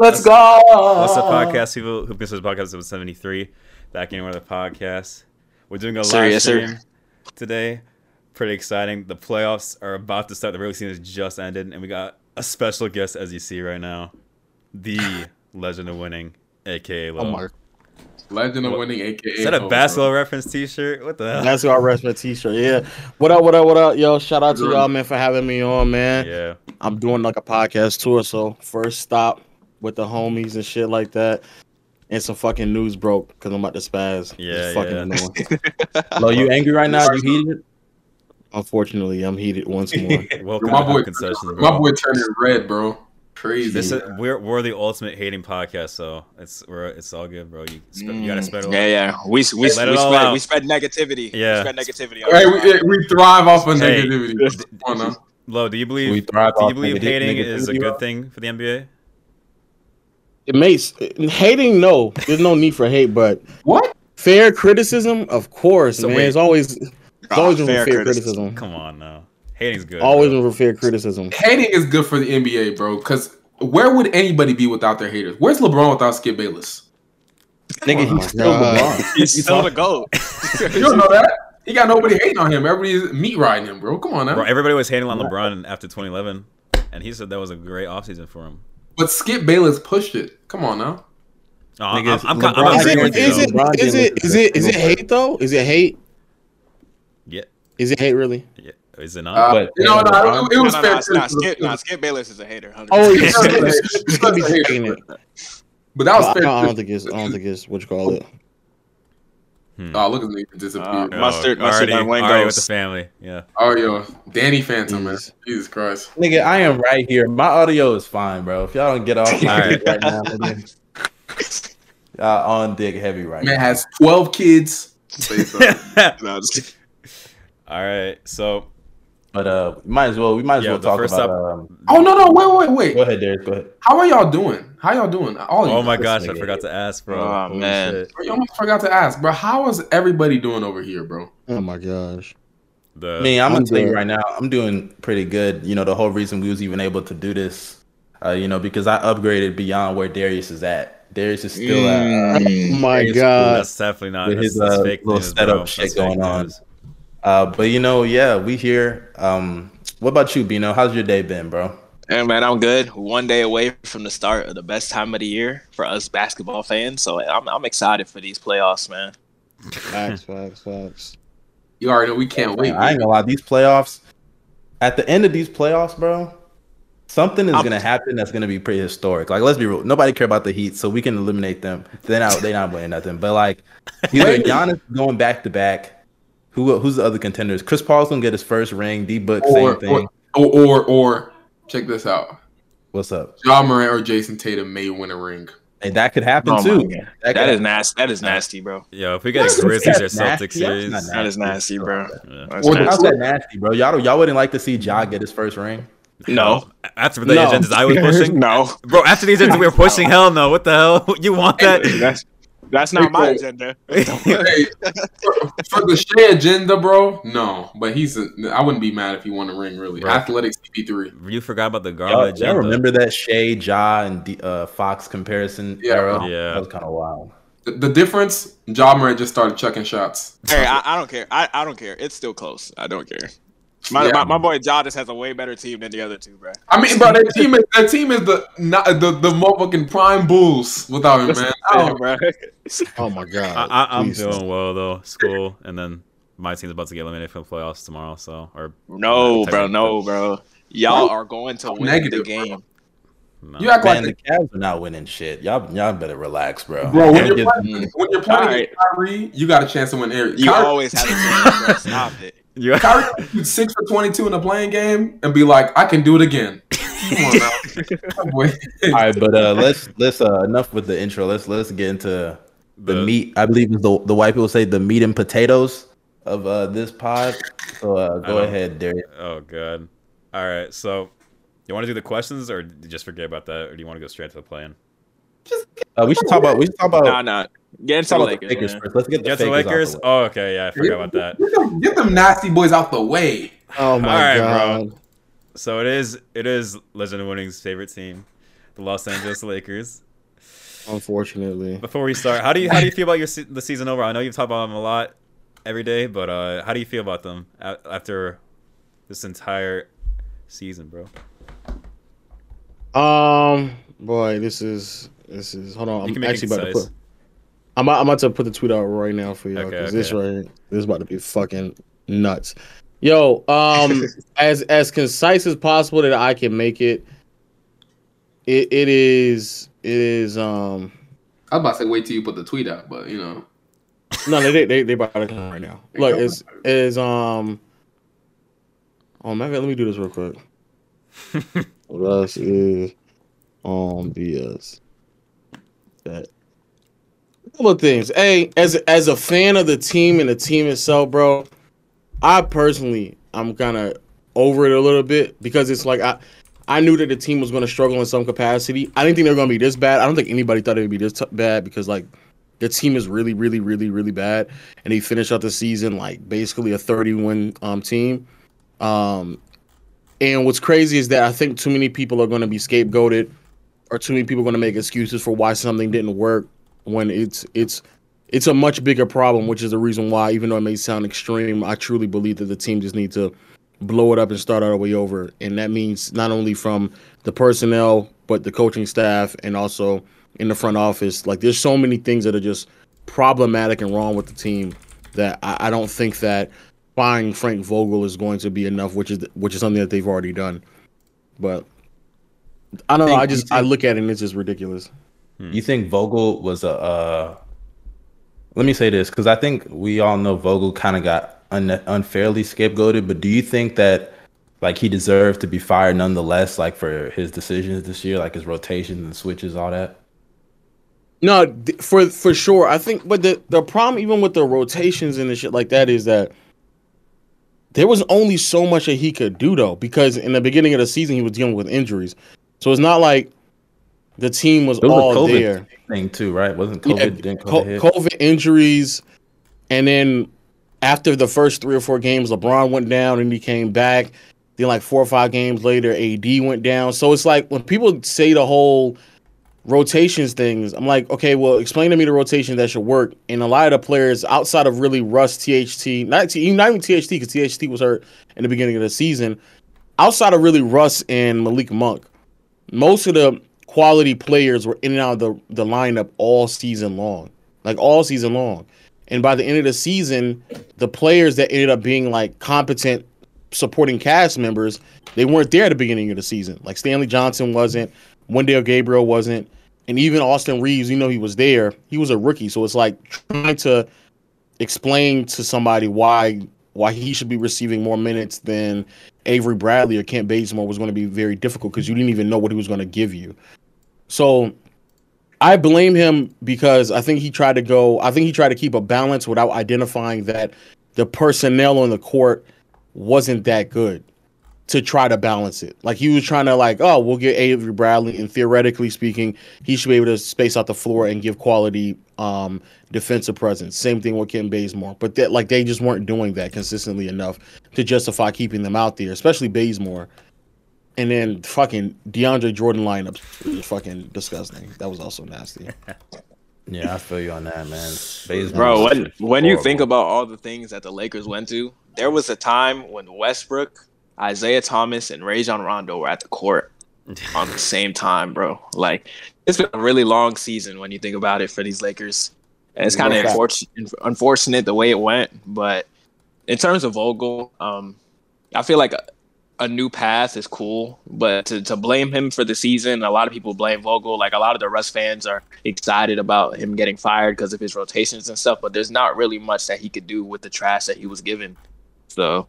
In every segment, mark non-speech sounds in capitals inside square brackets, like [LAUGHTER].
Let's go. What's up, podcast people who listen to the podcast episode 73. Back in with the podcast. We're doing a Sir, live yes, sir. stream today. Pretty exciting. The playoffs are about to start. The regular season has just ended, and we got a special guest, as you see right now, the [SIGHS] legend of winning, aka Lo. My. Legend of winning, aka. Is that a Ho, basketball reference T-shirt? What the hell? That's our wrestling t-shirt. Yeah. What up? What up? What up? Yo, shout out to y'all, man, for having me on, man. yeah. I'm doing like a podcast tour, so first stop with the homies and shit like that. And some fucking news broke because I'm about to spaz. Yeah, It's fucking yeah. annoying. [LAUGHS] Lo, you angry right now? You heated? Unfortunately, I'm heated once more. [LAUGHS] Welcome My to boy, concessions, my boy turning red, bro. Crazy. This is we're we're the ultimate hating podcast, so it's we're it's all good, bro. You sp- you gotta spread a Mm. Yeah, yeah. We we, we, Let it spread out. we spread negativity. Yeah. We spread negativity. hey, we, we thrive off of Hey. negativity. Come. Lo, do you believe We do you believe negati- hating is a good thing for the NBA? It makes hating no. There's no need for hate, but What? fair criticism, of course, So man. wait. It's always it's Oh, always room fair fair criticism. criticism. Come on now. Hating's good. Always bro. for fair criticism. Hating is good for the NBA, bro. Because where would anybody be without their haters? Where's LeBron without Skip Bayless? Nigga, Oh he's still God. LeBron. He's still the goat. [LAUGHS] You don't know that? He got nobody hating on him. Everybody's meat riding him, bro. Come on now. Bro, everybody was hating on LeBron after 2011, and he said that was a great offseason for him. But Skip Bayless pushed it. Come on now. No, I'm, I'm, I'm, LeBron- I'm Is agreeing it, with you. is though. it, LeBron is didn't it, look is good. it, is it hate though? Is it hate? Yeah, Is it hate really? yeah. Is it not? Uh, But- you know, no, it, it was no, fair. no, it's not. criticism. Skip, nah, Skip Bayless is a hater. 100%. Oh, yeah. yeah. [LAUGHS] Skip be taking it. But that was I fair. don't, I don't think it's. I don't think it's what you call it. Hmm. Oh, look at me disappear. Uh, Mustard- mustard already, on Wayne already with the family. Yeah. oh, yo, Danny Phantom, man. Jesus Christ. Nigga, I am right here. My audio is fine, bro. If y'all don't get off my Alright. right now, [LAUGHS] nigga. Y'all on dick heavy right Man now. has 12 kids. [LAUGHS] No, just- All right. So But uh, might as well. We might as Yeah, well talk about. up- Um, oh, no, no. Wait, wait, wait. go ahead, Darius. Go ahead. How are y'all doing? How y'all doing? All of you. Oh my this gosh, I forgot to ask, bro. Oh, Holy man. shit. You almost forgot to ask, bro. How is everybody doing over here, bro? Oh my gosh. The I mean, I'm I'm gonna tell you right now, I'm doing pretty good. You know, the whole reason we was even able to do this, uh, you know, because I upgraded beyond where Darius is at. Darius is still at. Uh, Oh my Very god. that's definitely not. with That's, his, that's uh, fake little news, setup bro. shit That's fake going on. news. Uh, but you know, yeah, we here. Um, what about you, Bino? How's your day been, bro? Hey man, I'm good. One day away from the start of the best time of the year for us basketball fans. So I'm I'm excited for these playoffs, man. Facts, facts, facts. You already know we can't wait. I ain't gonna lie, these playoffs. At the end of these playoffs, bro, something is I'm- gonna happen that's gonna be pretty historic. Like, let's be real. Nobody care about the Heat, so we can eliminate them. They're not. They're not winning nothing. But like, [LAUGHS] either Giannis going back to back. Who who's the other contenders? Chris Paul's gonna get his first ring. D Book, Or, same thing. or, or, or, or, check this out. What's up? Ja Morant or Jayson Tatum may win a ring. And that could happen Oh too. God. That, That could is nasty. That is nasty, bro. Yo, if we get a That's Grizzlies or. Celtics That's series, That is nasty, bro. yeah. That's Or nasty. that nasty, bro? Y'all y'all wouldn't like to see Ja get his first ring. No, after the No. agendas I was pushing, [LAUGHS] no. bro. After the agendas we were pushing, hell no. What the hell? [LAUGHS] You want that? That's that's not my agenda. Hey, [LAUGHS] for, for the Shai agenda, bro, no. But he's a, I wouldn't be mad if he won a ring, really. Bro. Athletic CP3. you forgot about the Y'all, Garland y'all remember that Shai, Ja, and D, uh, Fox comparison Yeah. era? Yeah. that was kind of wild. The, the difference, Ja Morant just started chucking shots. Hey, I, I don't care. I, I don't care. It's still close. I don't care. My, Yeah. my, my boy Ja just has a way better team than the other two, bro. I mean, bro, that team is that team is the not the the motherfucking prime Bulls without him, man. Oh, [LAUGHS] Oh, bro. Oh my god. I, I, I'm Please. doing well though. School, and then my team's about to get eliminated from the playoffs tomorrow. So, or No, uh, bro. No, bro. Y'all are going to win Negative, the game. no. you act Man, like the Cavs are not winning shit. Y'all, y'all better relax, bro. Bro, when you're, just- playing, mm. when you're playing Alright. against Kyrie, you got a chance to win every. You Kyrie, always have a chance, bro. Stop it. You- Kyrie shoot six for twenty two in a playing game and be like, I can do it again. Come on now. Boy. [LAUGHS] All right, but uh, let's let's uh, enough with the intro. Let's let's get into the, The- meat. I believe is the the white people say the meat and potatoes of uh, this pod. So uh, go ahead, Darius. Oh god. All right. So, you want to do the questions, or just forget about that, or do you want to go straight to the plan? Uh, we should talk about we should talk about, Nah, nah. Get into talk the about the Lakers, Lakers first. Let's get the Get the Lakers. out the way. Oh, okay. Yeah, I forgot about that. Get them, nasty boys out the way. Oh my god. All right, bro. So it is. It is Legend of Winning's favorite team, the Los Angeles Lakers. Unfortunately, Before we start, how do you how do you feel about your se- the season over? I know you've talked about them a lot every day, but uh, how do you feel about them a- after this entire season, bro? um, boy, this is this is. Hold on, You I'm can make actually about to put. I'm about, I'm about to put the tweet out right now for y'all Okay, because this right this is about to be fucking nuts. Yo, um, [LAUGHS] as as concise as possible that I can make it. It it is it is um I was about to say wait till you put the tweet out, but you know. no they they they about to come right now. Look, it's is um. Oh man, let me do this real quick. [LAUGHS] Russ is on BS. That a couple of things. Hey, as as a fan of the team and the team itself, bro, I personally I'm kind of over it a little bit because it's like I I knew that the team was going to struggle in some capacity. I didn't think they were going to be this bad. I don't think anybody thought it would be this t- bad because like the team is really really really really bad and they finished out the season like basically a 30 win um team. Um and what's crazy is that I think too many people are going to be scapegoated or too many people are going to make excuses for why something didn't work when it's it's it's a much bigger problem, which is the reason why, even though it may sound extreme, I truly believe that the team just needs to blow it up and start all the way over. And that means not only from the personnel, but the coaching staff and also in the front office. Like there's so many things that are just problematic and wrong with the team that I, I don't think that firing Frank Vogel is going to be enough, which is which is something that they've already done. But I don't know. I just I look at it and it's just ridiculous. You think Vogel was a? Uh, let me say this because I think we all know Vogel kind of got un- unfairly scapegoated. But do you think that like he deserved to be fired nonetheless, like for his decisions this year, like his rotations and switches, all that? No, for for sure. I think, but the the problem even with the rotations and the shit like that is that there was only so much that he could do though, because in the beginning of the season he was dealing with injuries, so it's not like the team was, was all there. thing too, right? Wasn't COVID? Yeah, COVID? COVID injuries, and then after the first three or four games, LeBron went down and he came back. Then like four or five games later, AD went down. So it's like when people say the whole rotations things, I'm like, okay, well, explain to me the rotation that should work. And a lot of the players outside of really Russ, THT, not T, not even THT because THT was hurt in the beginning of the season. Outside of really Russ and Malik Monk, most of the quality players were in and out of the, the lineup all season long, like all season long. And by the end of the season, the players that ended up being like competent supporting cast members, they weren't there at the beginning of the season. Like Stanley Johnson wasn't, Wenyen Gabriel wasn't, and even Austin Reaves, you know, he was there. He was a rookie, so it's like trying to explain to somebody why why he should be receiving more minutes than Avery Bradley or Kent Bazemore was going to be very difficult because you didn't even know what he was going to give you. So I blame him because I think he tried to go. I think he tried to keep a balance without identifying that the personnel on the court wasn't that good to try to balance it. Like he was trying to like, oh, we'll get Avery Bradley, and theoretically speaking, he should be able to space out the floor and give quality um, defensive presence. Same thing with Kent Bazemore, but that like they just weren't doing that consistently enough to justify keeping them out there, especially Bazemore. And then fucking DeAndre Jordan lineups was fucking disgusting. That was also nasty. [LAUGHS] Yeah, I feel you on that, man. Bazemore Bro, was when just when you think about all the things that the Lakers went to, there was a time when Westbrook, Isaiah Thomas, and Rajon Rondo were at the court on the same time, bro. Like it's been a really long season when you think about it for these Lakers. And it's kind of Yeah. unfortunate, unfortunate the way it went, but in terms of Vogel, um, I feel like a, a new path is cool, but to, to blame him for the season, a lot of people blame Vogel. Like a lot of the Russ fans are excited about him getting fired because of his rotations and stuff, but there's not really much that he could do with the trash that he was given. So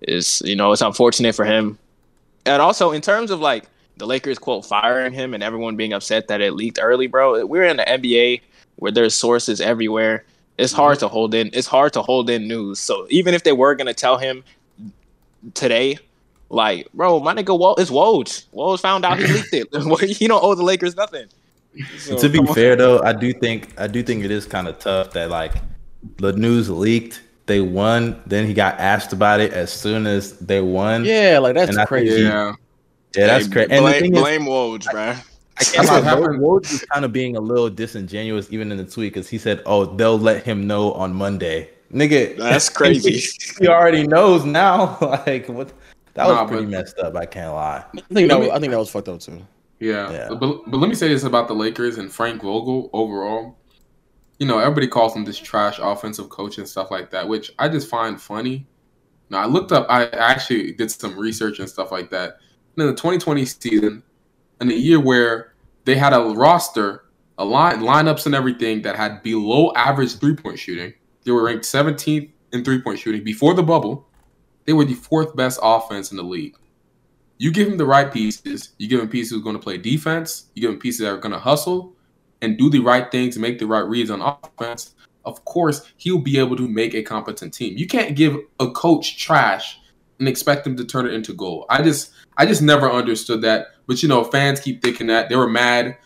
it's you know it's unfortunate for him. And also in terms of like the Lakers quote firing him and everyone being upset that it leaked early, bro. We're in the NBA where there's sources everywhere. It's hard mhm. to hold in. It's hard to hold in news. So even if they were gonna tell him today, like, bro, my nigga, Wo- it's Woj. Woj found out he [LAUGHS] leaked it. [LAUGHS] he don't owe the Lakers nothing. So, to be come on. fair though, I do think I do think it is kind of tough that like the news leaked, they won, then he got asked about it as soon as they won. Yeah, like that's And I think crazy. Yeah. Yeah, that's Hey, crazy. And the Blame, thing is, Woj, bro. I can't That's lie. happened. Woj was kind of being a little disingenuous even in the tweet because he said, "Oh, they'll let him know on Monday." Nigga, That's [LAUGHS] crazy. he already knows now. [LAUGHS] like what? That was Nah, pretty but- messed up. I can't lie. I think that was, me- I think that was fucked up too. Yeah, Yeah. But, but let me say this about the Lakers and Frank Vogel overall. You know, everybody calls him this trash offensive coach and stuff like that, which I just find funny. Now, I looked up, I actually did some research and stuff like that. In the 2020 season, in a year where they had a roster, a line, lineups and everything that had below average three point shooting, they were ranked 17th in three point shooting before the bubble. They were the fourth best offense in the league. You give him the right pieces. You give him pieces who are going to play defense. You give him pieces that are going to hustle and do the right things, make the right reads on offense. Of course, he'll be able to make a competent team. You can't give a coach trash and expect him to turn it into gold. I just, I just never understood that. But you know, fans keep thinking that they were mad.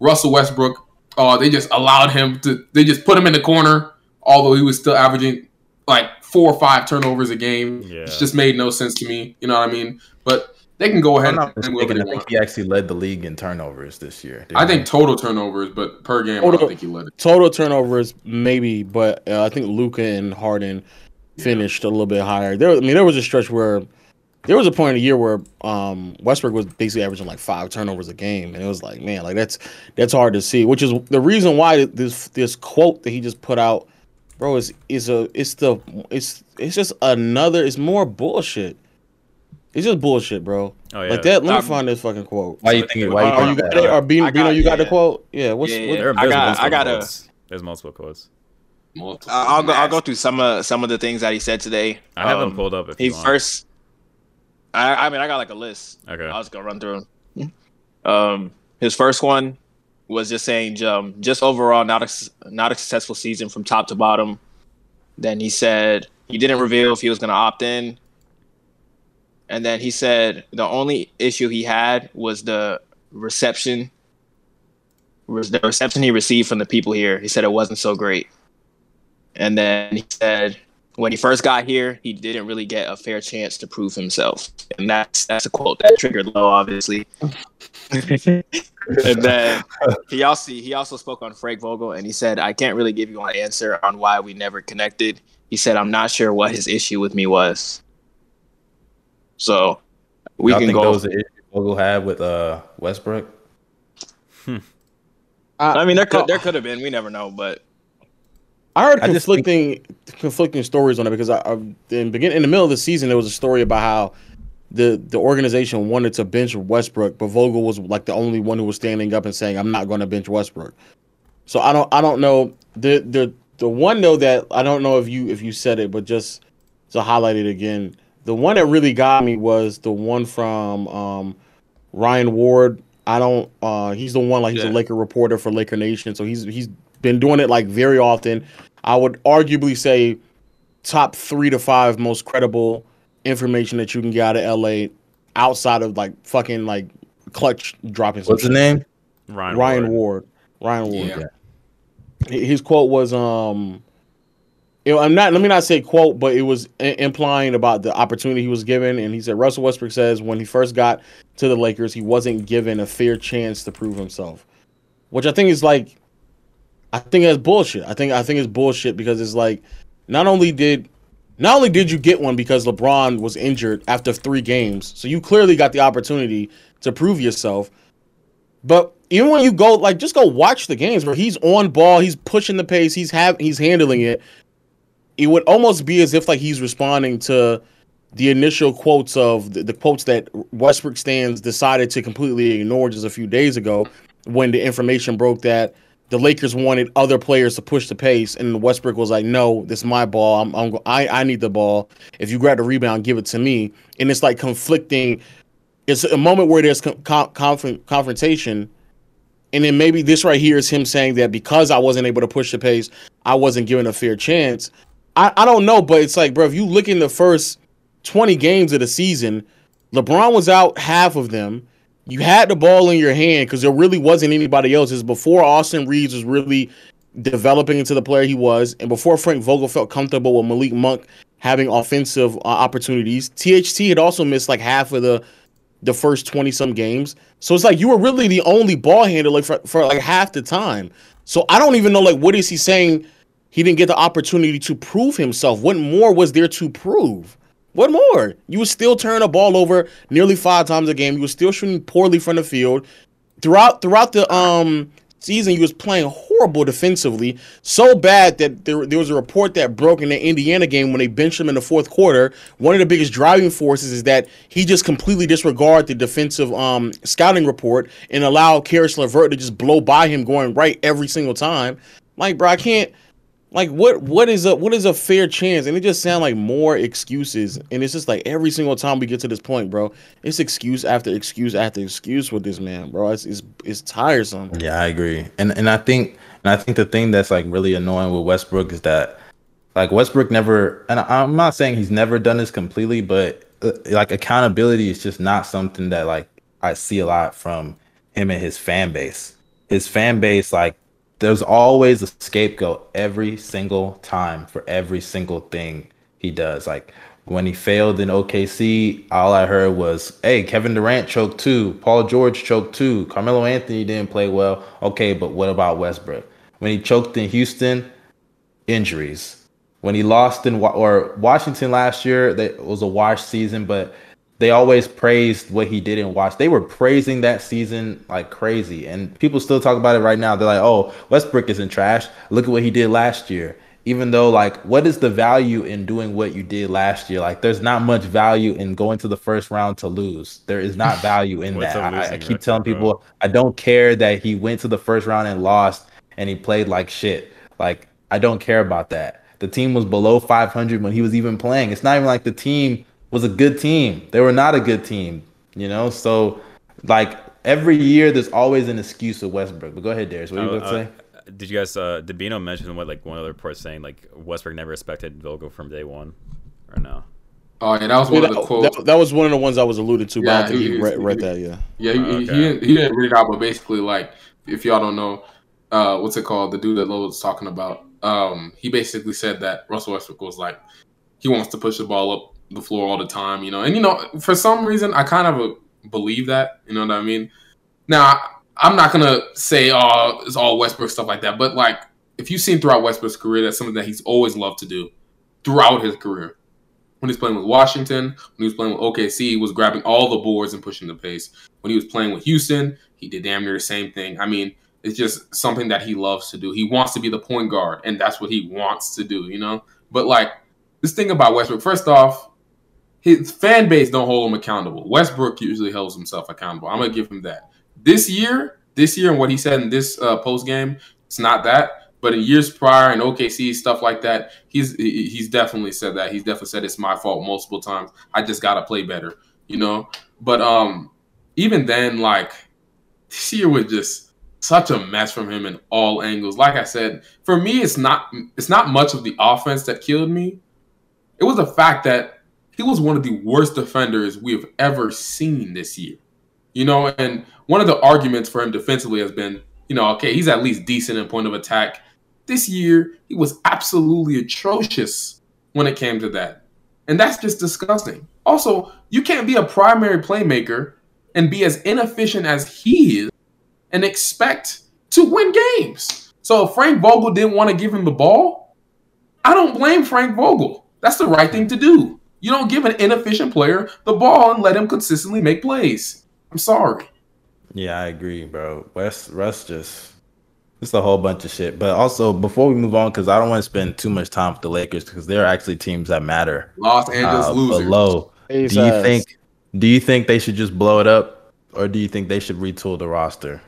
Russell Westbrook, oh, they just allowed him to. They just put him in the corner, although he was still averaging like four or five turnovers a game. Yeah. It just made no sense to me. You know what I mean? But they can go ahead I'm not do whatever mistaken, I think he actually led the league in turnovers this year. didn't I think he? total turnovers, but per game, I Total- don't think he led it. Total turnovers, maybe, but uh, I think Luka and Harden finished a little bit higher. There, I mean, there was a stretch where there was a point in the year where um, Westbrook was basically averaging like five turnovers a game, and it was like, man, like that's that's hard to see. Which is the reason why this this quote that he just put out, bro, is is a it's the it's it's just another. It's more bullshit. It's just bullshit, bro. Oh yeah. Like that. Let me Um, find this fucking quote. Why you thinking? Why you Are think you that? got it? Or Bino, I got- Bino, you got the quote? Yeah. What's Yeah, what- yeah. There, I got- I got a- quotes. There's multiple quotes. Multiple. I'll go. I'll go through some of some of the things that he said today. I have them Um, pulled up if He you want. first. I, I mean, I got like a list. Okay. I was gonna run through them. Um, his first one was just saying, um, just overall not a not a successful season from top to bottom. Then he said he didn't reveal if he was gonna opt in. And then he said the only issue he had was the reception. Was the reception he received from the people here. He said it wasn't so great. And then he said when he first got here, he didn't really get a fair chance to prove himself. And that's that's a quote that triggered Lo, obviously. [LAUGHS] and then he also he also spoke on Frank Vogel and he said, I can't really give you an answer on why we never connected. He said, I'm not sure what his issue with me was. So we Y'all can think go. those are issues Vogel had with uh Westbrook? I mean, there could there could have been. We never know, but I heard I just think- conflicting conflicting stories on it because I, I in begin in the middle of the season there was a story about how the the organization wanted to bench Westbrook, but Vogel was like the only one who was standing up and saying, "I'm not going to bench Westbrook." So I don't I don't know the the the one though that I don't know if you if you said it, but just to highlight it again, the one that really got me was the one from um, Ryan Ward. I don't. Uh, he's the one like he's a Laker reporter for Laker Nation, so he's he's been doing it like very often. I would arguably say top three to five most credible information that you can get out of LA outside of like fucking like Klutch dropping. What's his shit. name? Ryan, Ryan Ward. Ward. Ryan Ward. Yeah. His quote was um you know, I'm not let me not say quote, but it was i- implying about the opportunity he was given and he said Russell Westbrook says when he first got to the Lakers, he wasn't given a fair chance to prove himself. Which I think is like I think that's bullshit. I think I think it's bullshit because it's like not only did not only did you get one because LeBron was injured after 3 games, so you clearly got the opportunity to prove yourself. But even when you go like just go watch the games where he's on ball, he's pushing the pace, he's have he's handling it. It would almost be as if like he's responding to the initial quotes of the, the quotes that Westbrook stands decided to completely ignore just a few days ago when the information broke that the Lakers wanted other players to push the pace and Westbrook was like, "No, this is my ball. I'm, I'm I I need the ball. If you grab the rebound, give it to me." And it's like conflicting it's a moment where there's con- con- conf- confrontation and then maybe this right here is him saying that because I wasn't able to push the pace, I wasn't given a fair chance. I, I don't know, but it's like, bro, if you look in the first 20 games of the season, LeBron was out half of them. You had the ball in your hand because there really wasn't anybody else. It's before Austin Reaves was really developing into the player he was, and before Frank Vogel felt comfortable with Malik Monk having offensive uh, opportunities. THT had also missed like half of the the first 20 some games. So it's like you were really the only ball handler like for, for like half the time. So I don't even know like what is he saying he didn't get the opportunity to prove himself. What more was there to prove? What more? You were still turning a ball over nearly five times a game. You were still shooting poorly from the field. Throughout throughout the um season, you was playing horrible defensively, so bad that there, there was a report that broke in the Indiana game when they benched him in the fourth quarter. One of the biggest driving forces is that he just completely disregarded the defensive um, scouting report and allowed Caris LeVert to just blow by him going right every single time. Like, bro, I can't. Like what what is a what is a fair chance? And it just sound like more excuses. And it's just like every single time we get to this point, bro, it's excuse after excuse after excuse with this man, bro. It's it's, it's tiresome. Yeah, I agree. And and I think and I think the thing that's like really annoying with Westbrook is that like Westbrook never and I'm not saying he's never done this completely, but uh, like accountability is just not something that like I see a lot from him and his fan base. His fan base like there's always a scapegoat every single time for every single thing he does. Like when he failed in OKC, all I heard was, "Hey, Kevin Durant choked too. Paul George choked too. Carmelo Anthony didn't play well. Okay, but what about Westbrook? When he choked in Houston, injuries. When he lost in or Washington last year, that was a wash season, but they always praised what he did in Watch. They were praising that season like crazy, and people still talk about it right now. They're like, "Oh, Westbrook isn't trash. Look at what he did last year." Even though, like, what is the value in doing what you did last year? Like, there's not much value in going to the first round to lose. There is not [LAUGHS] value in that. I, I, keep telling people, I don't care that he went to the first round and lost, and he played like shit. Like, I don't care about that. The team was below 500 when he was even playing. It's not even like the team was a good team. They were not a good team, you know. So, like every year, there's always an excuse of Westbrook. But go ahead, Darius. What are you going to say? Did you guys? Uh, did Bino mention what like one other report saying like Westbrook never respected Vogel from day one, or no? Oh yeah, that was one yeah, of the quotes. That, that, was one of the ones I was alluded to. Yeah, but he, he read, read, that. Yeah. Yeah, he, oh, okay. he, didn't, he didn't read it out, but basically, like, if y'all don't know, uh, what's it called? The dude that Lo's talking about. Um, he basically said that Russell Westbrook was like, he wants to push the ball up the floor all the time, you know. And you know, for some reason, I kind of uh, believe that. You know what I mean? Now, I'm not gonna say, "Oh, it's all Westbrook stuff like that," but like, if you've seen throughout Westbrook's career, that's something that he's always loved to do throughout his career. When he's playing with Washington, when he was playing with OKC, he was grabbing all the boards and pushing the pace. When he was playing with Houston, he did damn near the same thing. I mean, it's just something that he loves to do. He wants to be the point guard, and that's what he wants to do, you know? But like this thing about Westbrook, first off, his fan base don't hold him accountable. Westbrook usually holds himself accountable. I'm gonna give him that. This year, this year, and what he said in this uh, post game, it's not that. But in years prior and OKC stuff like that, he's he's definitely said that. He's definitely said it's my fault multiple times. I just gotta play better, you know. But um, even then, like this year was just such a mess from him in all angles. Like I said, for me, it's not it's not much of the offense that killed me. It was the fact that he was one of the worst defenders we have ever seen this year. You know, and one of the arguments for him defensively has been, you know, okay, he's at least decent in point of attack. This year, he was absolutely atrocious when it came to that. And that's just disgusting. Also, you can't be a primary playmaker and be as inefficient as he is and expect to win games. So if Frank Vogel didn't want to give him the ball, I don't blame Frank Vogel. That's the right thing to do. You don't give an inefficient player the ball and let him consistently make plays. I'm sorry. Yeah, I agree, bro. West Russ just it's a whole bunch of shit. But also, before we move on, because I don't want to spend too much time with the Lakers, because they're actually teams that matter. Los Angeles uh, losers. Below. Do you think? Do you think they should just blow it up, or do you think they should retool the roster?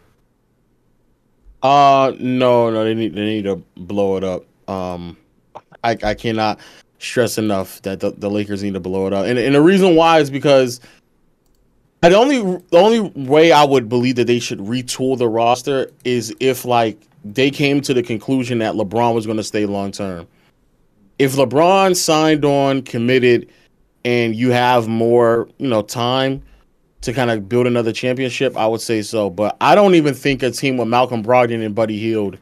Uh no, no, they need they need to blow it up. Um, I I cannot stress enough that the, the Lakers need to blow it up. And, and the reason why is because the only the only way I would believe that they should retool the roster is if like they came to the conclusion that LeBron was going to stay long term. If LeBron signed on, committed, and you have more, you know, time to kind of build another championship, I would say so. But I don't even think a team with Malcolm Brogdon and Buddy Hield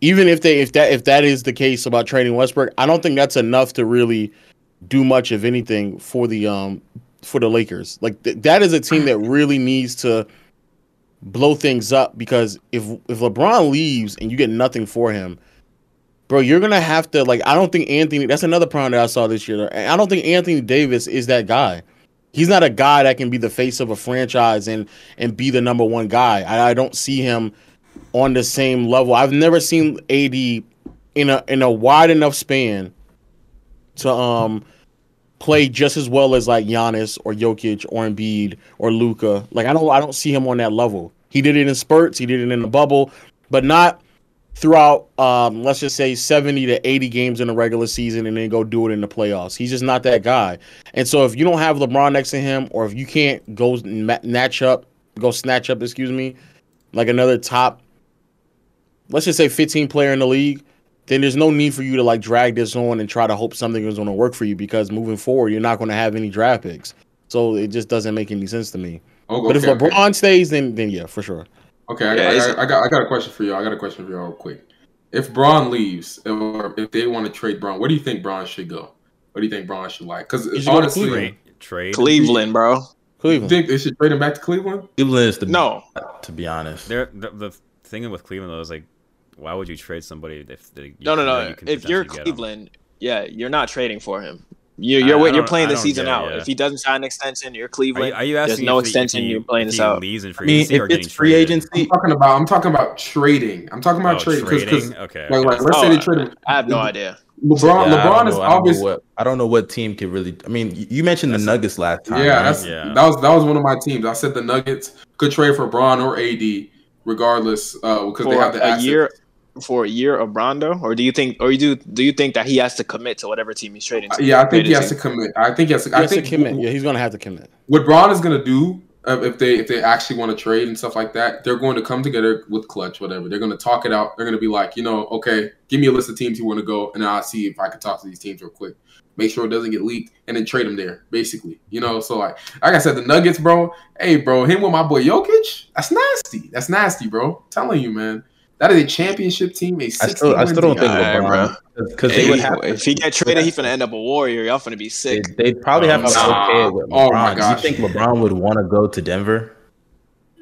even if they if that if that is the case about trading Westbrook, I don't think that's enough to really do much of anything for the um for the Lakers. Like th- that is a team that really needs to blow things up because if if LeBron leaves and you get nothing for him, bro, you're gonna have to like. I don't think Anthony. That's another problem that I saw this year. I don't think Anthony Davis is that guy. He's not a guy that can be the face of a franchise and and be the number one guy. I, I don't see him on the same level. I've never seen AD in a in a wide enough span to um play just as well as like Giannis or Jokic or Embiid or Luka. Like I don't I don't see him on that level. He did it in spurts, he did it in the bubble, but not throughout um let's just say 70 to 80 games in the regular season and then go do it in the playoffs. He's just not that guy. And so if you don't have LeBron next to him or if you can't go match up, go snatch up, excuse me, like another top let's just say 15 player in the league, then there's no need for you to like drag this on and try to hope something is going to work for you because moving forward, you're not going to have any draft picks. So it just doesn't make any sense to me. Oh, but if LeBron okay. stays, then then yeah, for sure. Okay, I, yeah, I, I, got I got a question for you. I got a question for you real quick. If Bron leaves, or if they want to trade Bron, where do you think Bron should go? What do you think Bron should like? Because honestly, trade, trade Cleveland, bro. Cleveland. You think they should trade him back to Cleveland? Cleveland is the no. To be honest, the, the thing with Cleveland though is like, why would you trade somebody if the, no no no? You if you're Cleveland, yeah, you're not trading for him. You're you're, you're playing the season out. If he doesn't sign an extension, you're Cleveland. Are you, are you There's no extension. He, you're playing this out. Leaves in free agency I mean, if it's free agency, I'm talking about. I'm talking about trading. I'm talking about oh, trading. Cause, cause, okay. Like, like, let's oh, say they trade. I have no idea. LeBron, yeah, LeBron is obviously. What, I don't know what team could really. I mean, you mentioned the Nuggets last time. Yeah, right? that's yeah. that was that was one of my teams. I said the Nuggets could trade for Bron or AD, regardless, uh, because for they have the a assets. year for a year of Rondo, or do you think, or you do do you think that he has to commit to whatever team he's trading to? Yeah, I think he has to commit. I think he has to. He I think to commit. Yeah, he's going to have to commit. What Bron is going to do uh, if they if they actually want to trade and stuff like that, they're going to come together with Klutch, whatever. They're going to talk it out. They're going to be like, you know, okay, give me a list of teams you want to go, and I'll see if I can talk to these teams real quick. Make sure it doesn't get leaked, and then trade them there, basically. You know, so like, like I said, the Nuggets, bro. Hey, bro, him with my boy Jokic, that's nasty. That's nasty, bro. I'm telling you, man. That is a championship team. A I still, I still don't think LeBron because hey, if he get traded, he's gonna end up a warrior. Y'all gonna be sick. They, would probably have to nah. okay with LeBron. Oh my gosh. Do you think LeBron would want to go to Denver?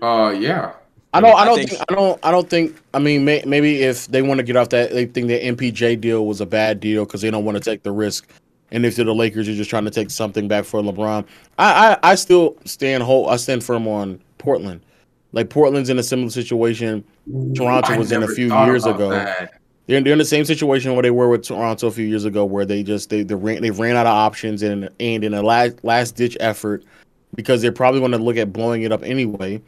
Uh, yeah. I don't. I don't I think, think. I don't. I don't think. I mean, may, maybe if they want to get off that, they think the MPJ deal was a bad deal because they don't want to take the risk. And if they're the Lakers, you're just trying to take something back for LeBron. I, I, I still stand whole. I stand firm on Portland. Like Portland's in a similar situation. Toronto was in a few years ago. They're, they're in the same situation where they were with Toronto a few years ago, where they just they they ran, they ran out of options and and in a last last ditch effort because they're probably going to look at blowing it up anyway.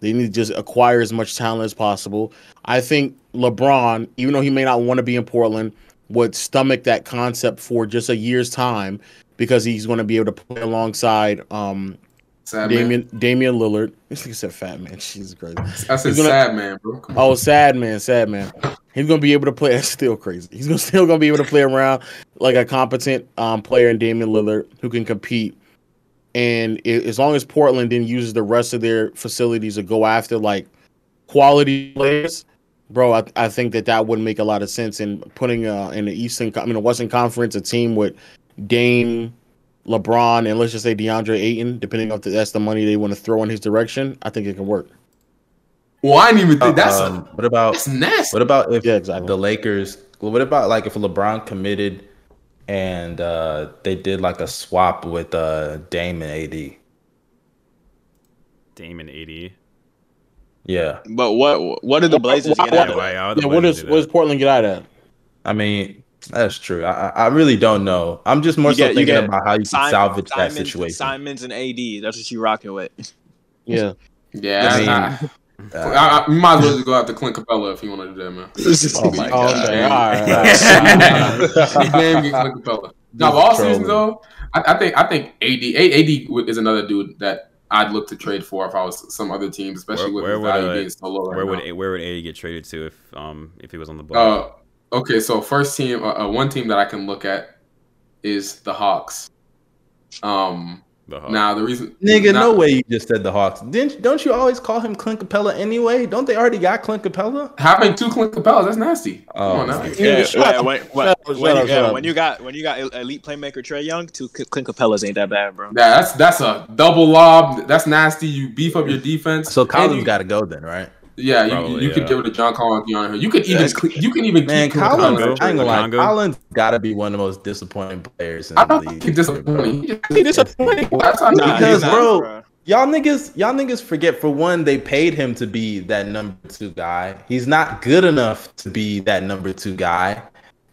They need to just acquire as much talent as possible. I think LeBron, even though he may not want to be in Portland, would stomach that concept for just a year's time because he's going to be able to play alongside um, Sad Damian man. Damian Lillard. This nigga said fat man. She's crazy. I said gonna, sad man, bro. Oh, sad man, sad man. He's gonna be able to play. [LAUGHS] That's still crazy. He's gonna still gonna be able to play around like a competent um, player in Damian Lillard who can compete. And it, as long as Portland then uses the rest of their facilities to go after like quality players, bro, I, I think that that would make a lot of sense. in putting uh, in the Eastern, I mean, the Western Conference, a team with Dame, LeBron and let's just say DeAndre Ayton, depending on if that's the money they want to throw in his direction, I think it can work. Well, I didn't even think that's um, a, what about that's nasty. What about if yeah, exactly. the Lakers? What about like if LeBron committed and uh, they did like a swap with uh, Dame and AD? Dame and AD. Yeah, but what what did the Blazers get out of Yeah, what does what does Portland get out of? I mean, that's true. I, I really don't know. I'm just more you so get, thinking about how you Simon, salvage Simons, that situation. Simons and AD. That's what you rocking with. [LAUGHS] Yeah. Yeah. I mean, uh, I, I, you might as well just go after Clint Capela if you want to do that, man. [LAUGHS] oh my god! Okay. All right. [LAUGHS] Name Clint Capela. No, all season though, I, I, think I think AD AD is another dude that I'd look to trade for if I was some other team, especially where, with where value uh, being so low. Right where would now. where would AD get traded to if um if he was on the board? Uh, Okay, so first team, uh, uh, one team that I can look at is the Hawks. Um, The Hawks. Nah, the reason Nigga, nah, no way you just said the Hawks. Didn't don't you always call him Clint Capela anyway? Don't they already got Clint Capela? Having two Clint Capelas, that's nasty. Oh, Come on Yeah, shut yeah, up. when, when, Shut up, when shut you, up, yeah, shut up. when you got when you got elite playmaker Trae Young, two Clint Capelas ain't that bad, bro. Yeah, that's that's a double lob. That's nasty. You beef up your defense. So And Collins you- got to go then, right? Yeah, you, Probably, you could yeah. get rid of John Collins. Be on You could even That's- cle- you can even Man, keep Collins, Congo. I ain't gonna lie, Collins got to be one of the most disappointing players in I don't league. think disappointing. He just- He disappointing. That's Nah, Because, he's not, bro, Y'all niggas, y'all niggas forget for one, they paid him to be that number two guy. He's not good enough to be that number two guy.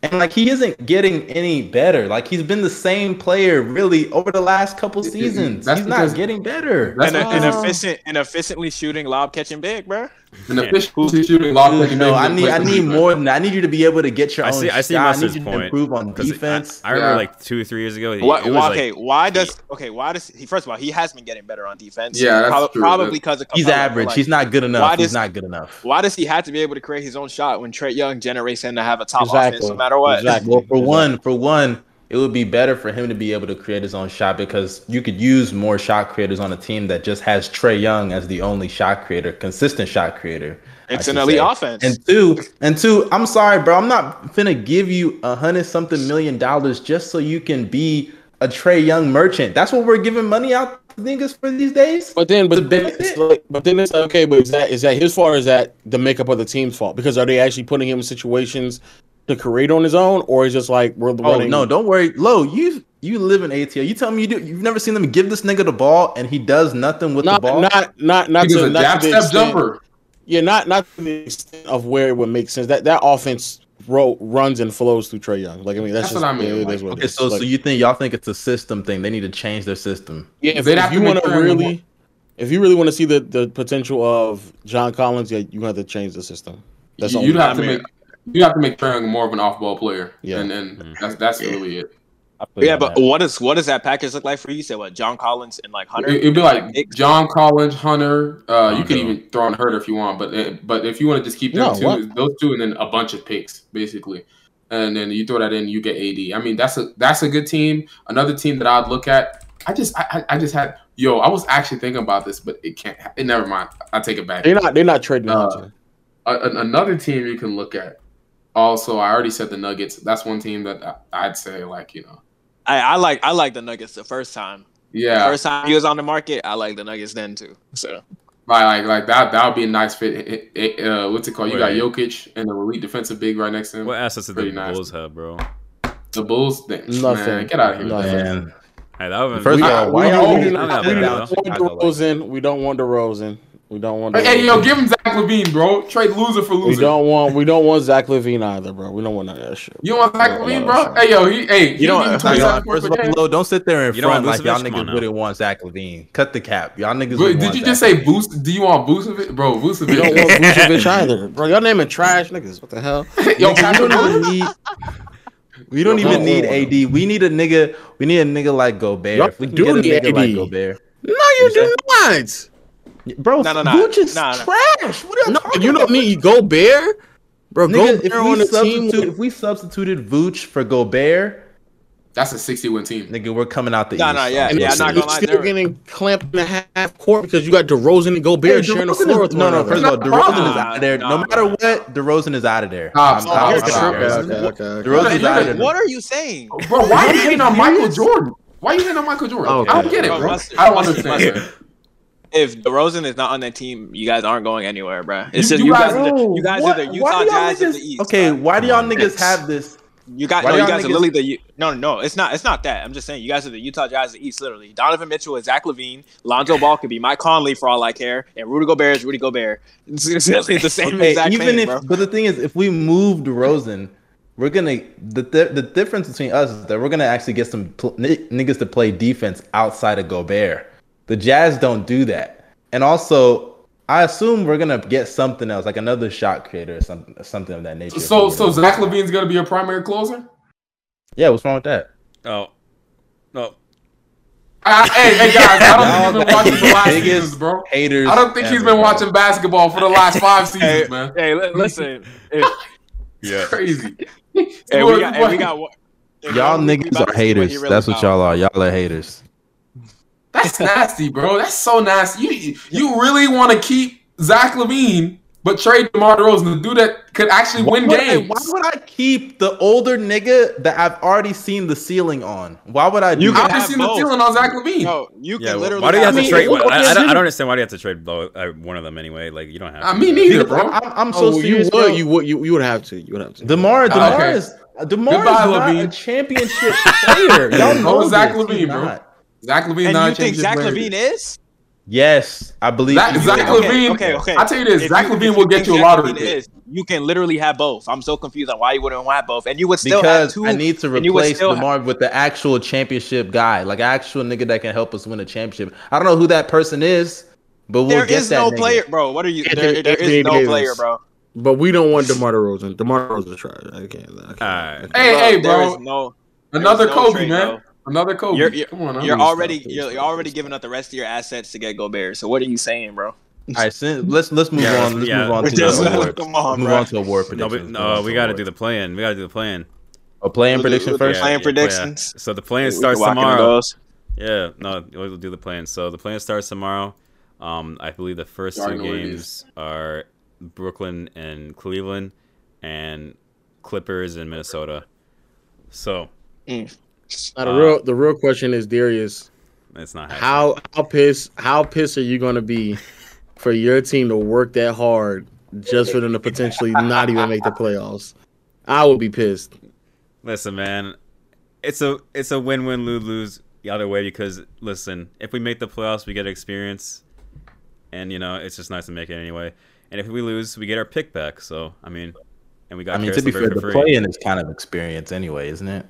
And like he isn't getting any better. Like he's been the same player really over the last couple It- it- seasons. that's he's not getting better. That's and, a, and efficient and efficiently shooting lob catching big, bro. An efficient shooting lob Dude, no, I need I need more than that. I need you to be able to get your I own see. I see shot. I Mustard's need you to point. improve on 'Cause I- defense. I, remember Yeah. like two, or three years ago. He, What, it was why, like- okay, why does okay? Why does he? First of all, he has been getting better on defense. Yeah, that's Prob- true. Probably because of He's Capela, average. like, He's not good why enough. He's not good enough. Why does he have to be able to create his own shot when Trae Young generates him to have a top Exactly. offense no matter what? Exactly. Well, for one, for one, it would be better for him to be able to create his own shot because you could use more shot creators on a team that just has Trae Young as the only shot creator, consistent shot creator. It's an elite say. offense. And two, and two, I'm sorry, bro. I'm not finna give you a hundred something million dollars just so you can be a Trae Young merchant. That's what we're giving money out to niggas for these days. But then, The but then, it's like, but then it's like, okay. But is that is that his fault? Or is that the makeup of the team's fault? Because are they actually putting him in situations to create on his own, or is just like we're Oh running? no, don't worry. Lo, you you live in ATL. You tell me you do. You've never seen them give this nigga the ball and he does nothing with not the ball. not not not He to, a not jab to the step extent, jumper. Yeah, not not to the extent of where it would make sense. That that offense ro- runs and flows through Trae Young. Like I mean, that's, That's just what I mean, It like, is what Okay, is. so Like, so you think y'all think it's a system thing? They need to change their system. yeah, if, They'd if you want to really, if you really want to see the the potential of John Collins, yeah, you have to change the system. That's all. You'd have to mean- make you have to make Trae Young more of an off ball player. Yeah. and and that's that's really it. Yeah, but on that. what does what does that package look like for you? You said what? John Collins and like Hunter. It, it'd be like Big- John Collins, Hunter. Uh, you could even throw in Huerter if you want, but uh, but if you want to just keep them No, two, what? those two, and then a bunch of picks basically, and then you throw that in, you get AD. I mean, that's a that's a good team. Another team that I'd look at. I just I, I I just had yo. I was actually thinking about this, but it can't. It never mind. I take it back. they're not they're not trading Uh, A- a- another team you can look at. Also, I already said the Nuggets. That's one team that I, I'd say like you know. I, I like I like the Nuggets the first time. Yeah, First time he was on the market, I like the Nuggets then too. So Like, like, like that. That would be a nice fit. It- it- uh, what's it called? You got Wait. Jokic and the elite defensive big right next to him. What assets did the nice. Bulls have, bro? The Bulls, they, Nothing. man, get out of here. with Nothing. that. Man, Hey, that would First We, of all, we, why don't- y'all we, need we don't want Chicago like DeRozan. We don't want DeRozan. We don't want. Hey, hey, yo, give him Zach LaVine, bro. Trade loser for loser. We don't want. We don't want Zach LaVine either, bro. We don't want none of that shit. You want Zach LaVine, no, bro? no. Hey, yo, he, hey, You don't- don't. Nah, Nah, first of all, don't sit there in You front want like y'all Vucevic? Come niggas now. wouldn't want Zach LaVine. Cut the cap. Y'all niggas. Wait, did you just Zach say boost? Do you want Vucevic, bro? Vucevic. We don't want [LAUGHS] Vucevic either, bro. Y'all naming trash niggas. What the hell? [LAUGHS] yo, we don't even [LAUGHS] need. We don't even need. AD. We need a nigga. We need a nigga like Gobert. If we can do get a need nigga like Gobert, No, you do not. Bro. No, no, no. Vooch is No, no. trash. What are you No, talking you don't about? need Gobert, bro. Nigga, if Gobert we on the team. substitute, with- if we substituted Vooch for Gobert, That's a 60 win team. nigga, we're coming out the No, east. no, yeah, And yeah, you're not still- gonna lie, you're still they're- getting clamped in the half court because you got DeRozan and Gobert Hey, sharing the floor is- with no, no. First of all, Nah, DeRozan is out of there. nah, No matter nah. what, DeRozan is out of there. Stop, I'm- I'm- Here's I'm the okay, okay, okay, DeRozan's okay. out of there. What are you saying? Bro, why are you hating on Michael Jordan? Why are you hating on Michael Jordan? Okay. I don't get it, Bro, bro. I don't understand. Mustard. If DeRozan is not on that team, you guys aren't going anywhere, bro. It's You- just you you, guys- guys, are the, you guys What- are the Utah do y'all Jazz of the East. Okay, bro. why do y'all niggas have this? You got no. You y'all guys are literally the no, no. It's not. It's not that. I'm just saying you guys are the Utah Jazz of the East. Literally, Donovan Mitchell is Zach LaVine. Lonzo Ball could be Mike Conley for all I care, and Rudy Gobert is Rudy Gobert. It's, [LAUGHS] it's literally the same Okay, exact even thing, if, bro. but the thing is, if we move DeRozan, we're gonna the the, the difference between us is that we're gonna actually get some pl- ni- niggas to play defense outside of Gobert. The Jazz don't do that, and also. I assume we're gonna get something else, like another shot creator or something, something of that nature. So, so Zach LaVine's gonna be a primary closer? yeah, what's wrong with that? Oh, no. Uh, hey, hey guys, I don't [LAUGHS] think he's been watching the last biggest seasons, bro. Haters. I don't think he's been bro. watching basketball for the last five [LAUGHS] seasons, Hey, man. hey, [LAUGHS] listen. If, Yeah. Crazy. hey, we got. Hey, we got. Y'all one week we niggas are to see what he haters. really That's what y'all are. Y'all are haters. That's [LAUGHS] nasty, bro. That's so nasty. You you really want to keep Zach LaVine, but trade DeMar DeRozan, the dude that could actually Why win would I- games. why would I keep the older nigga that I've already seen the ceiling on? Why would I do You that? I've can just have seen the ceiling on Zach LaVine. No, you can Yeah, literally. why do you have I to mean, trade? well, I, I, okay, don't, I don't understand why do you have to trade both, uh, one of them anyway. Like you don't have. Uh, to. me neither, Because bro. I'm, I'm so Oh, serious. you would, you would, you, you would have to. You would have to. Demar, Ah, Demar okay. is Demar Goodbye, is not LaVine. a championship [LAUGHS] player. Y'all So know is Zach. LaVine, He's bro. Not. Zach LaVine, And not you think championship Zach player. LaVine is? Yes, I believe. Zach, he Zach is. Okay, LaVine. okay, okay. I tell you this, If Zach you- LaVine if will get you a Zach lottery pick. is, you can literally have both. I'm so confused on why you wouldn't want both, and you would still because have two. I need to and you would replace still Demar with the actual championship guy, like actual nigga that can help us win a championship. I don't know who that person is, but we'll There get is that no nigga. player, bro. What are you? Anthony- There, there Anthony is no Davis. player, bro. But we don't want DeMar DeRozan. DeMar DeRozan trash. I can't. I can't. Alright. Hey, hey, bro. is no. Another There's no Kobe, trade, man. bro. Another Kobe. You're- you're- Come on, I'm You're already you're, you're already giving up the rest of your assets to get Gobert. So what are you saying, bro? All right, since, let's let's move Yeah, on. Let's yeah. move on to [LAUGHS] Just- the awards. [LAUGHS] come on, move bro. on to award No, predictions. we, no, we got to do the play-in. We got to do the play-in. a play-in We'll do- prediction we'll do first. Play-in yeah, predictions. So the play-in We starts can walk into tomorrow. Yeah, no, we'll do the play-in. So the play-in starts tomorrow. Um, I believe the first You two already know what it games are Brooklyn and Cleveland, and Clippers and Minnesota. So Now, the Uh, real the real question is Darius, it's not happening. how how pissed how pissed are you gonna be for your team to work that hard just for them to potentially not even make the playoffs? I would be pissed. Listen, man, it's a it's a win win lose lose the other way because listen, if we make the playoffs, we get experience, and you know it's just nice to make it anyway. And if we lose, we get our pick back. So I mean, and we got. I mean, Karis to be fair, the free. play-in is kind of experience anyway, isn't it?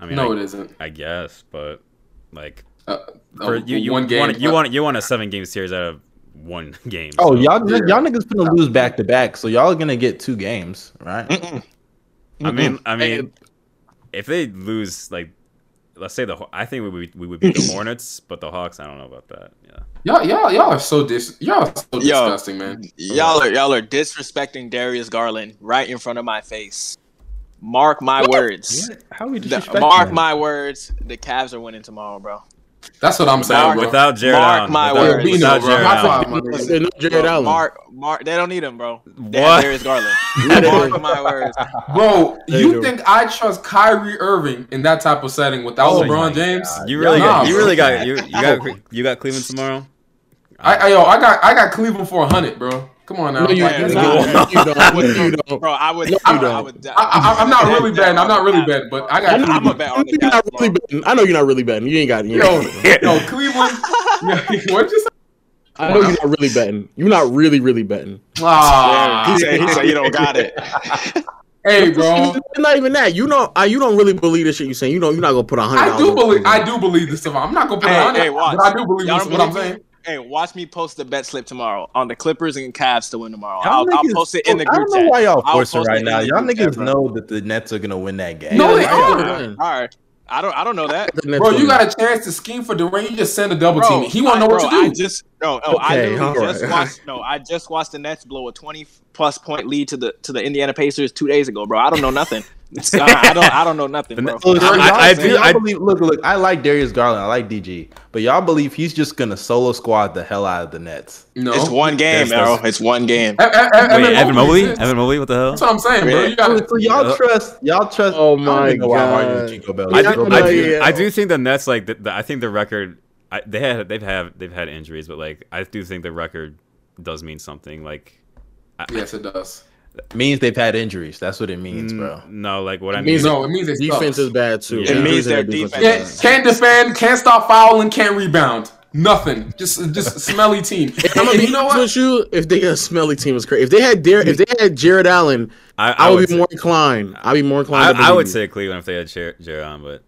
I mean, No, I, it isn't. I guess, but like Uh, for uh, you, you one game. want you want you want a seven game series out of one [LAUGHS] game. Oh, so- y'all, Yeah. y'all niggas gonna lose back to back, so y'all are gonna get two games, right? Mm-mm. I mean, I mean, And- if they lose, like, let's say the, I think we would we would beat the [LAUGHS] Hornets, but the Hawks, I don't know about that. Yeah. Y'all, y'all, y'all are so dis. Y'all are so Yo. disgusting, man. Y'all are y'all are disrespecting Darius Garland right in front of my face. Mark my words. What? How we The- disrespecting mark him? my words. The Cavs are winning tomorrow, bro. That's what I'm saying, Without, bro. without Jarrett Mark Allen, my without, words. Without. Jarrett High Allen. five, my nigga. There's no Jarrett Bro, Allen. Mark, Mark, they don't need him, bro. They What? have Darius Garland. [LAUGHS] mark my words. Bro, They you do. think I trust Kyrie Irving in that type of setting without Oh LeBron James? God. You really Nah, got, you really got, you, you got, you got Cleveland tomorrow. I, I, yo, I got, I got Cleveland for hundred, bro. Come on now. No, you, Like, Yeah, you, don't. You don't. [LAUGHS] You don't. Bro, I would. No, I, you would- I don't. would. I, I, I'm not really betting. I'm not really betting, but I got I know, I'm a bet I on know the you're not really betting. I know you're not really betting. You ain't got it. You Yo, ain't yo, Cleveland. [LAUGHS] what you say? I know you're not really betting. You're not really, really betting. Ah, he said, he said you don't got it. [LAUGHS] hey, bro. It's not even that. You know, uh, you don't really believe the shit you're saying. You know, you're not gonna put a hundred. I do believe. I do believe this stuff. I'm not gonna put Hey, hundred. on hey, but I do believe this. What I'm saying. Hey, watch me post the bet slip tomorrow on the Clippers and Cavs to win tomorrow. Y'all I'll, I'll post it in the group chat. I group don't know why y'all I'll forcing right it now. Y'all niggas chat, bro. know that the Nets are gonna win that game. No, they are. yeah. All right. I don't. I don't know that. Bro, you got a chance to scheme for Durant. You just send a double Bro, team. He won't know I, what bro, to do. I just no, no. I Okay, literally all just right. watched. No, I just watched the Nets blow a twenty plus point lead to the to the Indiana Pacers two days ago, bro. I don't know nothing. [LAUGHS] I, I don't. I don't know nothing, bro. Nets- So, so I- I do- I- believe, look, look, I like Darius Garland, I like DG, but y'all believe he's just gonna solo squad the hell out of the Nets. no, It's one game, There's- bro. It's one game. E- e- Wait, Evan Mobley? exists. Evan Mobley? What the hell? That's what I'm saying, bro. You got So y'all Yeah. trust, y'all trust. Oh my even know why I'm God. Chico Bell. I do, I, do. I do think the Nets like the, the, I think the record I, they had they've had they've had injuries, but like I do think the record does mean something. Like I, Yes, it does. Means they've had injuries. That's what it means, bro. mm, No, like what I It mean. No, it means they defense suck. is bad too. It means their defense defense bad. Can't, can't defend, can't stop fouling, can't rebound. Nothing. Just just smelly team. [LAUGHS] If I'm gonna be you know what? you, if they a smelly team is crazy. If they had Dar- if they had Jarrett Allen, I, I, would be say- more inclined. I'd be more inclined. I, to I would believe say Cleveland if they had Jarrett Allen, but I don't.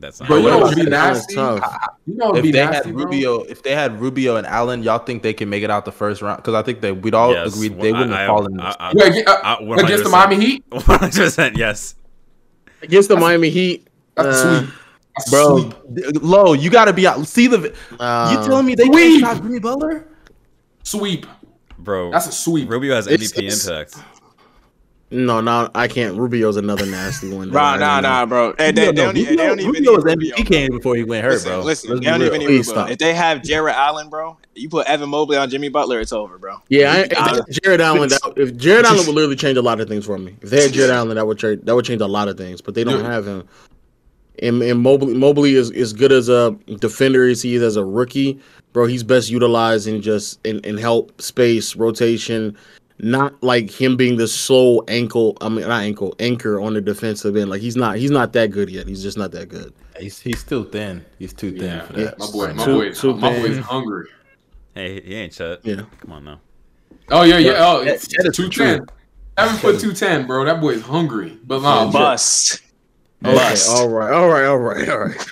That's not. Bro, you know what would be nasty? tough? You know If be they nasty, had bro? Rubio, if they had Rubio and Allen, y'all think they can make it out the first round? Because I think that we'd all Yes, agree well, they wouldn't I- have fallen. in I- this I- Yeah, uh, I- against the Miami Heat, One hundred percent. Yes. against the Miami Heat, that's uh, sweep. Bro. sweep. Lo, you got to be out. See the. uh, you telling me they Sweep. can't stop Jimmy Butler? Sweep. Bro, That's a sweep. Rubio has It's- MVP it's- impact. No, no, I can't. Rubio's another nasty one. I nah, nah, bro. Hey, they, they don't, they don't even Rubio was need MVP came before he went hurt, Listen, bro. listen, Let's they don't real. even need Rubio. stop. If they have Jarrett Allen, bro, you put Evan Mobley on Jimmy Butler, it's over, bro. Yeah, I, if Jarrett Allen, that, if Jarrett Allen would literally change a lot of things for me. If they had Jarrett [LAUGHS] Allen, that would change that would change a lot of things. But they don't Yeah. have him. And, and Mobley, Mobley is as good as a defender as he is as a rookie, bro. He's best utilized in just in, in help space rotation, not like him being the sole ankle. I mean, not ankle anchor on the defensive end. Like he's not he's not that good yet. He's just not that good. He's he's still thin. He's too thin Yeah, for that. my boy, my Too- boy, too my thin. boy's hungry. Hey, he ain't Chet. Yeah. Come on now. Oh yeah, yeah. Oh, That- it's that is two true. Seven foot two ten, bro. That boy's hungry. But nah, bro, Bust. Okay, Bust. all right, all right, all right, all right.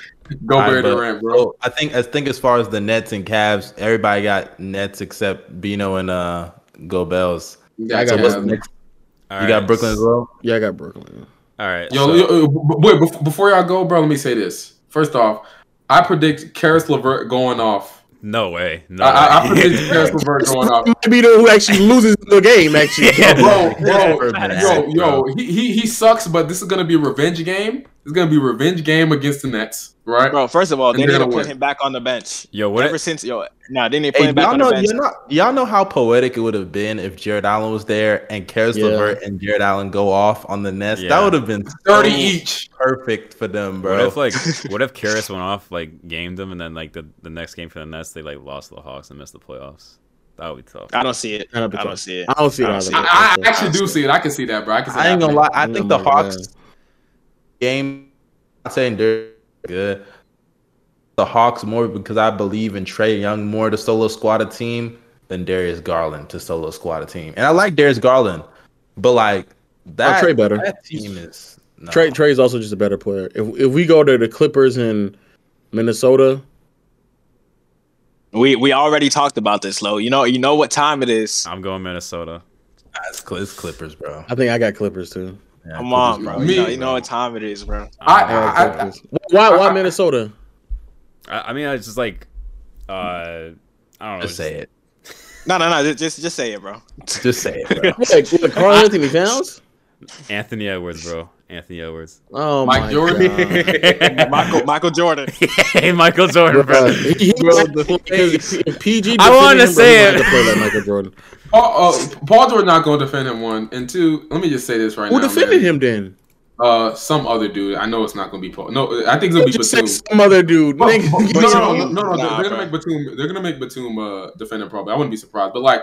go All right, Bear Durant, bro. I think I think as far as the Nets and Cavs, everybody got Nets except Bino and uh Gobels. I got So what's Cavs. next? All You got right. Brooklyn as well. Yeah, I got Brooklyn. All right. Yo, so- yo, yo, wait, bef- before y'all go, bro, let me say this. First off, I predict Caris LeVert going off. no way. No I, I, I predict [LAUGHS] Caris LeVert going off. Might be the who actually loses the game. Actually, [LAUGHS] bro, bro, Facts, [LAUGHS] yo, yo, he, he he sucks, but this is gonna be a revenge game. It's gonna be a revenge game against the Nets, right? Bro, first of all, they And need they're to put win. him back on the bench. Yo, what? Ever since, yo, nah, they need to put Hey, him back on know, the bench. y'all know, y'all know how poetic it would have been if Jarrett Allen was there and Caris Yeah. LeVert and Jarrett Allen go off on the Nets. Yeah. That would have been Thirty so each. perfect for them, bro. What if like [LAUGHS] what if Caris went off like gamed them and then like the, the next game for the Nets they like lost to the Hawks and missed the playoffs? That would be tough. I don't see it. I That'd be don't see it. I don't see it I don't either. see I, I actually do see it. I can see that, bro. I can see I ain't that gonna lie. I think the Hawks God. Game. I'm saying they're good. The Hawks more because I believe in Trae Young more to solo squad a team than Darius Garland to solo squad a team. And I like Darius Garland, but like that Trae better. That team is no. Trae Trae's also just a better player. If if we go to the Clippers in Minnesota, We we already talked about this, Lo. You know, you know what time it is. I'm going Minnesota. It's, it's Clippers, bro. I think I got Clippers too. Yeah, Come on, bro. bro. Me- You know, you know what time it is, bro. I, I I, I, why why I- Minnesota? I, I mean, I just like, uh, I don't know. Just say it. No, no, no. Just just say it, bro. Just say it, bro. What, what, Karl-Anthony Towns? Anthony Edwards, bro. Anthony Edwards. Oh Mike my Jordan. God. [LAUGHS] Michael Michael Jordan. [LAUGHS] hey, Michael Jordan, bro. Bro, he- he- because if- if PG I wanted to defended him, bro, say he it. to play like Michael Jordan. Paul, uh, Paul George not going to defend him. One and two. Let me just say this right Who now. Who defended man. him then? Uh, some other dude. I know it's not going to be Paul. No, I think it's going to be Just Batum. some other dude. But- Nigga, [LAUGHS] but- no, no, no, no, no, Nah, They're gonna bro. make Batum. They're gonna make Batum uh, defend him. Probably. I wouldn't be surprised. But like,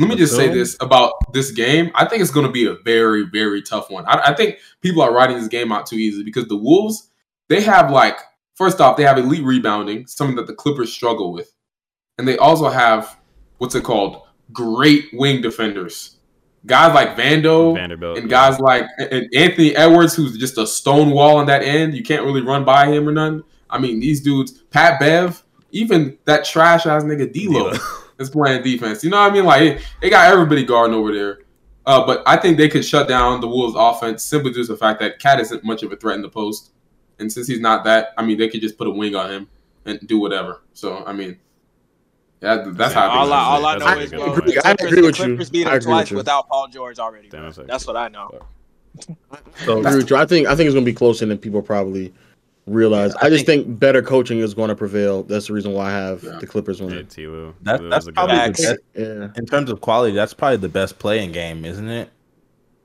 let me just say this about this game. I think it's gonna be a very, very tough one. I, I think people are writing this game out too easy because the Wolves they have like first off they have elite rebounding, something that the Clippers struggle with, and they also have what's it called? Great wing defenders. Guys like Vando, Vanderbilt. and guys like and Anthony Edwards, who's just a stone wall on that end. You can't really run by him or nothing. I mean, these dudes, Pat Bev, even that trash ass nigga D'Lo [LAUGHS] is playing defense. You know what I mean? Like they got everybody guarding over there. Uh, but I think they could shut down the Wolves' offense simply due to the fact that KAT isn't much of a threat in the post, and since he's not that, I mean, they could just put a wing on him and do whatever. So I mean, yeah, that's how. I All think I, all I That's know a is, good bro, point. I agree with the you. Clippers beat I him agree with you. without Paul George already. Damn, that's That's what I know. I agree with you. I think I think it's gonna be closer than people probably realize. Yeah, I I, just think, better coaching is going to prevail. That's the reason why I have Yeah. the Clippers winning. T-Lue. That, T-Lue that's was a good probably the Facts. best Yeah, in terms of quality. That's probably the best playing game, isn't it?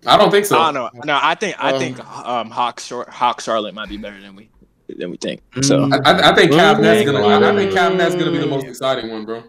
I don't think so. I don't know. No, I think I Um, think um Hawk Short Hawk Charlotte might be better than we than we think. So Mm. I, I- I think Cavs Nets Mm. gonna. I, I think Cavs Nets gonna be the most exciting one, bro.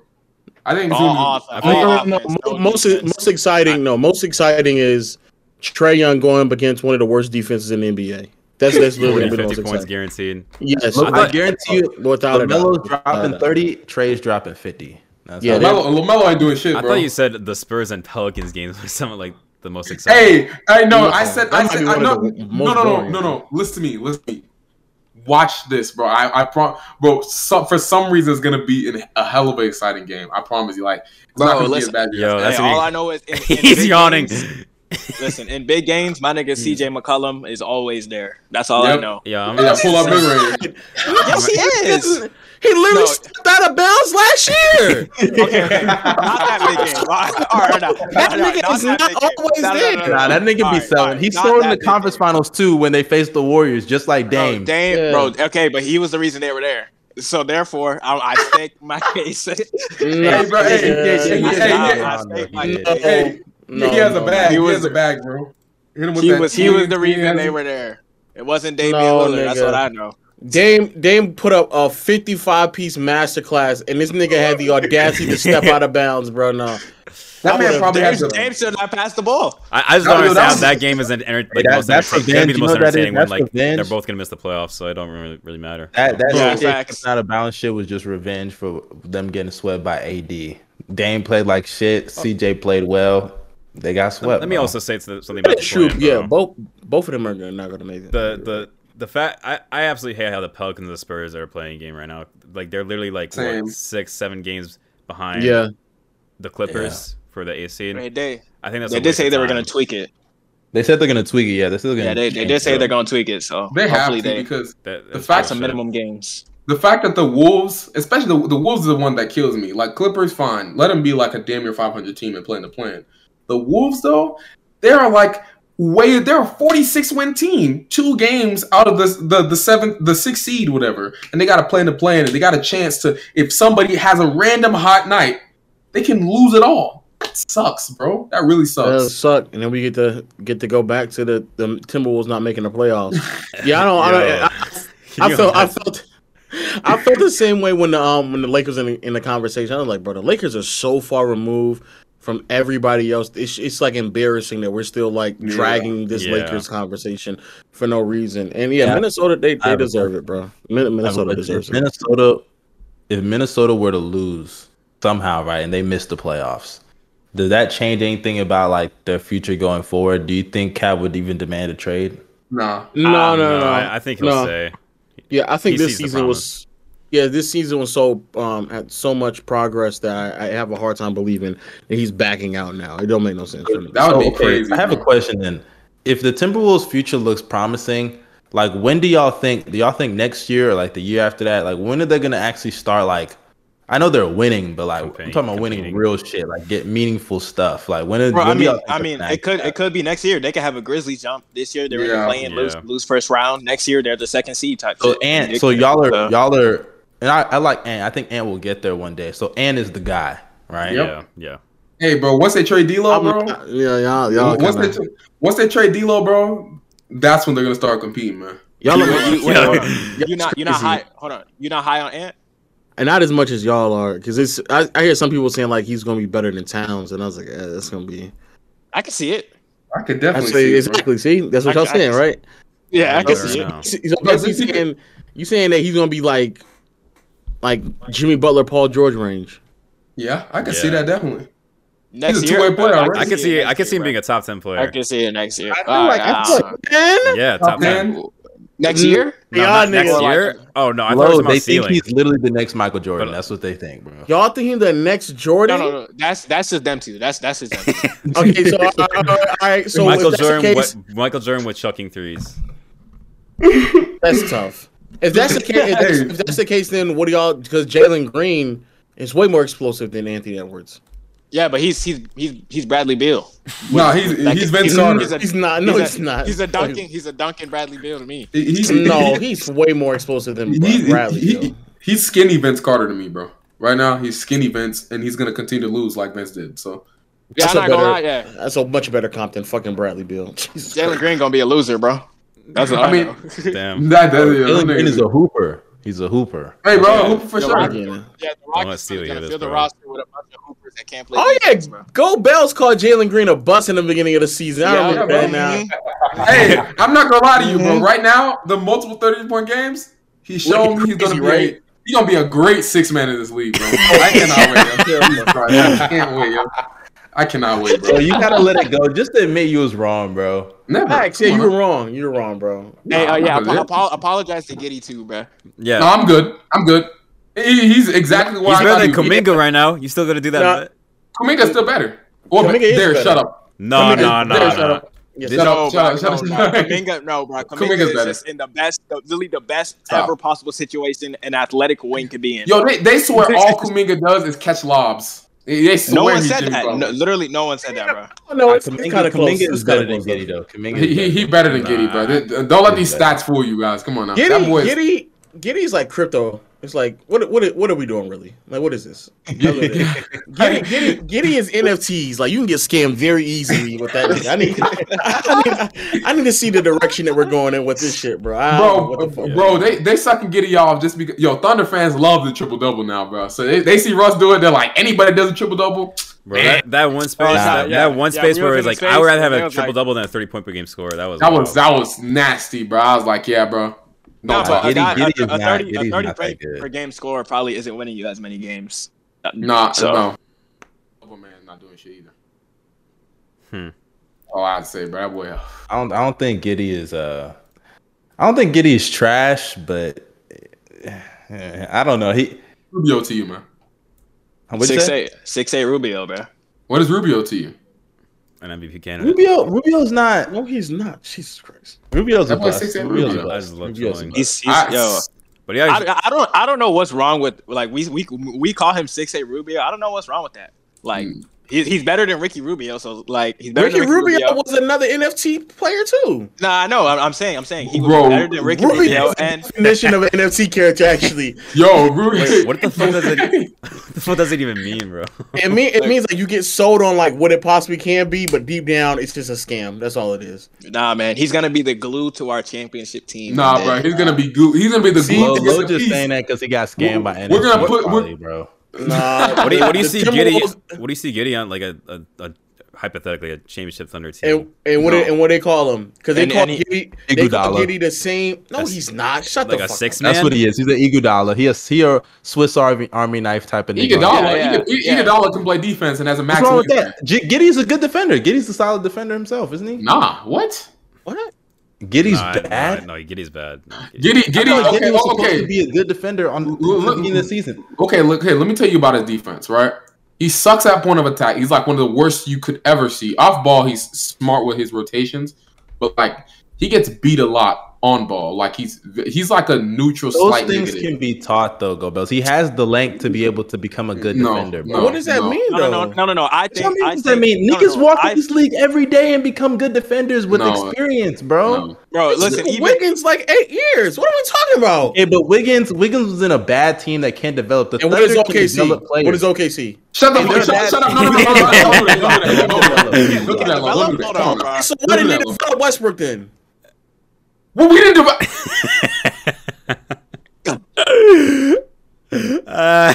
I think it's all gonna offense, I think- all No, no, offense, no, no most defense. most exciting. No, most exciting is Trae Young going up against one of the worst defenses in the NBA. That's that's literally the 50 points exciting. guaranteed. Yes, Look, I I, guarantee you, without a. Lamelo's uh, dropping doubt. thirty. Trae's dropping fifty. That's Yeah, Lamelo, Lamelo ain't doing shit, I bro. thought you said the Spurs and Pelicans games were [LAUGHS] something like the most exciting. Hey, I know. No, I said, I said, I, one no, no, no, no, no, no. Listen to me, listen to me. Watch this, bro. I, I prom, bro. Some, for some reason, it's gonna be an, a hell of an exciting game. I promise you. Like, it's Bro, not gonna listen. be as bad. as Yo, that. that's Hey, all I know is in, [LAUGHS] in He's yawning. games- listen, in big games, my nigga CJ McCollum is always there. That's all I know. Yeah, I'm, Yeah, pull up mid range. Yes, he is. He literally No. stepped out of bounds last year. Okay, okay. not that big game. All right, no, That no, no, nigga is that not always No, there. no, Nah, that nigga All be right, selling. all right, He's not still in the conference game. finals too when they faced the Warriors, just like Bro, Dame. Dame, Yeah. bro. Okay, but he was the reason they were there. So therefore, I, I stake my case. Hey, bro, yeah. Hey, No, he has a bag. He He, was- has a bag, bro. Hit him with He that was he was the reason they were there. It wasn't Damian No, Lillard. That's what I know. Dame Dame put up a 55 piece masterclass, and this nigga had the audacity to step [LAUGHS] out of bounds, bro. No, That I man probably Dame, has a. Dame should not pass the ball. I, I just don't yo, understand that how that game is an enter- like, That- most that's entertaining, gonna be the most know what that is? entertaining one. Like revenge. they're both gonna miss the playoffs, so it don't really really matter. That that Yeah, CJ facts. coming out of balance shit was just revenge for them getting swept by AD. Dame played like shit. Oh. CJ played well. They got swept. Let me bro. also say something something about the true. play-in, Yeah, both both of them are not gonna make it. the the the fact I, I absolutely hate how the Pelicans and the Spurs are playing game right now. Like they're literally like what, six, seven games behind yeah, the Clippers for the AC. They did. I think that's They a did say of they were going to tweak it. They said they're gonna tweak it. Yeah, they're still gonna. Yeah, they, they did say it. they're going to tweak it. So They have to they because That, the that's fact- have some minimum games. the fact that the Wolves, especially the, the Wolves, is the one that kills me. Like Clippers, fine, let them be like a damn near 500 team and playing the play-in. The Wolves, though, they are like way they're a 46 win team, two games out of the the the seventh, the sixth seed, whatever, and they got to play in the play-in, and they got a chance to if somebody has a random hot night, they can lose it all. That sucks, bro. That really that sucks. suck. And then we get to get to go back to the the Timberwolves not making the playoffs. [LAUGHS] Yeah, I don't. I, don't, Yo. I, I felt. I [LAUGHS] felt. I felt the same way when the um when the Lakers in the, in the conversation. I was like, bro, the Lakers are so far removed from everybody else. It's, it's like embarrassing that we're still like Yeah. dragging this Yeah. Lakers conversation for no reason. And yeah, Yeah. Minnesota they, they deserve it, bro. Minnesota deserves it. Minnesota, if Minnesota were to lose somehow, right, and they miss the playoffs, does that change anything about like their future going forward? Do you think KAT would even demand a trade? Nah, No, Ah, no, no. I, I think he'll no. say. Yeah, I think He this season was. Yeah, this season was so um had so much progress that I, I have a hard time believing that he's backing out now. It don't make no sense for me. That would be So, okay, crazy. I have a question then. If the Timberwolves' future looks promising, like when do y'all think? Do y'all think next year or like the year after that? Like when are they gonna actually start? Like, I know they're winning, but like Competing- I'm talking about winning real shit. Like get meaningful stuff. Like when? Is, Bro, when I do mean, y'all think I mean, it could actually it could be next year. They could have a Grizzlies jump this year. They're Yeah. playing lose Yeah. lose first round. Next year they're the second seed type. So shit. Ant, They so y'all are uh, y'all are, and I, I like Ant. I think Ant will get there one day. So Ant is the guy, right? Yep. Yeah, yeah. Hey, bro, once they trade D'Lo, I'm- bro, yeah, y'all, y'all, once kinda, they tra- once they trade D'Lo, bro, that's when they're gonna start competing, man. y'all are, Wait, you- wait, Yeah. hold on. [LAUGHS] You're not you're not high. Hold on. You're not high on Ant. and not as much as y'all are, because it's. I, I hear some people saying like he's gonna be better than Towns, and I was like, yeah, that's gonna be. I can see it. I could I definitely say see it, bro. exactly. See, that's what I- y'all I- saying, right? Yeah, I can see it. now. So No, basically this- saying you saying that he's gonna be like, like Jimmy Butler, Paul George range. Yeah, I can see that definitely. Next He's a year, two-way player, I, right? I can see. it I can see him being a top ten player. I player. can see it next year. I feel like, I feel Uh, like Yeah, top ten. Man, next year. No, Y'all not next niggas- year. Oh no, I thought it Lo, was they about think he's literally the next Michael Jordan. But- That's what they think, bro. y'all think he's the next Jordan? No, no, no. That's that's just them two. That's that's just them. [LAUGHS] Okay, so uh, uh, all right, so Michael Jordan. case, what, Michael Jordan with chucking threes. [LAUGHS] that's tough. If that's the case, if that's, if that's the case, then what do y'all? Because Jalen Green is way more explosive than Anthony Edwards. yeah, but he's he's he's he's Bradley Beal. no, he's Like, he's Vince Carter. he's a- He's not. No, he's he's, a, not. He's a Duncan. He's a Duncan Bradley Beal to me. He's No, he's way more explosive than he- Bradley. he- Beal. he's skinny Vince Carter to me, bro. Right now, he's skinny Vince, and he's gonna continue to lose like Vince did. So Yeah, That's I'm a not gonna lie. Yeah, That's a much better comp than fucking Bradley Beal. [LAUGHS] Jesus Jalen Green gonna be a loser, bro. That's what I, I mean- know. [LAUGHS] Damn. that, that, yeah, Jalen Green is a hooper. He's a hooper. hey, bro, Yeah. hoop for Yo, sure. Rocky- Yeah. yeah, the let Rockets Steely are gonna fill the roster with a bunch of hoopers that can't play. Oh yeah, bro. Go Bells called Jalen Green a bust in the beginning of the season. I Yeah, remember yeah, that now. Hey, I'm not gonna lie to you, Mhm. bro. Right now, the multiple 30 point games, he's showing me he's gonna crazy, be right? he's gonna be a great six man in this league, bro. [LAUGHS] I cannot wait. yo. [LAUGHS] Jesus Christ, I can't wait, yo. I cannot wait, So bro. you gotta let it go. Just admit you was wrong, bro. Never. Facts. Yeah, you were wrong. You were wrong, bro. Hey, uh, yeah, I'm not apo- gonna- apo- apologize to Giddey too, bro. Yeah. No, I'm good. I'm good. He, he's exactly what He's I better thought than he. Kuminga right now. You still gonna do that? Nah. Kuminga's still better. Well, Kuminga is there, better. shut up. No, Kuminga- no, no, Shut no. up. Yes, shut No, up. Bro, shut no, up, no, shut up. Kuminga, no, bro. Kuminga Kuminga's is better. just in the best, the, literally the best Stop. ever possible situation an athletic wing could be in. Yo, they, they swear [LAUGHS] all Kuminga does is catch lobs. They they swear no one said Jimmy that. No, literally, no one said that, bro. [LAUGHS] No, it's, Kuminga, kind of close. Kuminga It's is better than close, Giddey though. Kuminga He, he, he better than Giddey, bro. Don't let these stats fool you guys. Come on now. Giddey, that boy Giddey, Giddey's like crypto. It's like what what what are we doing really? Like what is this? [LAUGHS] That's what it is. Giddey, Giddey, Giddey is NFTs. Like you can get scammed very easily with that. I need, I need, I need to see the direction that we're going in with this shit, bro. I Bro, what the fuck. bro, they they sucking Giddey off just because. Yo, Thunder fans love the triple double now, bro. So they, they see Russ do it. They're like, anybody does a triple double. Bro, that, that one space, Oh, that, yeah, that one yeah, space we where was it's like, the I would rather have a it was triple like- double than a 30 point per game score. That was That wild. was that was nasty, bro. I was like, yeah, bro. No, Don't but talk. a, Giddey- guy, Giddey a, is a 30, Giddey's a 30 not per, per game score probably isn't winning you as many games. Nah, So- no. Double man not doing shit either. Hmm. Oh, I'd say, bro, that boy. I don't. I don't think Giddey is. Uh, I don't think Giddey is trash, but eh, I don't know. He. Rubio to you, man. What'd you say? eight, six eight Rubio, bro. What is Rubio to you? An MVP candidate. Rubio. Rubio's not. No, he's not. Jesus Christ. Rubio's a bust. Rubio's Rubio. a I bust. Rubio's a bust. He's, he's I- yo. But yeah, I, I don't I don't know what's wrong with like we we we call him six eight Rubio. I don't know what's wrong with that. Like Hmm. He's he's better than Ricky Rubio. So like he's better Ricky than Ricky Rubio Rubio. was another NFT player too. Nah, I know. I'm, I'm saying I'm saying he was Bro, better than Ricky Rubio Rubio. is the And definition of an NFT character. Actually, [LAUGHS] Yo, Rubio. Wait, what the fuck does it? [LAUGHS] what the fuck does it even mean, bro? it mean it means like you get sold on like what it possibly can be, but deep down it's just a scam. That's all it is. nah, man, he's gonna be the glue to our championship team. Nah, bro, he's gonna be uh, glue. He's gonna be the See, glue. Lo, to Lo the just piece. saying that because he got scammed by We're gonna NFT put- quality, bro. Nah, [LAUGHS] What do you, what do you see Giddey? What do you see Giddey on like a, a, a hypothetically a championship Thunder team? And, and what No. they, and what they call him? Because they And- call and he- Giddey, they call Iguodala. Giddey the same. No, That's- he's not. Shut like the a fuck six up. man. That's what he is. He's an Iguodala. He is he a Swiss Army Army knife type of nigga. Iguodala, Yeah, yeah, Iguodala yeah. Can play defense and has a max. What's wrong with that? G- Giddey's a good defender. Giddey's a solid defender himself, isn't he? Nah, what? What? Giddey's Nah, bad. Nah, no, Giddey's bad. No, Giddey, I Giddey. feel like Okay, Giddey was supposed okay, to be a good defender on Look, the beginning the season. okay. Look, hey, let me tell you about his defense. Right, he sucks at point of attack. He's like one of the worst you could ever see. Off ball, he's smart with his rotations, but like he gets beat a lot on ball. Like he's he's like a neutral, Those slight things negative. can be taught though, Gobels. He has the length to be able to become a good No, defender. no. What does that no. mean, though? no, no, no, no, no. I think. What I does think, that mean? no, Niggas no, walk I- in this league every day and become good defenders with No. experience, bro. No. bro. This Listen, even Wiggins like eight years. What are we talking about? Okay, but Wiggins Wiggins was in a bad team that can't develop. The And what is Thunder can OKC? develop players. What is OKC? Shut the Hey, fuck they're shut, bad. shut up. No, no, no, no, no, no, don't do that. Don't do that. Don't do that. Don't do that. Don't do that. Don't do that. Hold Come on, on, bro. now. So Don't why do did that, they Lo. develop Westbrook then? Well, we didn't do. Uh,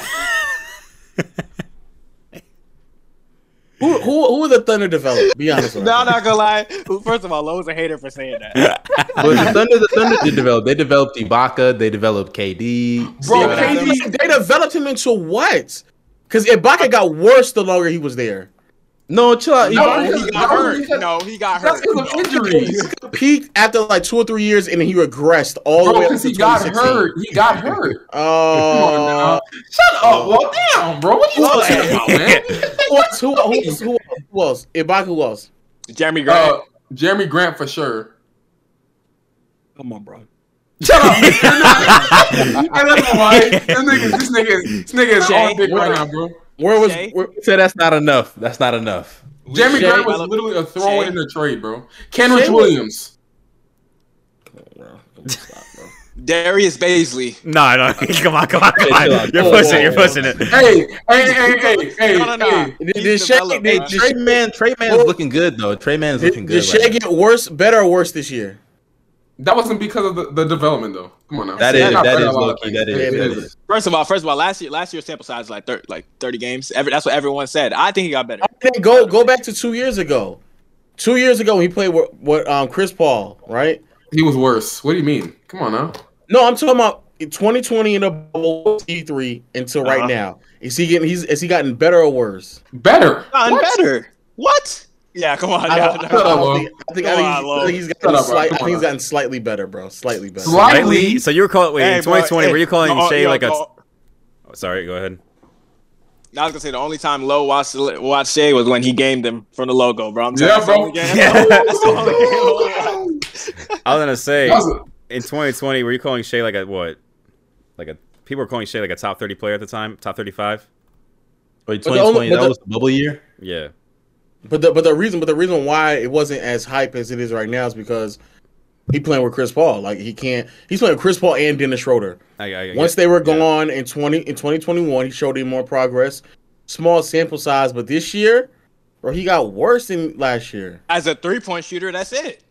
Who who who the Thunder develop? Be honest. with No, me. [LAUGHS] I'm not gonna lie. First of all, Lo's a hater for saying that. [LAUGHS] But the Thunder, the Thunder did develop. They developed Ibaka. They developed KD. Bro, They- KD they developed him into what? Because Ibaka got worse the longer he was there. No, chill out. No, Ibaka- No, he got no, hurt. because- No, he got That's hurt. because of injuries. Peaked after like two or three years, and then he regressed all the way up because to he got hurt. He got hurt. [LAUGHS] Oh, Shut up. Well, damn, bro. What are you talking about, man? who else? Who, who, else? who, else? who else? Ibaka, who else? Jerami Grant. Uh, Jerami Grant for sure. Come on, bro. Shut up. I don't know why. This nigga, this nigga, this nigga is Shai, on dick right now, bro. Where was? Shai? Where, Say that's not enough. That's not enough. Jerami Shai- Grant was literally a throw Shai. in the trade, bro. Kenrich Shai Williams. bro, come on, stop, bro. Darius Bazley. no, no, [LAUGHS] come on, come on, come on. You're Whoa, oh. pushing it. You're whoa, pushing it. Hey, hey, hey, hey, hey, No, no, no. hey. Did, did Shai, did, Tre Mann, Tre Mann's Well- looking good though. Tre Mann's looking did, good. did Shai right get worse, better or worse this year? That wasn't because of the, the development, though. Come on now. That That's is- not that better is a lot of low-key, things. that is- Yeah, it that is. is. First of all, first of all, last year last year sample size is like thir- like 30 games. Every, that's what everyone said. I think he got better. Then go go back to two years ago. Two years ago, when he played with, with um, Chris Paul, right? He was worse. What do you mean? Come on now. No, I'm talking about 2020 in the bubble T3 until right Uh-huh. now. Is he getting? He's is he gotten better or worse? Better. Gotten What? better. What? Yeah, come on. I yeah, don't, I no. don't Shut up, Lo. think, I think, I think, he's, Lo. I think he's gotten slight, I think he's gotten slightly better, bro. Slightly better. Slightly. So you were calling. Wait, Hey, in 2020, hey, were you calling no, Shai yo, like a? no. Oh, sorry, go ahead. I was gonna say the only time Lo watched watched Shai was when he gamed him from the logo, bro. I'm Yeah, telling you, bro. that's the game- that's the only game Lo watched. I was gonna say That was a- in 2020, were you calling Shai like a what? Like a people were calling Shai like a top 30 player at the time, top 35. Wait, But only- 2020, that the- was the bubble year. Yeah, But the but the reason but the reason why it wasn't as hype as it is right now is because he playing with Chris Paul. Like he can't. He's playing with Chris Paul and Dennis Schroeder. I, I, I Once they were yeah. gone in twenty in twenty twenty one, he showed him more progress. Small sample size, but this year, bro, he got worse than last year. As a three point shooter, that's it.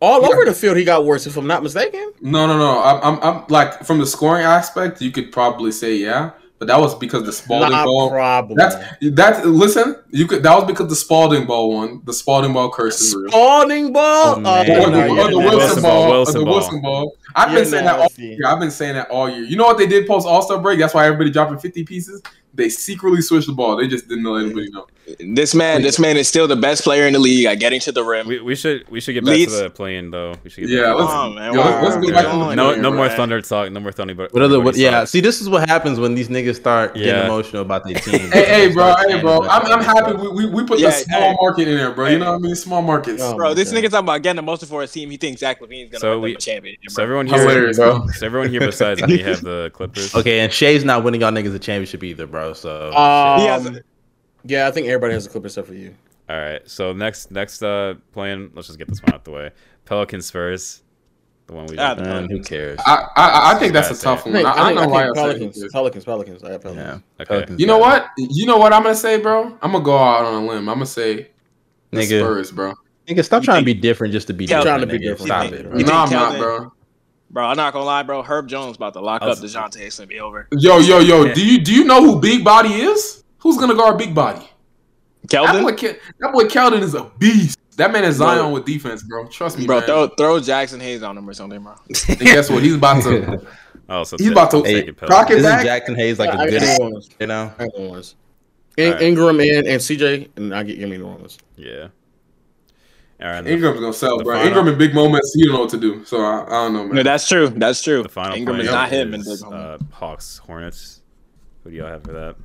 All over the field, he got worse. If I'm not mistaken. No, no, no. I'm, I'm, I'm like from the scoring aspect, you could probably say yeah, but that was because the Spalding Not ball. problem. That's that's listen. You could that was because the Spalding ball one. The Spalding ball curse is real. Spalding ball. Oh, man. Oh, Or the, oh, or the nasty. Wilson, ball, or the. Wilson ball. I've You're been saying that all year. I've been saying that all year. You know what they did post All Star break? That's why everybody dropping fifty pieces. They secretly switched the ball. They just didn't let anybody know. This man, this man is still the best player in the league at getting to the rim. We, we should we should get back Leeds- to the play-in though. We should get Yeah, back to let's, the- on, man. yo, let's Wow. go back to Come the on, no here, no more man. thunder talk. No more thunder. But What other? What, yeah. See, this is what happens when these niggas start getting Yeah. emotional about their [LAUGHS] team. Hey, hey, bro, hey, bro. I'm, I'm happy we, we, we put Yeah, the small hey. market in there, bro. You know what I mean? Small markets. Oh, Bro, my this God. nigga talking about getting the most for his team. He thinks Zach LaVine's gonna So win we- them a championship. So everyone here, bro. so everyone here besides me have the [LAUGHS] Clippers. Okay, and Shai's not winning y'all niggas a championship either, bro. So Um, He has- yeah, I think everybody has a clip except for you. All right. So next next uh play-in. Let's just get this one out the way. Pelican Spurs. The one we. Ah, just- man, who cares? I, I, I think that's a tough say I one. I, I I think, know I why think I Pelicans, said this. Pelicans, Pelicans. I have Pelicans. Yeah, Okay. Pelicans You know got what? You know what I'm gonna say, bro? I'm gonna go out on a limb. I'm gonna say the Nigga. Spurs, bro. Nigga, stop You trying to be different just to be Yeah, different. trying to be nigga. different. Stop You it, bro. No, I'm Keldon- not, bro. Bro, I'm not gonna lie, bro. Herb Jones about to lock I up was- Dejounte. It's gonna be over. Yo, yo, yo. Do you do you know who Big Body is? Who's gonna guard Big Body? That boy, that boy Keldon is a beast. That man is Bro. Zion with defense, bro. Trust me, bro, man. throw throw Jaxson Hayes on him or something, bro. [LAUGHS] and guess what? He's about to. [LAUGHS] Oh, so He's take- about to- take Hey, it, Pelican. Isn't back. Jaxson Hayes like I a get good, New you know? I get New Orleans. In, Alright. Ingram and, and CJ, and I get give me New Orleans. Yeah. All right. the- Ingram's gonna sell, bro. final- Ingram in big moments, he don't know what to do. So I, I don't know, man. No, that's true. That's true. The final Ingram is not him in is, big uh, Hawks Hornets. Who do y'all have for that?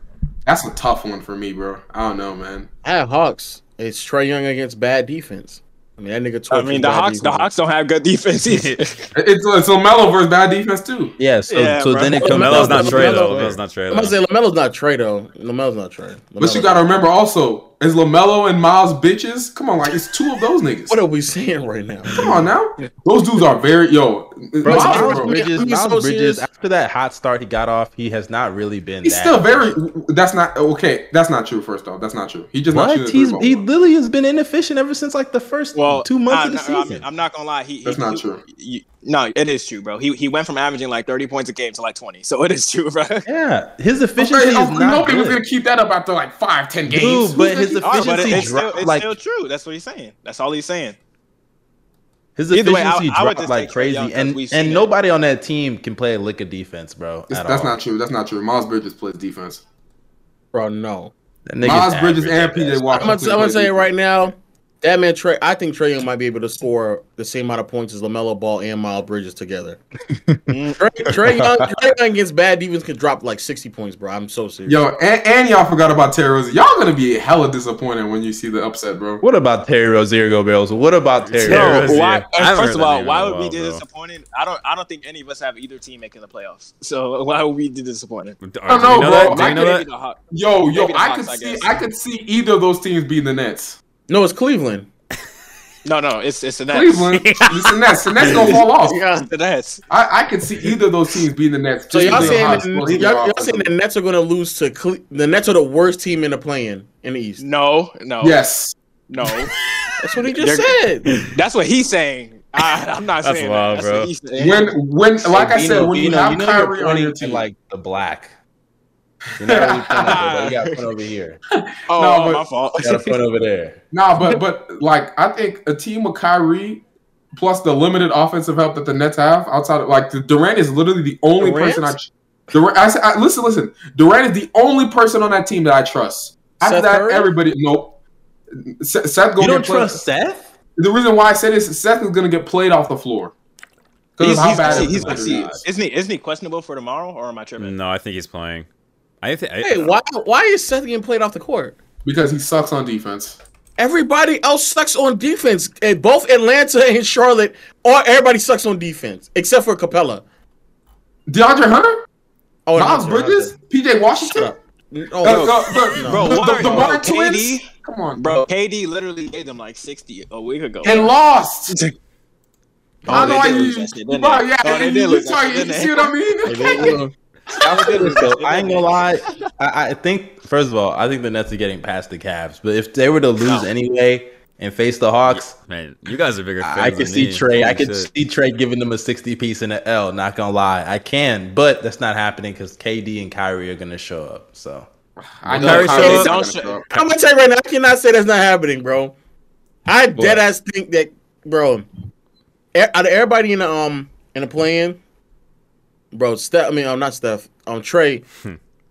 That's a tough one for me, bro. I don't know, man. I have Hawks. It's Trae Young against bad defense. I mean, that nigga. I mean, the bad Hawks. The. Hawks don't have good defense either. [LAUGHS] It's it's Lamelo versus bad defense too. Yeah, so, Yeah, so then it comes Lamelo's not Trae though. Lamelo's not Trae I'm gonna say though. Lamelo's not Trae though. Lamelo's not Trae. But you gotta remember also, is Lamelo and Miles bitches? Come on, like it's two of those niggas. What are we saying right now? Come on now, those dudes are very yo. Bro, Miles, Miles bro, Bridges, Miles Bridges, after that hot start he got off, he has not really been he's that. still very. That's not okay. That's not true. First off, that's not true. He just not what? shooting He's he literally has been inefficient ever since like the first Well, two months I- of the I- I season. mean, I'm not gonna lie. He, That's he, not he- true. you- no, it is true, bro. He he went from averaging like 30 points a game to like 20. So it is true, bro. [LAUGHS] yeah, his Okay, efficiency is oh, not nobody was good. gonna keep that up after like five, ten games. Dude, but his [LAUGHS] keep- Oh, but it- efficiency it's, still, dropped it's like still true. That's what he's saying. That's all he's saying. his Either way, I- efficiency I dropped like take Trey Young and we've and it. nobody on that team can play a lick of defense, bro. At that's all. not true. That's not true. Miles Bridges plays defense. Bro, no. That Miles Bridges average and PJ. Walker. I'm gonna, I'm gonna say it right now. That man Trae, I think Trae Young might be able to score the same amount of points as Lamelo Ball and Miles Bridges together. [LAUGHS] Mm, Trae, Trae Young, Trae Young against bad defense can drop like 60 points, bro. I'm so serious. Yo, and, and y'all forgot about Terry Rozier. Y'all gonna be hella disappointed when you see the upset, bro. What about Terry Rozier go Bills? What about Terry? No, Rozier? Rozier. why? First of all, why would we be bro. disappointed? I don't. I don't think any of us have either team making the playoffs. [LAUGHS] So why would we be disappointed? I don't you know, know bro. that? Do you know that? Yo, yo, Maybe I could I see. I could see either of those teams beating the Nets. No, it's Cleveland. No, no, it's it's the Nets. Cleveland, it's [LAUGHS] the Nets. The Nets gonna fall off. Yeah. The Nets. I, I could see either of those teams being the Nets. So just y'all saying, of how that, y'all, y'all saying the Nets are going to lose to Cle- the Nets are the worst team in the playing in the East. No, no, Yes. no. [LAUGHS] That's what he just said. That's what he's saying. I, I'm not That's saying wild, that. That's bro. what he's saying. When when like I You said, know- when you, know, have you know Kyrie on your pointing to team, like the black. You know we point [LAUGHS] you got to point over here. [LAUGHS] oh, No, but- my fault. You got to point over there. [LAUGHS] Nah, but but like I think a team with Kyrie plus the limited offensive help that the Nets have outside of like Durant is literally the only Durant? person I. Durant, I, I listen, listen. Durant is the only person on that team that I trust. After Seth that, Curry? everybody nope. Seth, Seth You gonna don't get played. trust Seth? The reason why I say this is Seth is gonna get played off the floor. Because He's, how he's, bad he's, his he's, he- is. isn't he? Isn't he questionable for tomorrow, or am I tripping? No, I think he's playing. I think. Hey, why why is Seth getting played off the court? because he sucks on defense. Everybody else sucks on defense. Eh, Both Atlanta and Charlotte, or everybody sucks on defense except for Capela. DeAndre Hunter, Oh, Miles no, Bridges, PJ Shut Washington, up. Uh, Oh, uh, the, No. Bro, the, why- the, the bro, Warren KD twins. Come on, Bro, KD literally gave them like 60 a week ago. and lost. Oh, I know did you, lose that bro, yeah, Oh, they you, did you, lose that saw- shit, you see what I mean? I would do this though. I ain't gonna lie. I, I think first of all, I think the Nets are getting past the Cavs. But if they were to lose anyway and face the Hawks, Man, you guys are bigger fans. I could see me. Trae. I Holy could shit. see Trae giving them a sixty piece in the L. Not gonna lie, I can, but that's not happening because KD and Kyrie are gonna show up. So I Kyrie know showed Kyrie's up. not Don't gonna show- show up. I'm gonna tell you right now, I cannot say that's not happening, bro. I dead ass think that, bro. Out of everybody in the um in the play-in, bro, Steph. I mean, I'm not Steph. Um, Trae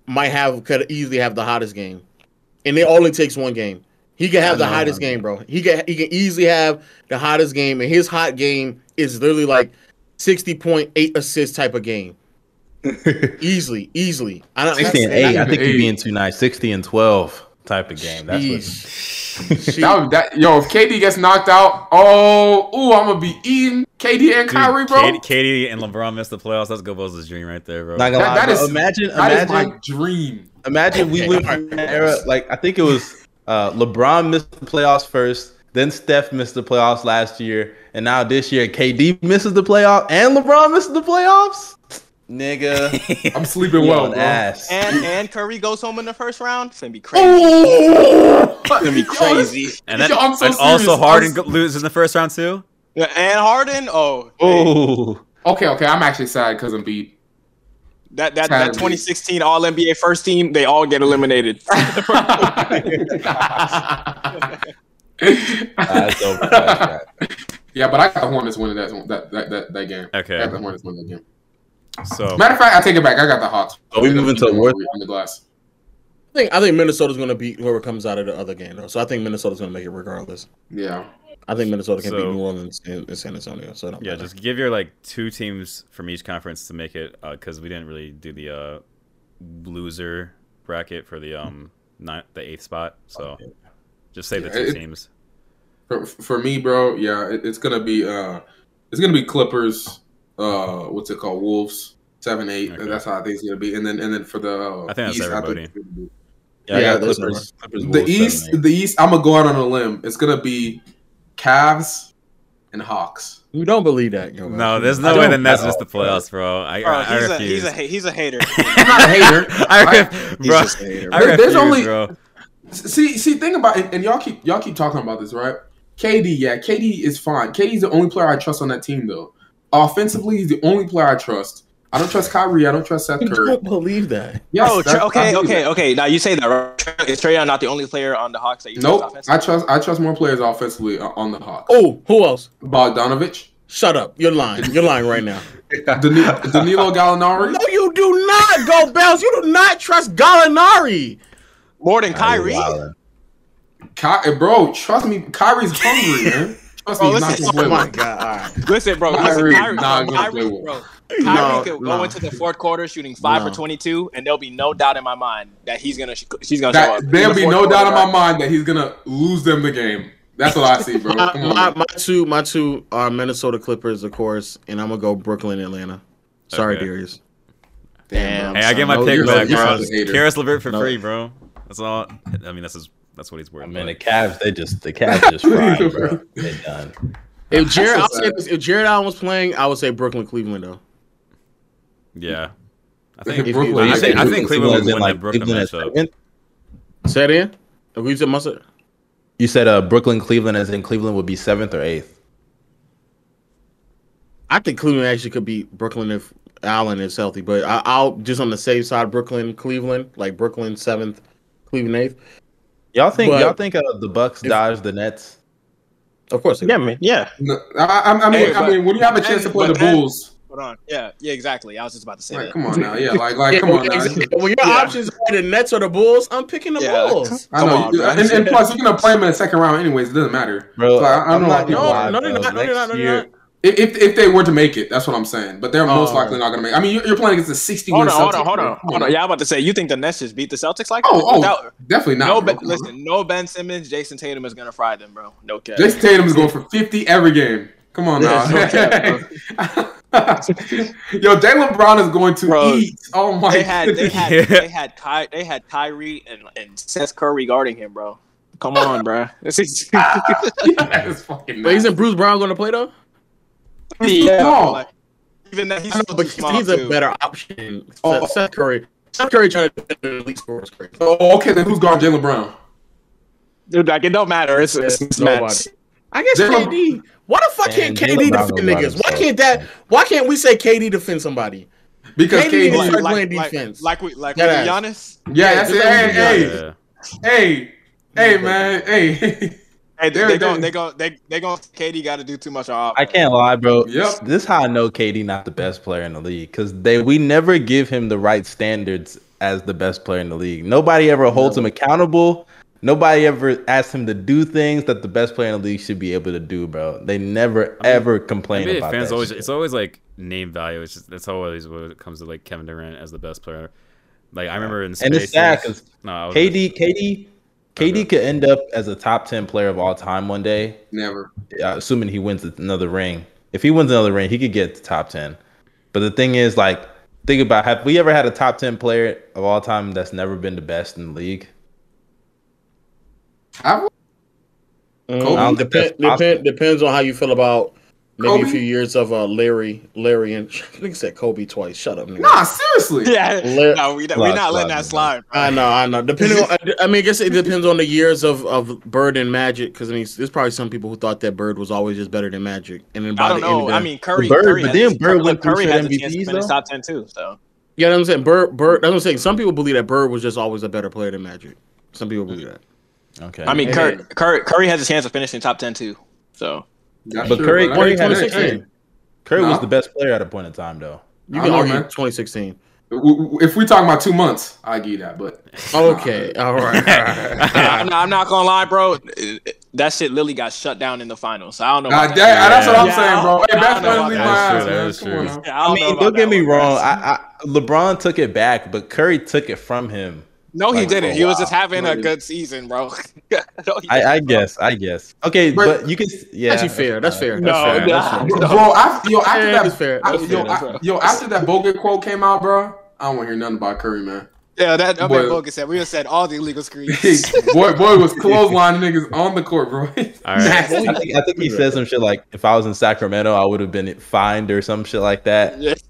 might have could easily have the hottest game, and it only takes one game. He can have I the know, hottest game, bro. He can he can easily have the hottest game, and his hot game is literally like sixty point eight assist type of game. [LAUGHS] easily, easily. I don't. sixty and eight. I think you're being too nice. Sixty and twelve type of game. That's what. Jeez. [LAUGHS] That, would- that, yo, if KD gets knocked out, oh, ooh, I'm gonna be eating KD and Dude, Kyrie, bro. KD, KD and LeBron missed the playoffs. That's Gobos' dream right there, bro. Not gonna That- lie, that bro. is- imagine, That is imagine, my dream. imagine we went from an era like I think it was uh, LeBron missed the playoffs first, then Steph missed the playoffs last year, and now this year KD misses the playoff and LeBron misses the playoffs. Nigga, [LAUGHS] I'm [LAUGHS] sleeping well, bro. ass. And and Curry goes home in the first round. It's gonna be crazy. Oh, It's gonna be [LAUGHS] crazy. and then Yo, so and also serious. Harden I'm- loses in the first round too. Yeah, and Harden. Oh, Oh, Okay, okay, I'm actually sad because I'm beat. that that, that 2016 All NBA first team, they all get eliminated. that's over. Yeah, but I got the Hornets winning that that that that, that game. Okay. I got the Hornets winning that game. So Matter of fact, I take it back. I got the Hawks. Are we moving to worst- on the glass? I think I think Minnesota's going to beat whoever comes out of the other game though. So I think Minnesota's going to make it regardless. Yeah. I think Minnesota can So- beat New Orleans and, and San Antonio. So don't yeah, matter. just give your like two teams from each conference to make it because we didn't really do the uh, loser bracket for the um ninth, the eighth spot. So just say the two it- teams. For, for me, bro, yeah, it, it's gonna be uh, it's gonna be Clippers. Uh, what's it called? Wolves. Seven, eight. Okay. That's how I think it's gonna be. And then and then for the uh, I think that's East, everybody. it's Yeah, Yeah, got those Clippers. Clippers the Wolves, East, seven, the East. I'm gonna go out on a limb. It's gonna be Cavs and Hawks. You don't believe that? Yo, No, there's I no way don't the Nets at the all, bro. playoffs, bro. I, Bro, I, I he's a he's a he's a hater. [LAUGHS] I'm not a hater. [LAUGHS] I, I- ref- He's just a hater. I There- there's refuse, only- bro. See, see, think about it, and y'all keep y'all keep talking about this, right? KD, yeah, KD is fine. KD's the only player I trust on that team, though. Offensively, he's the only player I trust. I don't trust Kyrie. I don't trust Seth You Curry. don't believe that? Yes, oh, Tra- okay, okay, that. okay. Now you say that right? is Trae Young not the only player on the Hawks that you Nope, trust I trust I trust more players offensively uh, on the Hawks. Oh, who else? Bogdanovich, Shut up! You're lying. You're lying right now. [LAUGHS] Danilo, Danilo Gallinari. No, you do not go Bells. You do not trust Gallinari. More than Nah, Kyrie. Ky- bro, trust me, Kyrie's hungry, man. Trust Bro, me, he's not listen- gonna Oh my god! All right. [LAUGHS] Listen, bro. Kyrie Listen, is Kyrie, not gonna Kyrie, play bro. No, Kyrie could no. go into the fourth quarter shooting five No. for twenty-two, and there'll be no doubt in my mind that he's gonna she's gonna show up. there'll the be no quarter, doubt in my mind that he's gonna lose them the game. That's what I see, bro. My, on, my, my two my two are Minnesota Clippers, of course, and I'm gonna go Brooklyn, Atlanta. Sorry, Okay. Darius. Damn. Hey, I get my No, pick back, you're bro. such a hater. Caris LeVert for No. free, bro. That's all. I mean, that's his, that's what he's worth. I mean, the Cavs, they just the Cavs just [LAUGHS] fried, bro. They done. If Jarrett, so I'll say this, if Jarrett Allen was playing, I would say Brooklyn, Cleveland, though. yeah. I If think. you- Brooklyn, I think- I think Cleveland as would in, win like, that Brooklyn Cleveland as matchup. second? Say it in. Agreed to Musa. You said uh, Brooklyn, Cleveland, as in Cleveland would be seventh or eighth. I think Cleveland actually could beat Brooklyn if Allen is healthy, but I, I'll just on the safe side, Brooklyn, Cleveland, like Brooklyn seventh, Cleveland eighth. Y'all think But- y'all think uh, the Bucks If- dodge the Nets? Of course, they Yeah, will. man. Yeah. No, I, I, I mean, Hey, I but- mean, when you have a chance to play the but then- Bulls, Hold on. Yeah. Yeah. Exactly. I was just about to say like, that. come on now, yeah, like, like, come on when, now. when your Yeah. options are the Nets or the Bulls, I'm picking the Yeah. Bulls. I Come know, on, and, and plus, you're gonna play them in the second round anyways. It doesn't matter, Bro, So I, I don't I'm know. not why gonna people- No, lie, no, they're bro. not, no, they're Next not, no, they're year- not. If if they were to make it, that's what I'm saying. But they're most Oh. likely not going to make. it. I mean, you're, you're playing against a 60 Hold win on, hold on, hold on, hold on. Yeah, I'm about to say, you think the Nets just beat the Celtics like Oh, that? oh, Without- definitely not. no, bro. ben, listen, no Ben Simmons, Jayson Tatum is gonna fry them, bro. No cap. Jayson Tatum is going for 50 every game. Come on [LAUGHS] now. Yeah, [LAUGHS] Yo, Jaylen Brown is going to Bro, eat. Oh my they had, they had, Yeah. they had, Ky, they had Kyrie and, and Seth Curry guarding him, bro. Come on, bro. This [LAUGHS] is that is fucking But nice. isn't Bruce Brown going to play though? Yeah, small. like, even that he's know, still but he's a too. better option. Oh. Seth, Seth Curry. Seth Curry trying to defend the elite score is. Oh, okay, then who's guarding Jaylen Brown? Dude, like it don't matter. It's, it's, it's Nobody. I guess Jaylen- KD. Why the fuck can't KD Brown defend gonna niggas? Why can't that? Why can't we say KD defend somebody? Because KD KD. is yeah, like- playing defense. Like, we like That with ass. Giannis. that's it. just Hey, hey, Yeah. hey, hey, man, hey. [LAUGHS] Hey, They're- they going they're- they go they they going KD got to do too much on I can't lie, bro. Yep. This is how I know KD not the best player in the league because they we never give him the right standards as the best player in the league. Nobody ever holds him accountable. Nobody ever asks him to do things that the best player in the league should be able to do, bro. They never ever complain NBA about fans that. always shit. it's always like name value. It's just that's always when it comes to like Kevin Durant as the best player. Like I remember in and Spaces, it's sad because no, KD was KD, KD, KD Okay. could end up as a top ten player of all time one day, Never. uh, assuming he wins another ring. If he wins another ring, he could get to top ten. But the thing is, like, think about have we ever had a top ten player of all time that's never been the best in the league? I, Kobe? I don't Depend, depend, depends on how you feel about maybe Kobe? a few years of uh, Larry, Larry, and [LAUGHS] I think said Kobe twice. Shut up, nigga. nah, seriously. [LAUGHS] Yeah, Let- no, we we Slide, not letting that slide. Bro. I know, I know. Depending on, I mean, I guess it depends on the years of, of Bird and Magic. Because I mean, there's probably some people who thought that Bird was always just better than Magic, and then by I don't the end of the, I mean, Curry. Bird- Curry but has, then Bird went through Curry shit has a chance to MVPs finish top ten too. So you know what I'm saying? Bird, Bird. That's what I'm saying. Some people believe that Bird was just always a better player than Magic. Some people believe that. Okay, I mean, And- Curry, Curry Curry has a chance of finishing top ten too. So That's but true, Curry, I Curry, mean, a, 2016. Curry, Curry was the best player at a point in time, though. You can argue man. 2016. w- w- If we talking about two months, I give you that. But [LAUGHS] Okay, [LAUGHS] all right. I'm, not, I'm not gonna lie, bro. That shit literally got shut down in the finals. So I don't know. God, about that, that. that's what I'm Yeah, saying, bro. Hey, I best don't know friend leave my That's ass, true, man. Come on. Yeah, I I don't know mean, don't get me wrong. I, I, LeBron took it back, but Curry took it from him. No, he Like, didn't. oh, He was just having No, a good season, bro. [LAUGHS] No, I, I bro. guess. I guess. Okay, But- but, you can. Yeah, Actually, fair. That's fair. That's No, fair. That's fair. Bro, bro, after, yo, after that, that's fair. I- That's yo. That's I- fair. yo, after that Bogut quote came out, bro, I don't want to hear nothing about Curry, man. Yeah, that, that Boy. man Bogut said we have said all the illegal screens. [LAUGHS] boy, boy was [LAUGHS] clotheslining niggas on the court, bro. All right. I think, I think he said some shit like, "If I was in Sacramento, I would have been fined or some shit like that." That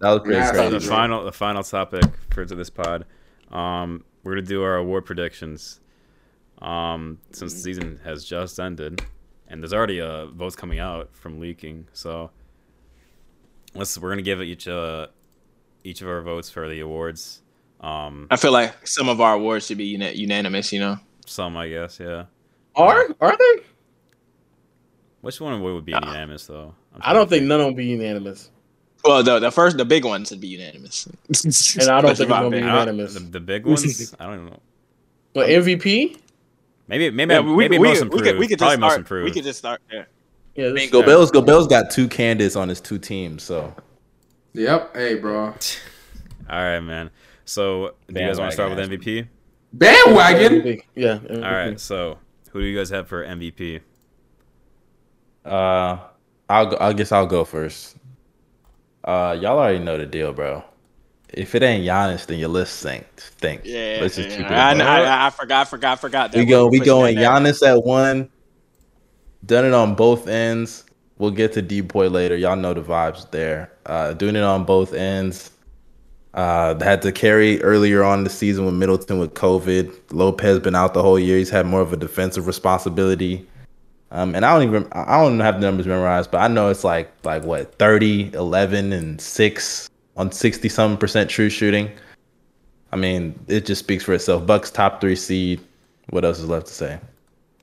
was pretty Nasty. So the final, the final topic for to this pod, um, we're gonna do our award predictions. Um, since the season has just ended, and there's already uh, votes coming out from leaking, so let's we're gonna give each uh each of our votes for the awards. Um, I feel like some of our awards should be uni- unanimous. You know. some I guess, yeah. Are are they? Which one would be Uh, unanimous though? I'm don't think none of them be unanimous, Well, the the first the big ones would be unanimous. and I don't think it's gonna be I don't- unanimous. The, the big ones, [LAUGHS] I don't know. But MVP, Maybe maybe Yeah, we, maybe we, most we improved. could we could Probably just most start. improved. We could just start there. yeah, I this mean, is Go fair. Bills. Go got two candidates on his two teams, so Yep. Hey, bro. [LAUGHS] All right, man. So, do you guys want to start with Bandwagon. MVP? Bandwagon. Yeah. All right. So, who do you guys have for MVP? uh, I'll go, I guess I'll go first. Uh, y'all already know the deal, bro. If it ain't Giannis, then your list stinks. Stinks. Yeah, Let's just yeah. keep it. I. I, I, forgot, forgot, forgot. That we go. We going down. Giannis at one. Done it on both ends. We'll get to Depoy later. Y'all know the vibes there. Uh, doing it on both ends. Uh, had to carry earlier on the season with Middleton with COVID. Lopez been out the whole year. He's had more of a defensive responsibility. Um, and I don't even I don't have the numbers memorized, but I know it's like like what 30, 11, and six on sixty something percent true shooting. I mean, it just speaks for itself. Bucks top three seed. What else is left to say?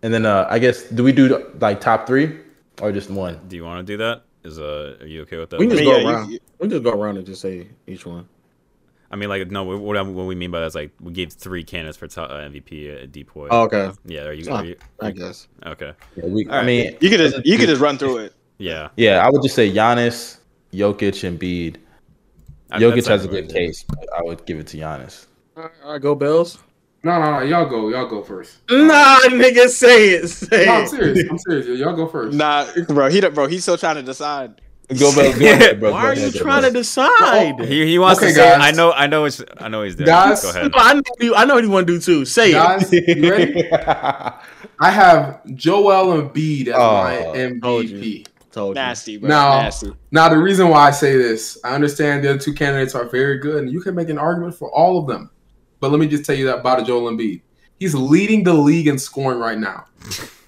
And then uh, I guess do we do like top three or just one? Do you want to do that? Is uh, are you okay with that? We can just I mean, go yeah, around. you- We just go around and just say each one. I mean, like, no. What, I- what we mean by that is like we gave three candidates for top, uh, MVP at Depoy. Oh, okay, yeah. Are you? Are you I guess. okay? Yeah, we, All I mean, You could just you could just run through it. Yeah, Yeah, I would just say Giannis, Jokic, and Bede. I- Jokic has a like- good case, but I would give it to Giannis. All right, go Bells. No, no, no. Y'all go. Y'all go first. Nah, nigga, say it. Say No, I'm serious. I'm serious. Y'all go first. Nah, bro, he bro, he's still trying to decide. Go, Bells. [LAUGHS] Go ahead, bro. Why are you trying to Bells. decide? He, he wants Okay, to say. guys. I know. I know. It's. I know he's there. Guys. Go ahead. I know, you, I know what you want to do too. Say Guys, it. you [LAUGHS] ready? I have Joel Embiid as Oh, my told MVP. Told you. Nasty, bro. Now- Nasty. Now, the reason why I say this, I understand the other two candidates are very good, and you can make an argument for all of them. But let me just tell you that about Joel Embiid. He's leading the league in scoring right now.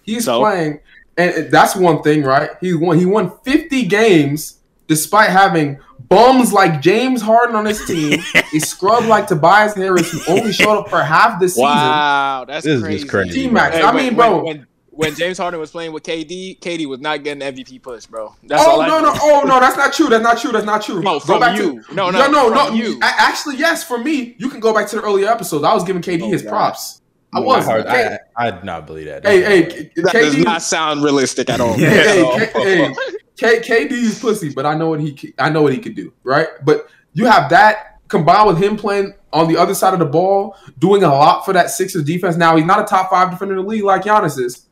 He's So? playing, and that's one thing, right? He won. He won 50 games despite having bums like James Harden on his team, a [LAUGHS] scrub like Tobias Harris who only showed up for half the season. Wow, that's This crazy. just crazy. T-Max, Hey, I when- mean, bro. when, when, when James Harden was playing with KD, KD was not getting MVP push, bro. That's oh all no know. no oh no that's not true that's not true that's not true No, Go from back you. to, No, no, no no no you. Actually yes for me you can go back to the earlier episodes I was giving KD Oh, his God. props I No, was Hard- K- I, I did not believe that. hey hey K- That does not sound realistic at all. [LAUGHS] hey, hey, [LAUGHS] At K- all. hey, K- KD is pussy but I know what he c- I know what he could do right but you have that combined with him playing on the other side of the ball doing a lot for that Sixers defense now he's not a top five defender in the league like Giannis is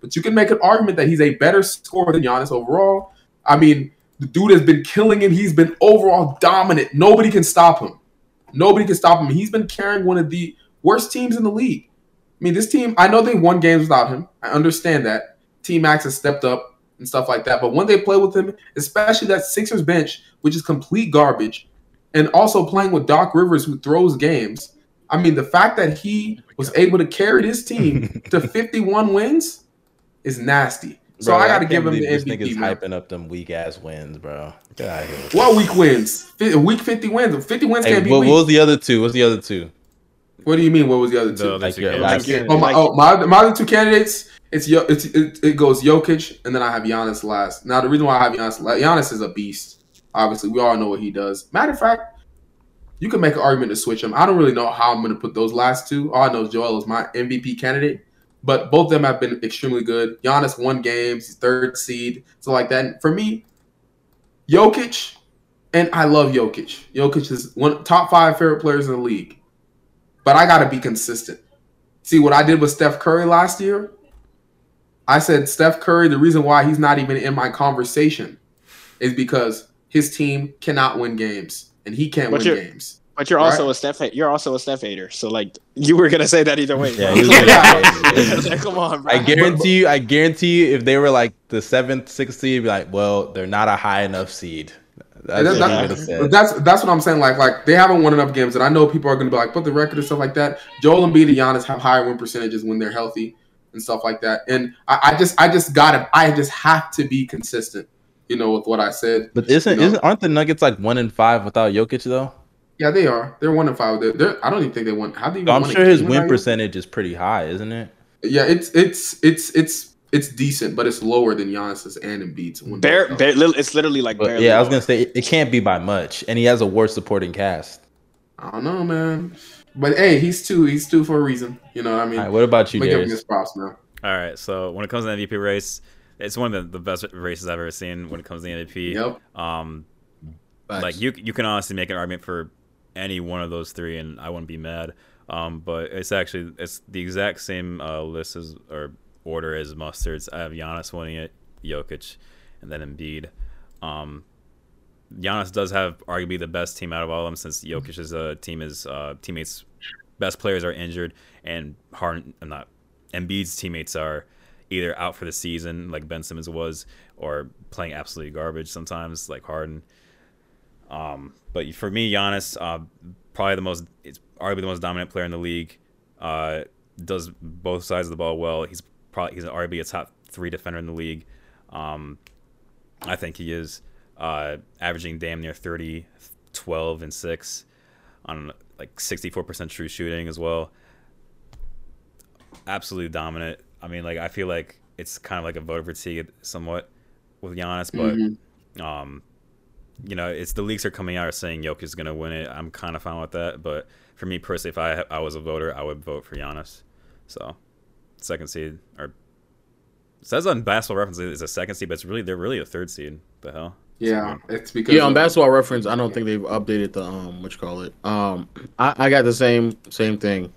but you can make an argument that he's a better scorer than Giannis overall. I mean, the dude has been killing him. He's been overall dominant. Nobody can stop him. Nobody can stop him. He's been carrying one of the worst teams in the league. I mean, this team, I know they won games without him. I understand that. T-Max has stepped up and stuff like that. But when they play with him, especially that Sixers bench, which is complete garbage, and also playing with Doc Rivers, who throws games, I mean, the fact that he was able to carry this team [LAUGHS] to 51 wins is nasty. So Bro, I got to give him the this MVP. nigga's man. hyping up them weak ass wins, bro. Get out of here. What week wins? Week 50 wins. 50 wins Hey, can't be what, what was the other two? What's the other two? What do you mean? What was the other The two? other Like two your candidates. last- Oh my, oh, my, other- my other two candidates, it's, Yo- it's it, it goes Jokic, and then I have Giannis last. Now, the reason why I have Giannis last, Giannis is a beast. Obviously, we all know what he does. Matter of fact, you can make an argument to switch him. I don't really know how I'm going to put those last two. All I know is Joel is my MVP candidate, but both of them have been extremely good. Giannis won games, he's third seed, so like that. And for me, Jokic, and I love Jokic. Jokic is one top five favorite players in the league, but I got to be consistent. See what I did with Steph Curry last year? I said Steph Curry, the reason why he's not even in my conversation is because his team cannot win games and he can't But win you're- games. But you're also a Steph. You're also a Steph hater. So like, you were gonna say that either way. Yeah, bro. [LAUGHS] he was [LAUGHS] Like, Come on, bro. I guarantee you, I guarantee you, if they were like the seventh, sixth seed, be like, well, they're not a high enough seed. That's that's, I Yeah. would have that's, that's that's what I'm saying. Like like they haven't won enough games, and I know people are going to be like, put the record and stuff like that. Joel Embiid and Giannis have higher win percentages when they're healthy and stuff like that. And I, I just I just got to I just have to be consistent, you know, with what I said. But isn't You know? isn't aren't the Nuggets like one in five without Jokic though? Yeah, they are. They're one in five. They're, they're, I don't even think they won. How do you? So I'm sure his win percentage is pretty high, isn't it? Yeah, it's it's it's it's it's decent, but it's lower than Giannis's and Embiid's. when Bare, bare, it's literally like But barely. yeah, I was gonna say it, it can't be by much, and he has a worse supporting cast. I don't know, man. But hey, he's two. He's two for a reason. You know what I mean? All right, what about you, Make him his Darius? props, man. All right, so when it comes to the MVP race, it's one of the, the best races I've ever seen when it comes to the MVP. Yep. Um, like you you can honestly make an argument for any one of those three, and I wouldn't be mad. Um, but it's actually it's the exact same uh, list as or order as Mustard's. I have Giannis winning it, Jokic, and then Embiid. Um, Giannis does have arguably the best team out of all of them since Jokic's uh, team is uh, teammates best players are injured and Harden I'm not Embiid's teammates are either out for the season like Ben Simmons was or playing absolutely garbage sometimes like Harden. Um, but for me, Giannis, uh, probably the most, it's arguably the most dominant player in the league. Uh, does both sides of the ball well. He's probably he's arguably a top three defender in the league. Um, I think he is uh, averaging damn near 30, 12, and six on like 64% true shooting as well. Absolutely dominant. I mean, like I feel like it's kind of like a voter fatigue somewhat with Giannis, but Mhm. um, you know, it's the leaks are coming out saying Jokic is gonna win it. I'm kind of fine with that, but for me personally, if I I was a voter, I would vote for Giannis. So, second seed or It says on Basketball Reference it's a second seed, but it's really they're really a third seed. The hell? Yeah, it's because Yeah, on basketball reference, I don't think they've updated the um what you call it. Um I, I got the same same thing.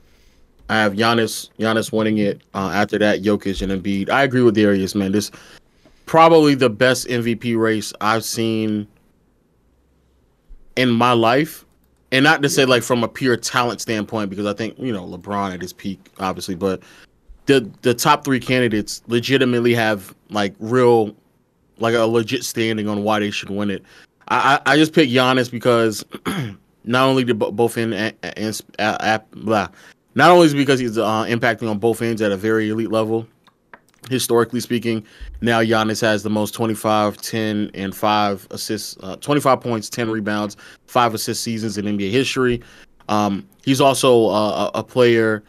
I have Giannis Giannis winning it. Uh, after that, Jokic and Embiid. I agree with Darius, man. This probably the best MVP race I've seen in my life. And not to say like from a pure talent standpoint, because I think, you know, LeBron at his peak, obviously, but the the top three candidates legitimately have like real like a legit standing on why they should win it. I I, I just picked Giannis because [CLEARS THROAT] not only did both in and, blah, not only is because he's uh, impacting on both ends at a very elite level, historically speaking. Now Giannis has the most 25, 10, and 5 assists, uh, 25 points, 10 rebounds, 5 assist seasons in NBA history. Um, he's also uh, a player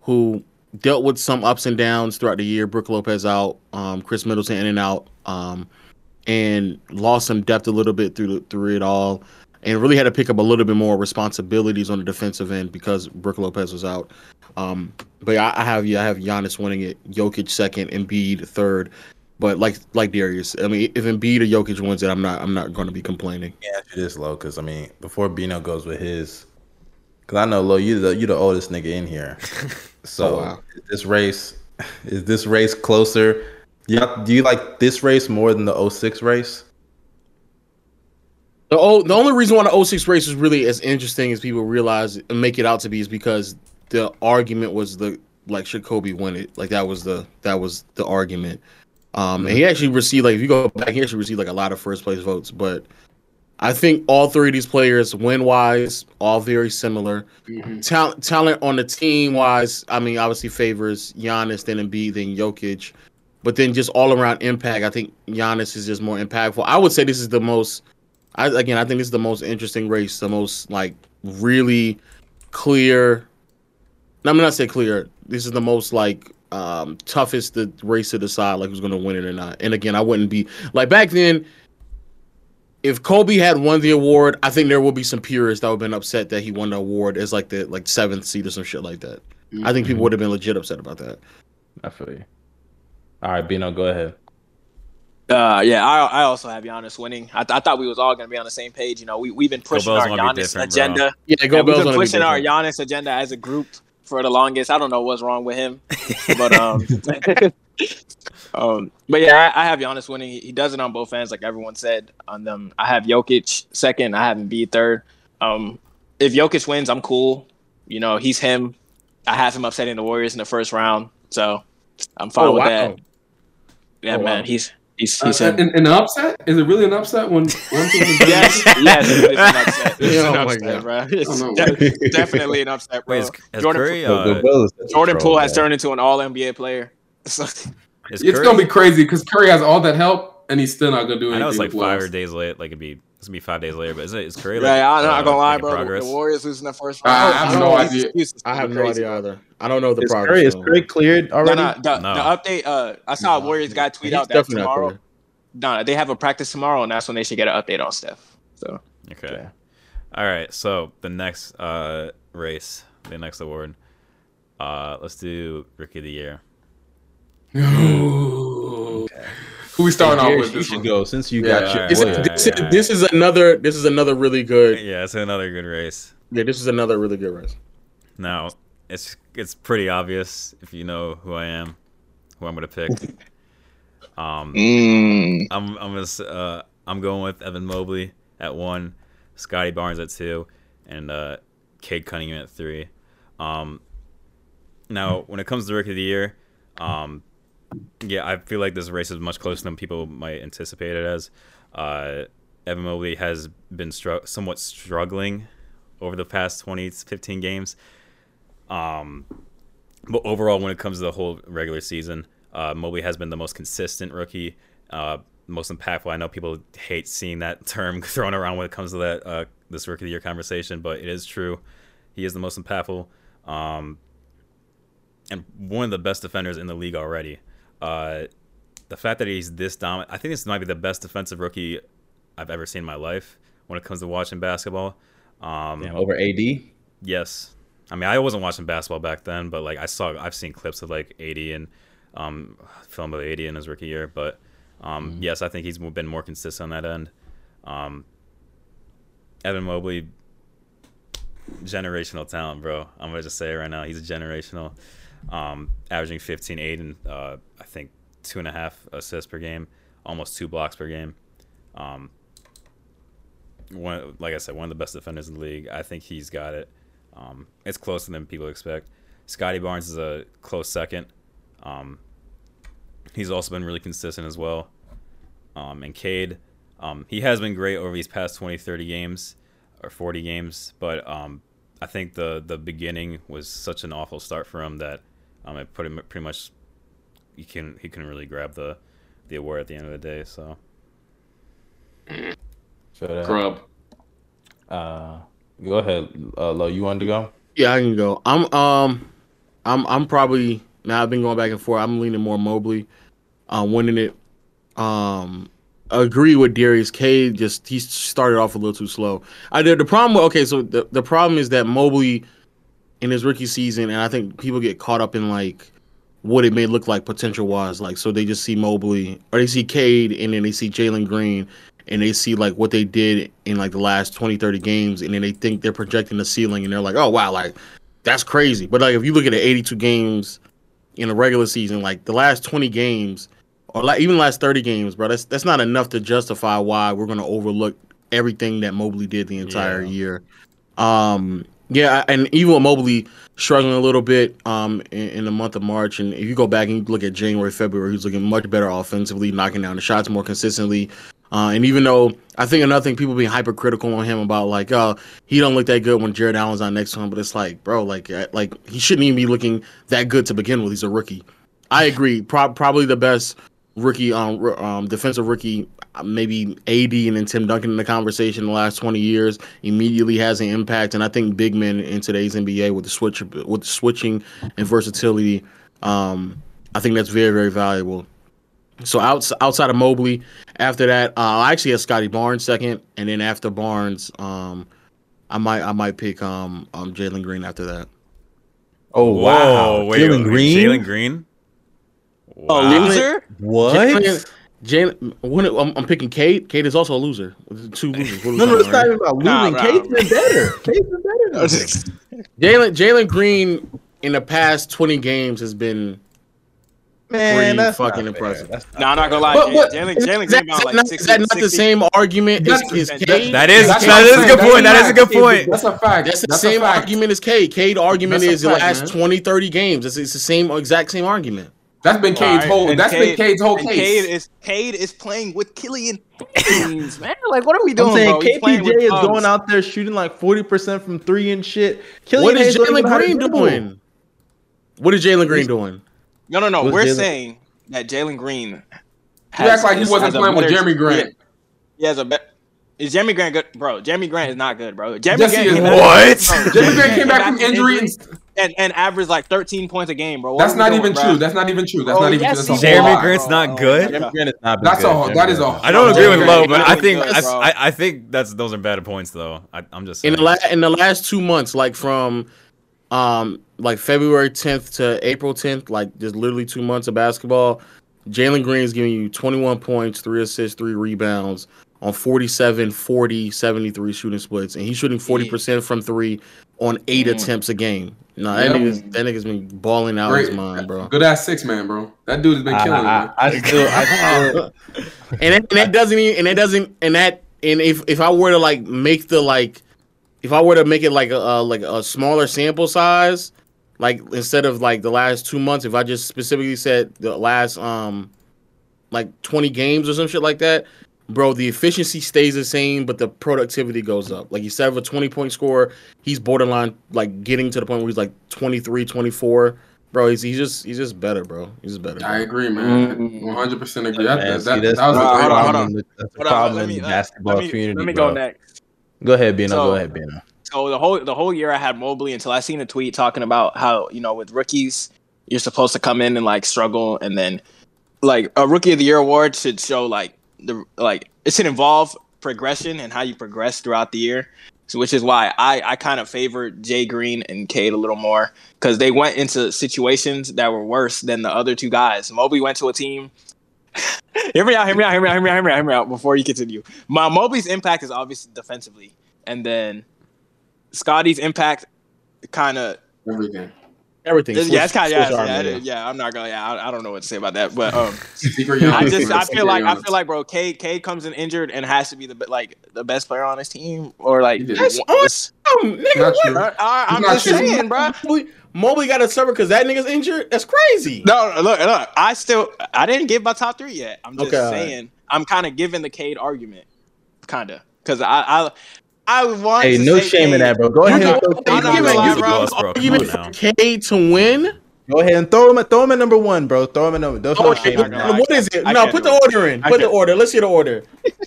who dealt with some ups and downs throughout the year. Brook Lopez out, um, Khris Middleton in and out, um, and lost some depth a little bit through the, through it all, and really had to pick up a little bit more responsibilities on the defensive end because Brook Lopez was out. Um, but I, I have yeah, I have Giannis winning it, Jokic second, Embiid third. But like like Darius, I mean, if Embiid or Jokic wins it, I'm not I'm not going to be complaining. Yeah, it is low because I mean, before Bino goes with his, because I know low, you the you the oldest nigga in here. [LAUGHS] So Oh, wow. is this race is this race closer? Yeah, do you like this race more than the 06 race? The oh, the only reason why the 06 race is really as interesting as people realize and make it out to be is because the argument was the like should Kobe win it? Like that was the that was the argument. Um, and he actually received like if you go back, he actually received like a lot of first place votes. But I think all three of these players, win wise, all very similar. Mhm. Talent talent on the team wise, I mean, obviously favors Giannis, then Embiid, then Jokic. But then just all around impact, I think Giannis is just more impactful. I would say this is the most. I again, I think this is the most interesting race, the most like really clear. I'm not say clear. This is the most like um toughest the race to decide like who's going to win it or not. And again, I wouldn't be like back then. If Kobe had won the award, I think there would be some purists that would have been upset that he won the award as like the like seventh seed or some shit like that. I think people would have been legit upset about that. I feel you. All right, Bino, go ahead. Uh, yeah, I, I also have Giannis winning. I, th- I thought we was all gonna be on the same page. You know, we we've been pushing Bell's our wanna Giannis different, bro. agenda. Yeah, Yeah, go we've been gonna be pushing our different. Giannis agenda as a group for the longest. I don't know what's wrong with him, but um, [LAUGHS] [LAUGHS] um, but yeah, I, I have Giannis winning. He, he does it on both ends, like everyone said. On them, I have Jokic second. I have Embiid third. Um, if Jokic wins, I'm cool. You know, he's him. I have him upsetting the Warriors in the first round, so I'm fine Oh, with wow. that. Yeah, Oh, man, wow. he's he's Uh, he's him. an, an upset? Is it really an upset when one team is yes, yes, it is an upset. [LAUGHS] It's Oh an my upset, God. bro. It's Oh, no. de- definitely an upset, bro. Wait, is, has Jordan, Curry? The- the Uh, Bill is such a Jordan Poole has turned into an All NBA player. [LAUGHS] So, is It's Curry, gonna be crazy because Curry has all that help and he's still not gonna do anything. I anything. know it's like with five Wells. days late. Like it'd be it's gonna be five days later. But is it is Curry? Like, yeah, Like, I'm not uh, gonna lie, bro. progress? The Warriors losing the first I- round. I have no know idea. excuses I have no idea bro. either. I don't know the Is progress. Curry, is. Curry cleared No, already? no, the, No. the update. Uh, I saw a No. Warriors guy tweet He's out that definitely not tomorrow. clear. No, they have a practice tomorrow, and that's when they should get an update on Steph. So Okay. Okay. All right. So the next uh, race, the next award. Uh, let's do Rookie of the Year. Who we starting Hey, off with you should one? go since you Yeah, got your alright, This, boy. is, alright, this, is, this is another this is another really good Yeah, it's another good race. yeah this is another really good race. Now it's it's pretty obvious if you know who I am, who I'm gonna pick. [LAUGHS] Um, Mm. I'm I'm gonna, uh, I'm going with Evan Mobley at one, Scottie Barnes at two, and uh, Cade Cunningham at three. Um, now, when it comes to the Rookie of the Year, um, yeah, I feel like this race is much closer than people might anticipate it as. Uh, Evan Mobley has been somewhat struggling over the past 20, 15 games. Um, but overall, when it comes to the whole regular season, uh, Mobley has been the most consistent rookie, uh, most impactful. I know people hate seeing that [LAUGHS] term thrown around when it comes to that uh, this rookie of the year conversation, but it is true. He is the most impactful, um, and one of the best defenders in the league already. Uh, the fact that he's this dominant, I think this might be the best defensive rookie I've ever seen in my life when it comes to watching basketball. Um, Damn, over AD. Yes. I mean, I wasn't watching basketball back then, but like I saw, I've seen clips of like AD and um, film of AD in his rookie year. But um, Mhm. yes, I think he's been more consistent on that end. Um, Evan Mobley, generational talent, bro. I'm gonna just say it right now. He's a generational, um, averaging 15, 8, and uh, I think two and a half assists per game, almost two blocks per game. Um, one, like I said, one of the best defenders in the league. I think he's got it. Um, it's closer than people expect. Scottie Barnes is a close second. Um, he's also been really consistent as well. Um, and Cade, um, he has been great over these past 20, 30 games or 40 games, but um, I think the the beginning was such an awful start for him that um, it put him pretty much he can he couldn't really grab the the award at the end of the day. So So that, Grub. uh, go ahead, uh, Lo. You wanted to go? Yeah, I can go. I'm um, I'm I'm probably now. I've been going back and forth. I'm leaning more Mobley, uh, winning it. Um, agree with Darius K. Just he started off a little too slow. I did the problem. Okay, so the the problem is that Mobley in his rookie season, and I think people get caught up in like what it may look like potential wise. Like, so they just see Mobley or they see Cade and then they see Jalen Green and they see like what they did in like the last 20, 30 games. And then they think they're projecting the ceiling and they're like, oh, wow, like that's crazy. But like, if you look at the 82 games in a regular season, like the last 20 games or like even the last 30 games, bro, that's, that's not enough to justify why we're going to overlook everything that Mobley did the entire Yeah. year. Um, yeah, and even with Mobley struggling a little bit um, in, in the month of March, and if you go back and you look at January, February, he's looking much better offensively, knocking down the shots more consistently. Uh, and even though I think another thing people being hypercritical on him about like, oh, he don't look that good when Jarrett Allen's on next to him, but it's like, bro, like, uh, like he shouldn't even be looking that good to begin with. He's a rookie. I agree. Pro- probably the best rookie, um, r- um, defensive rookie, uh, maybe AD and then Tim Duncan in the conversation in the last 20 years immediately has an impact. And I think big men in today's NBA with the switch, with the switching and versatility, um, I think that's very, very valuable. So outs- outside of Mobley, after that, uh, I actually have Scottie Barnes second, and then after Barnes, um, I might I might pick um, um Jalen Green after that. Oh wow, Jalen Green. Jalen Green. Oh, a loser? What? Jalen, Jalen, when it- I'm, I'm picking Cade. Cade is also a loser. Two losers. What No, no, talking it's about not even about losing. nah. Cade's been better. Cade's been better. [LAUGHS] Jalen Jalen Green in the past 20 games has been Man, that's fucking not fair. impressive. That's No, I'm not gonna lie. But Jalen Jalen Jalen that, Green about like that, 60, is that not the same argument as, That's- as that- Cade? That is That's that what is I'm a good point. That is a fact. good point. That's a fact. That's the That's same fact. argument as Cade. Cade argument That's a is the last man. 20, 30 games. It's, it's the same exact same argument. That's been Cade's Alright, whole. and That's been Cade- Cade's whole and case. Cade is Cade is playing with Killian Hayes, man. [LAUGHS] Like, what are we doing, I'm saying bro? He's playing with KPJ is thugs. going out there shooting like 40% from three and shit. Killian what is Hayes don't even Jalen know how to Green dribble. doing? What is Jalen Green doing? No, no, no. What's We're Jalen- saying that Jalen Green. You act like he wasn't has a playing with Jerami Grant. He has a bet. Is Jerami Grant good, bro? Jerami Grant is not good, bro. Jerami Yes, Grant is. What? Bro, Jerami Grant came back from injury. and- and, and averaged like 13 points a game, bro. What That's not doing, even bro? true. That's not even true. That's Bro, not even. yes, That's a he's whole Jerami lie. Grant's not good? Jerami Grant is not That's a good. whole- that is a- Grant. I don't agree with Jerami Low, but I think I. I, I think that's those are bad points though. I, I'm just In the la- in the last two months, like from um like February 10th to April 10th, like just literally two months of basketball, Jalen Green is giving you 21 points, three assists, three rebounds on 47, 40, 73 shooting splits, and he's shooting 40% from three on eight Mm. attempts a game. No, that Yep. nigga's that nigga's been balling out Great. his mind, bro. Good ass six man, bro. That dude has been killing I, it. I, I still, I still, [LAUGHS] and that, and that doesn't even and that doesn't and that and if if I were to like make the like if I were to make it like a, uh like a smaller sample size, like instead of like the last two months, if I just specifically said the last um like twenty games or some shit like that, bro, the efficiency stays the same, but the productivity goes up. Like instead of a twenty point score, he's borderline like getting to the point where he's like 23, 24. Bro, he's, he's just he's just better, bro. He's just better. I agree, man. Mm. One hundred percent agree. That, that, that, that was Nah, a great hold argument. problem. That's a Hold on, problem let in me- the basketball let me, community, Let me bro. go next. Go ahead, Bino. So- go ahead, Bino. So the whole the whole year I had Mobley until I seen a tweet talking about how you know with rookies you're supposed to come in and like struggle and then like a rookie of the year award should show like the like it should involve progression and how you progress throughout the year. So, which is why I, I kind of favor Jay Green and Cade a little more because they went into situations that were worse than the other two guys. Mobley went to a team. [LAUGHS] hear me out, hear me out, hear me out, hear me out, hear me out, hear me out before you continue. My Mobley's impact is obviously defensively, and then Scotty's impact kind of Everything. Everything. yeah, it's kind of Swiss yeah, yeah, yeah. I'm not gonna yeah, I, I don't know what to say about that, but um, [LAUGHS] I just I feel like I feel like bro, Cade Cade comes in injured and has to be the like the best player on his team or like That's one- this- Um, nigga, Not what? true. I'm Not just true. saying, bro. Mobley, Mobley got a server because that nigga's injured. That's crazy. No, look, look. I still I didn't give my top three yet. I'm just Okay, all right. saying I'm kind of giving the Cade argument, kind of, because I I I want. Hey, to no say shame in that, bro. Go You ahead, and throw I'm Cade not number gonna one. Bro. boss, bro. Come on Argument now. for Cade to win. Go ahead and throw him. at Throw him at number one, bro. Throw him at number. There's no Oh, shame not in gonna that. lie. what is it? I no, put the it. order in. I Put the can't. order. Let's hear the order. [LAUGHS]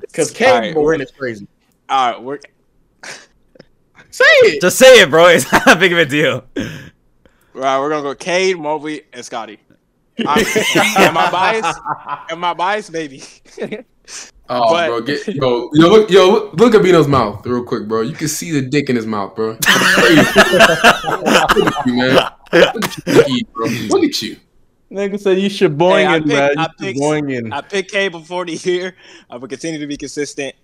Because All Cade right, will we're- win is crazy. All right, we're [LAUGHS] Say it. Just say it, bro. [LAUGHS] It's not that big of a deal. all right. We're gonna go Cade, Mobley, and Scotty. I'm- am I biased? Am I biased? Maybe. Oh, But- bro, get yo, yo, look, yo, look, look at Bino's mouth real quick, bro. You can see the dick in his mouth, bro. [LAUGHS] Look at you, man. Look at you, bro. Look at you. Nigga said you should Hey, I boingin, picked- man. I You picked- boingin. I picked Cade before the year. I will continue to be consistent.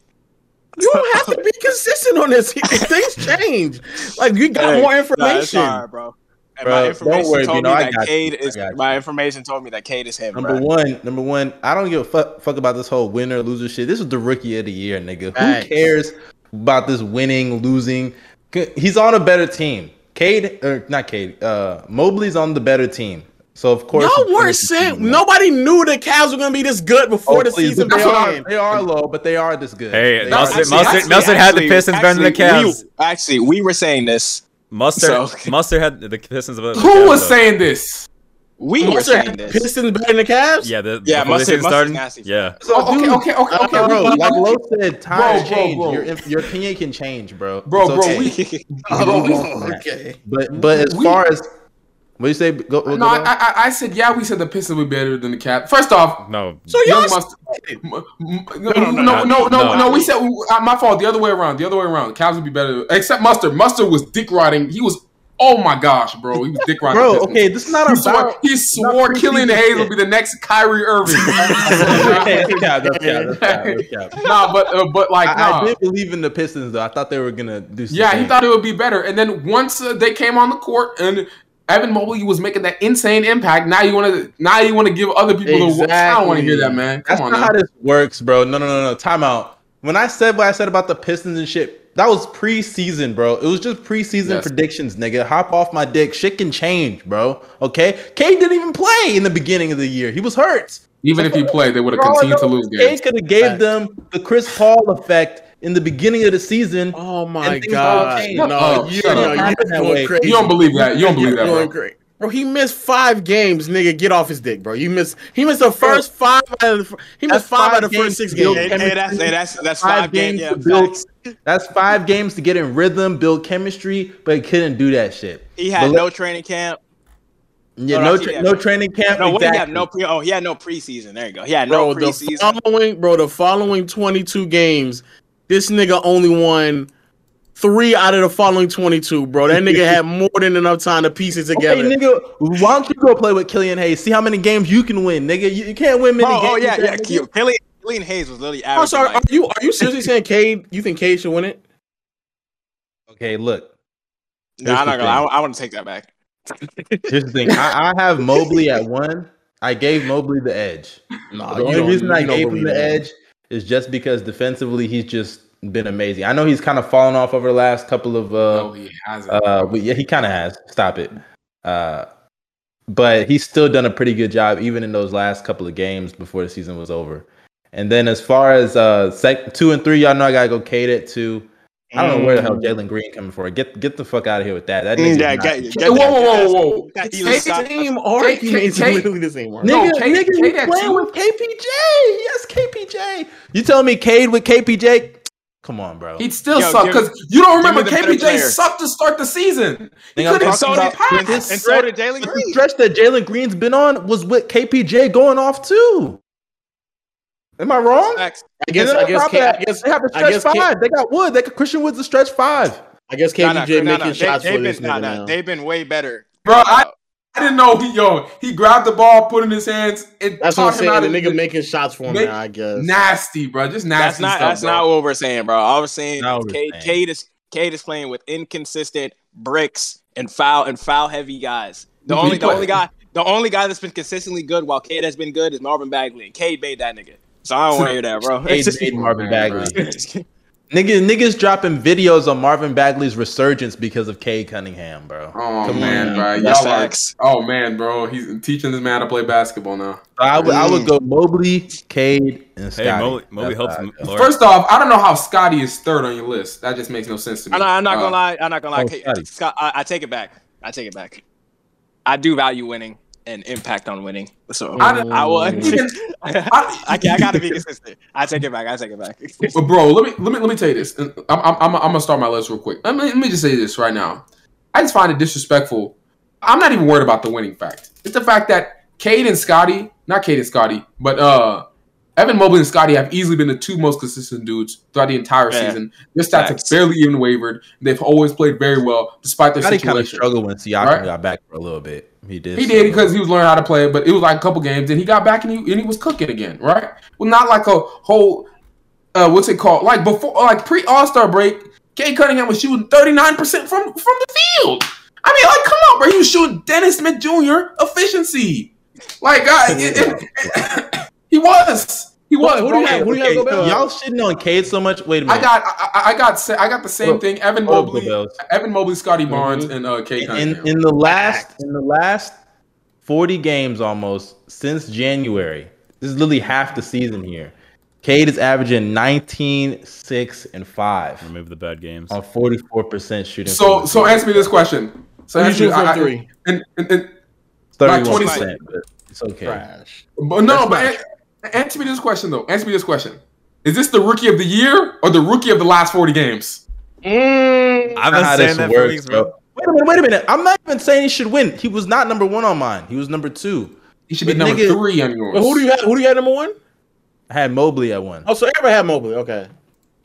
You don't have to be consistent on this. Things [LAUGHS] change. Like you got Hey, more nah, it's information. alright, bro. And Bro, my information worry, told Bino, me I that got you. Is got my information told me that Cade is him. Number bro. one, number one. I don't give a fuck, fuck about this whole winner loser shit. This is the rookie of the year, nigga. Facts. Who cares about this winning, losing? He's on a better team. Cade, or not Cade. Uh, Mobley's on the better team. So of course, Y'all he's weren't finished saying nobody knew the Cavs were gonna be this good before Oh, the please, season they are, began. they are low, but they are this good. Hey, They Mustard- are- Actually- Mustard- actually- Mustard had the actually- Pistons better than the Cavs. we- actually, we were saying this. Mustard, So- Mustard had the Pistons. above Who Cavs, was though. saying this? We were saying this. Pistons better than the Cavs. Yeah, the, Yeah, before the Mustard- season Mustard's started. nasty. Yeah, So, Oh, okay, okay, okay, okay. bro, like Lo said, times Bro, bro, change. bro. Your your opinion can change, bro. Bro, It's bro, okay. we- [LAUGHS] Oh, Move on from that. okay. But but as We- far as what you say, go, go No, I, go. I, I said yeah. We said the Pistons would be better than the Cap. First off, no. So y'all must. said- M- m- No, no, no, no, no, no. We said uh, my fault. The other way around. The other way around. The Cavs would be better. Except Mustard. Mustard was dick riding. He was. Oh my gosh, bro. He was dick riding. bro. the Okay, this is not He swore, he swore killing Killian preseason Hayes would be the next Kyrie Irving. [LAUGHS] [LAUGHS] nah, but uh, but like I, nah. I did believe in the Pistons though. I thought they were gonna do. Some Yeah, he thought it would be better. And then once uh, they came on the court and Evan Mobley was making that insane impact, now you want to now you want to give other people the work. I don't want to hear that, man. Come That's on, not now. how this works, bro. No, no, no, no. Timeout. When I said what I said about the Pistons and shit, that was preseason, bro. It was just preseason Yes. predictions, nigga. Hop off my dick. Shit can change, bro. Okay. K didn't even play in the beginning of the year. He was hurt. Even if he played, they would have For all I continued to lose games. games. could have gave them the Chris Paul effect in the beginning of the season. Oh my And god! all. No, Oh, you, shut no, you're Happen that way. doing crazy. You don't believe that. You don't believe You're that, bro. great. Bro, he missed five games, nigga. Get off his dick, bro. You missed. He missed the first five. Out of the, he missed five, five out of the first six games. Hey, hey, that's hey, that's that's Five five games. games Yeah, to build. That's five games to get in rhythm, build chemistry, but he couldn't do that shit. He had But no let- training camp. Yeah, No, no, no, tra- no training camp. No, what he had exactly. no pre. Oh, he had no preseason. There you go. He had no Bro, the following, bro, the following 22 games, this nigga only won three out of the following 22, bro. That nigga had [LAUGHS] more than enough time to piece it together. Okay, nigga, why don't you go play with Killian Hayes? See how many games you can win, nigga. You, you can't win many Oh, oh games. oh yeah, yeah. that nigga. Killian, Killian, Killian Hayes was literally I'm sorry. like- Are you are you seriously saying Cade? You think Cade should win it? Okay, look. no, I'm not gonna. I, I want to take that back. Here's the thing. I, I have Mobley at one. I gave Mobley the edge. Nah, the only reason I gave him the that. edge is just because defensively he's just been amazing. I know he's kind of fallen off over the last couple of uh, No, he hasn't. Uh, but yeah, he kind of has. Stop it. Uh, but he's still done a pretty good job, even in those last couple of games before the season was over. And then as far as uh, sec- two and three, y'all know I gotta go Cade at two. I don't know where the hell Jalen Green coming for. Get get the fuck out of here with that. That Mm, nigga's yeah, not- get, Whoa, whoa, whoa, whoa. That It's Eli the same argument. It's Cade- literally the same Nigga. No, K- nigga, K he's at playing two. with KPJ. Yes, KPJ. You tell me Cade with KPJ? Come on, bro. He'd still Yo, suck because you don't remember give me the better KPJ sucked to start the season. He couldn't And so talking did, about and, this so did Jalen the stretch that Jalen Green's been on was with KPJ going off too. Am I wrong? I guess. I guess. top I guess. they have a I stretch guess K- five. they got Wood. They got Christian Wood's a stretch five. I guess Nah, nah, KPJ nah, making nah. shots they, for have this been, nah, nigga nah. now. They've been way better. Bro, I, uh, I didn't know he yo he grabbed the ball, put in his hands, and That's what I'm saying. about The nigga making shots for him Make- now. I guess. nasty, bro. Just nasty That's not. stuff, That's bro. not what we're saying, bro. All we're saying Not is what we're Cade, saying. Cade is Cade is playing with inconsistent bricks and foul and foul heavy guys. The only the only guy the only guy that's been consistently good while Cade has been good is Marvin Bagley. And Cade made that nigga. So I don't want to hear that, bro. Cade made Marvin man, Bagley. [LAUGHS] Niggas, niggas dropping videos on Marvin Bagley's resurgence because of Cade Cunningham, bro. Oh Come man, on. bro. Y'all are, oh man, bro. He's teaching this man to play basketball now. I would, I would Mm. go Mobley, Cade, and Scotty. Hey, Mobley, Mobley helps. how I go. Lord. First off, I don't know how Scotty is third on your list. That just makes no sense to me. I'm not, I'm not Uh, gonna lie. I'm not gonna lie. oh, Scotty. Scott, I, I take it back. I take it back. I do value winning and impact on winning. So I I, don't- I will. [LAUGHS] I, I, I gotta be consistent. I take it back. I take it back. But bro, let me let me let me tell you this. I'm I'm, I'm, I'm gonna start my list real quick. Let me, let me just say this right now. I just find it disrespectful. I'm not even worried about the winning fact. It's the fact that Cade and Scotty, not Cade and Scotty, but uh Evan Mobley and Scotty have easily been the two most consistent dudes throughout the entire Yeah. season. Their stats Facts. have barely even wavered. They've always played very well despite their Scotty kind of situation. struggled when Siakam Right? got back for a little bit. He did. He did because he was learning how to play, but it was like a couple games, and he got back and he and he was cooking again, right? Well, not like a whole, uh, what's it called? Like before, like pre All Star break, Cade Cunningham was shooting thirty nine percent from from the field. I mean, like, come on, bro, he was shooting Dennis Smith Jr. efficiency. Like, God, it- it- [LAUGHS] he was, he was. Who do you have- who do you have Okay, go back? y'all shitting on Cade so much. Wait a I minute. got, I, I- I got, I got the same Hold- thing. Evan Mobley, Evan Mobley, Scottie Barnes, and uh, Kay in, Cunningham. in the last in the last 40 games almost since January. This is literally half the season here. Cade is averaging 19, 6, and 5 Remove the bad games. on 44% shooting. so, so answer me this question. So Who you answer me, shoot from I- I- three? and- and- and- 31%, it's okay. Trash. But no, That's but an- answer me this question though. Answer me this question: Is this the rookie of the year or the rookie of the last forty games? Mm, I've Not been saying this that for weeks, bro. Wait a minute, wait a minute. I'm not even saying he should win. He was not number one on mine. He was number two. He should be number nigga- three on yours. Who do you have? Who do you have number one? I had Mobley at one. Oh, so everybody had Mobley. Okay.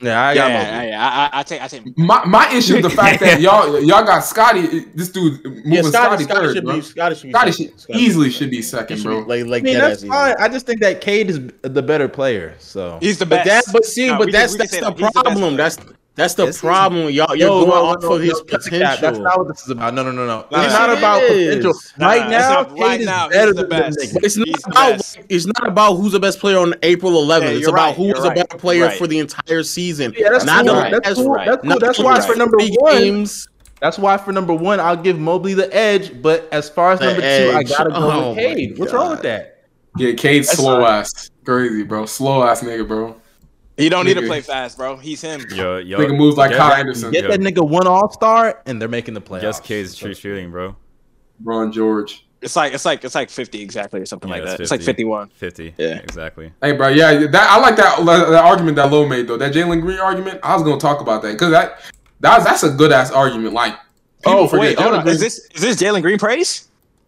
Yeah, I yeah, got yeah, yeah, I, I, I take, I take. My my issue is the fact that [LAUGHS] y'all y'all got Scotty. This dude moving Yeah, Scotty, Scotty, Scotty third. should bro. be. Scotty should be. Scotty second. should easily should be He second, should bro. be like like I mean, that's fine. I just think that Cade is the better player. So He's the But best. that, but see, No, but we that's we can that's the that. He's best problem. player. That's that's the This is- problem. Y'all you're No, going no, off no, of his no, cut the. That's not what this is about. No, no, no, no. It's nah, not it about is. potential. Nah, right it's now, not- right is now, he's better the than best. them niggas. But it's not He's about best. it's not about who's the best player on April 11th. Yeah, it's about right, who's you're the right, better player right. for the entire season. Yeah, that's not cool. right, That's cool. That's cool. That's why for number one, games. that's why for number one, I'll give Mobley the edge. But as far as The number two, I gotta go Oh with my Cade. What's wrong with that? Yeah, Cade's slow ass, crazy, bro. Slow ass nigga, bro. You don't need to play fast, bro. He's him. Yo, yo, Nigga moves like Kyle Anderson. Get that nigga one All Star, and they're making the playoffs. Guess K's true shooting, bro. Ron George. It's like it's like it's like fifty exactly or something Yeah, like it's that. It's like 50. fifty one. Fifty. Yeah. exactly. Hey, bro. Yeah, that I like that that argument that Low made though. That Jalen Green argument. I was gonna talk about that because that that's that's a good ass argument. Like, people Oh forget wait, hold on. Green- Is this is this Jalen Green praise?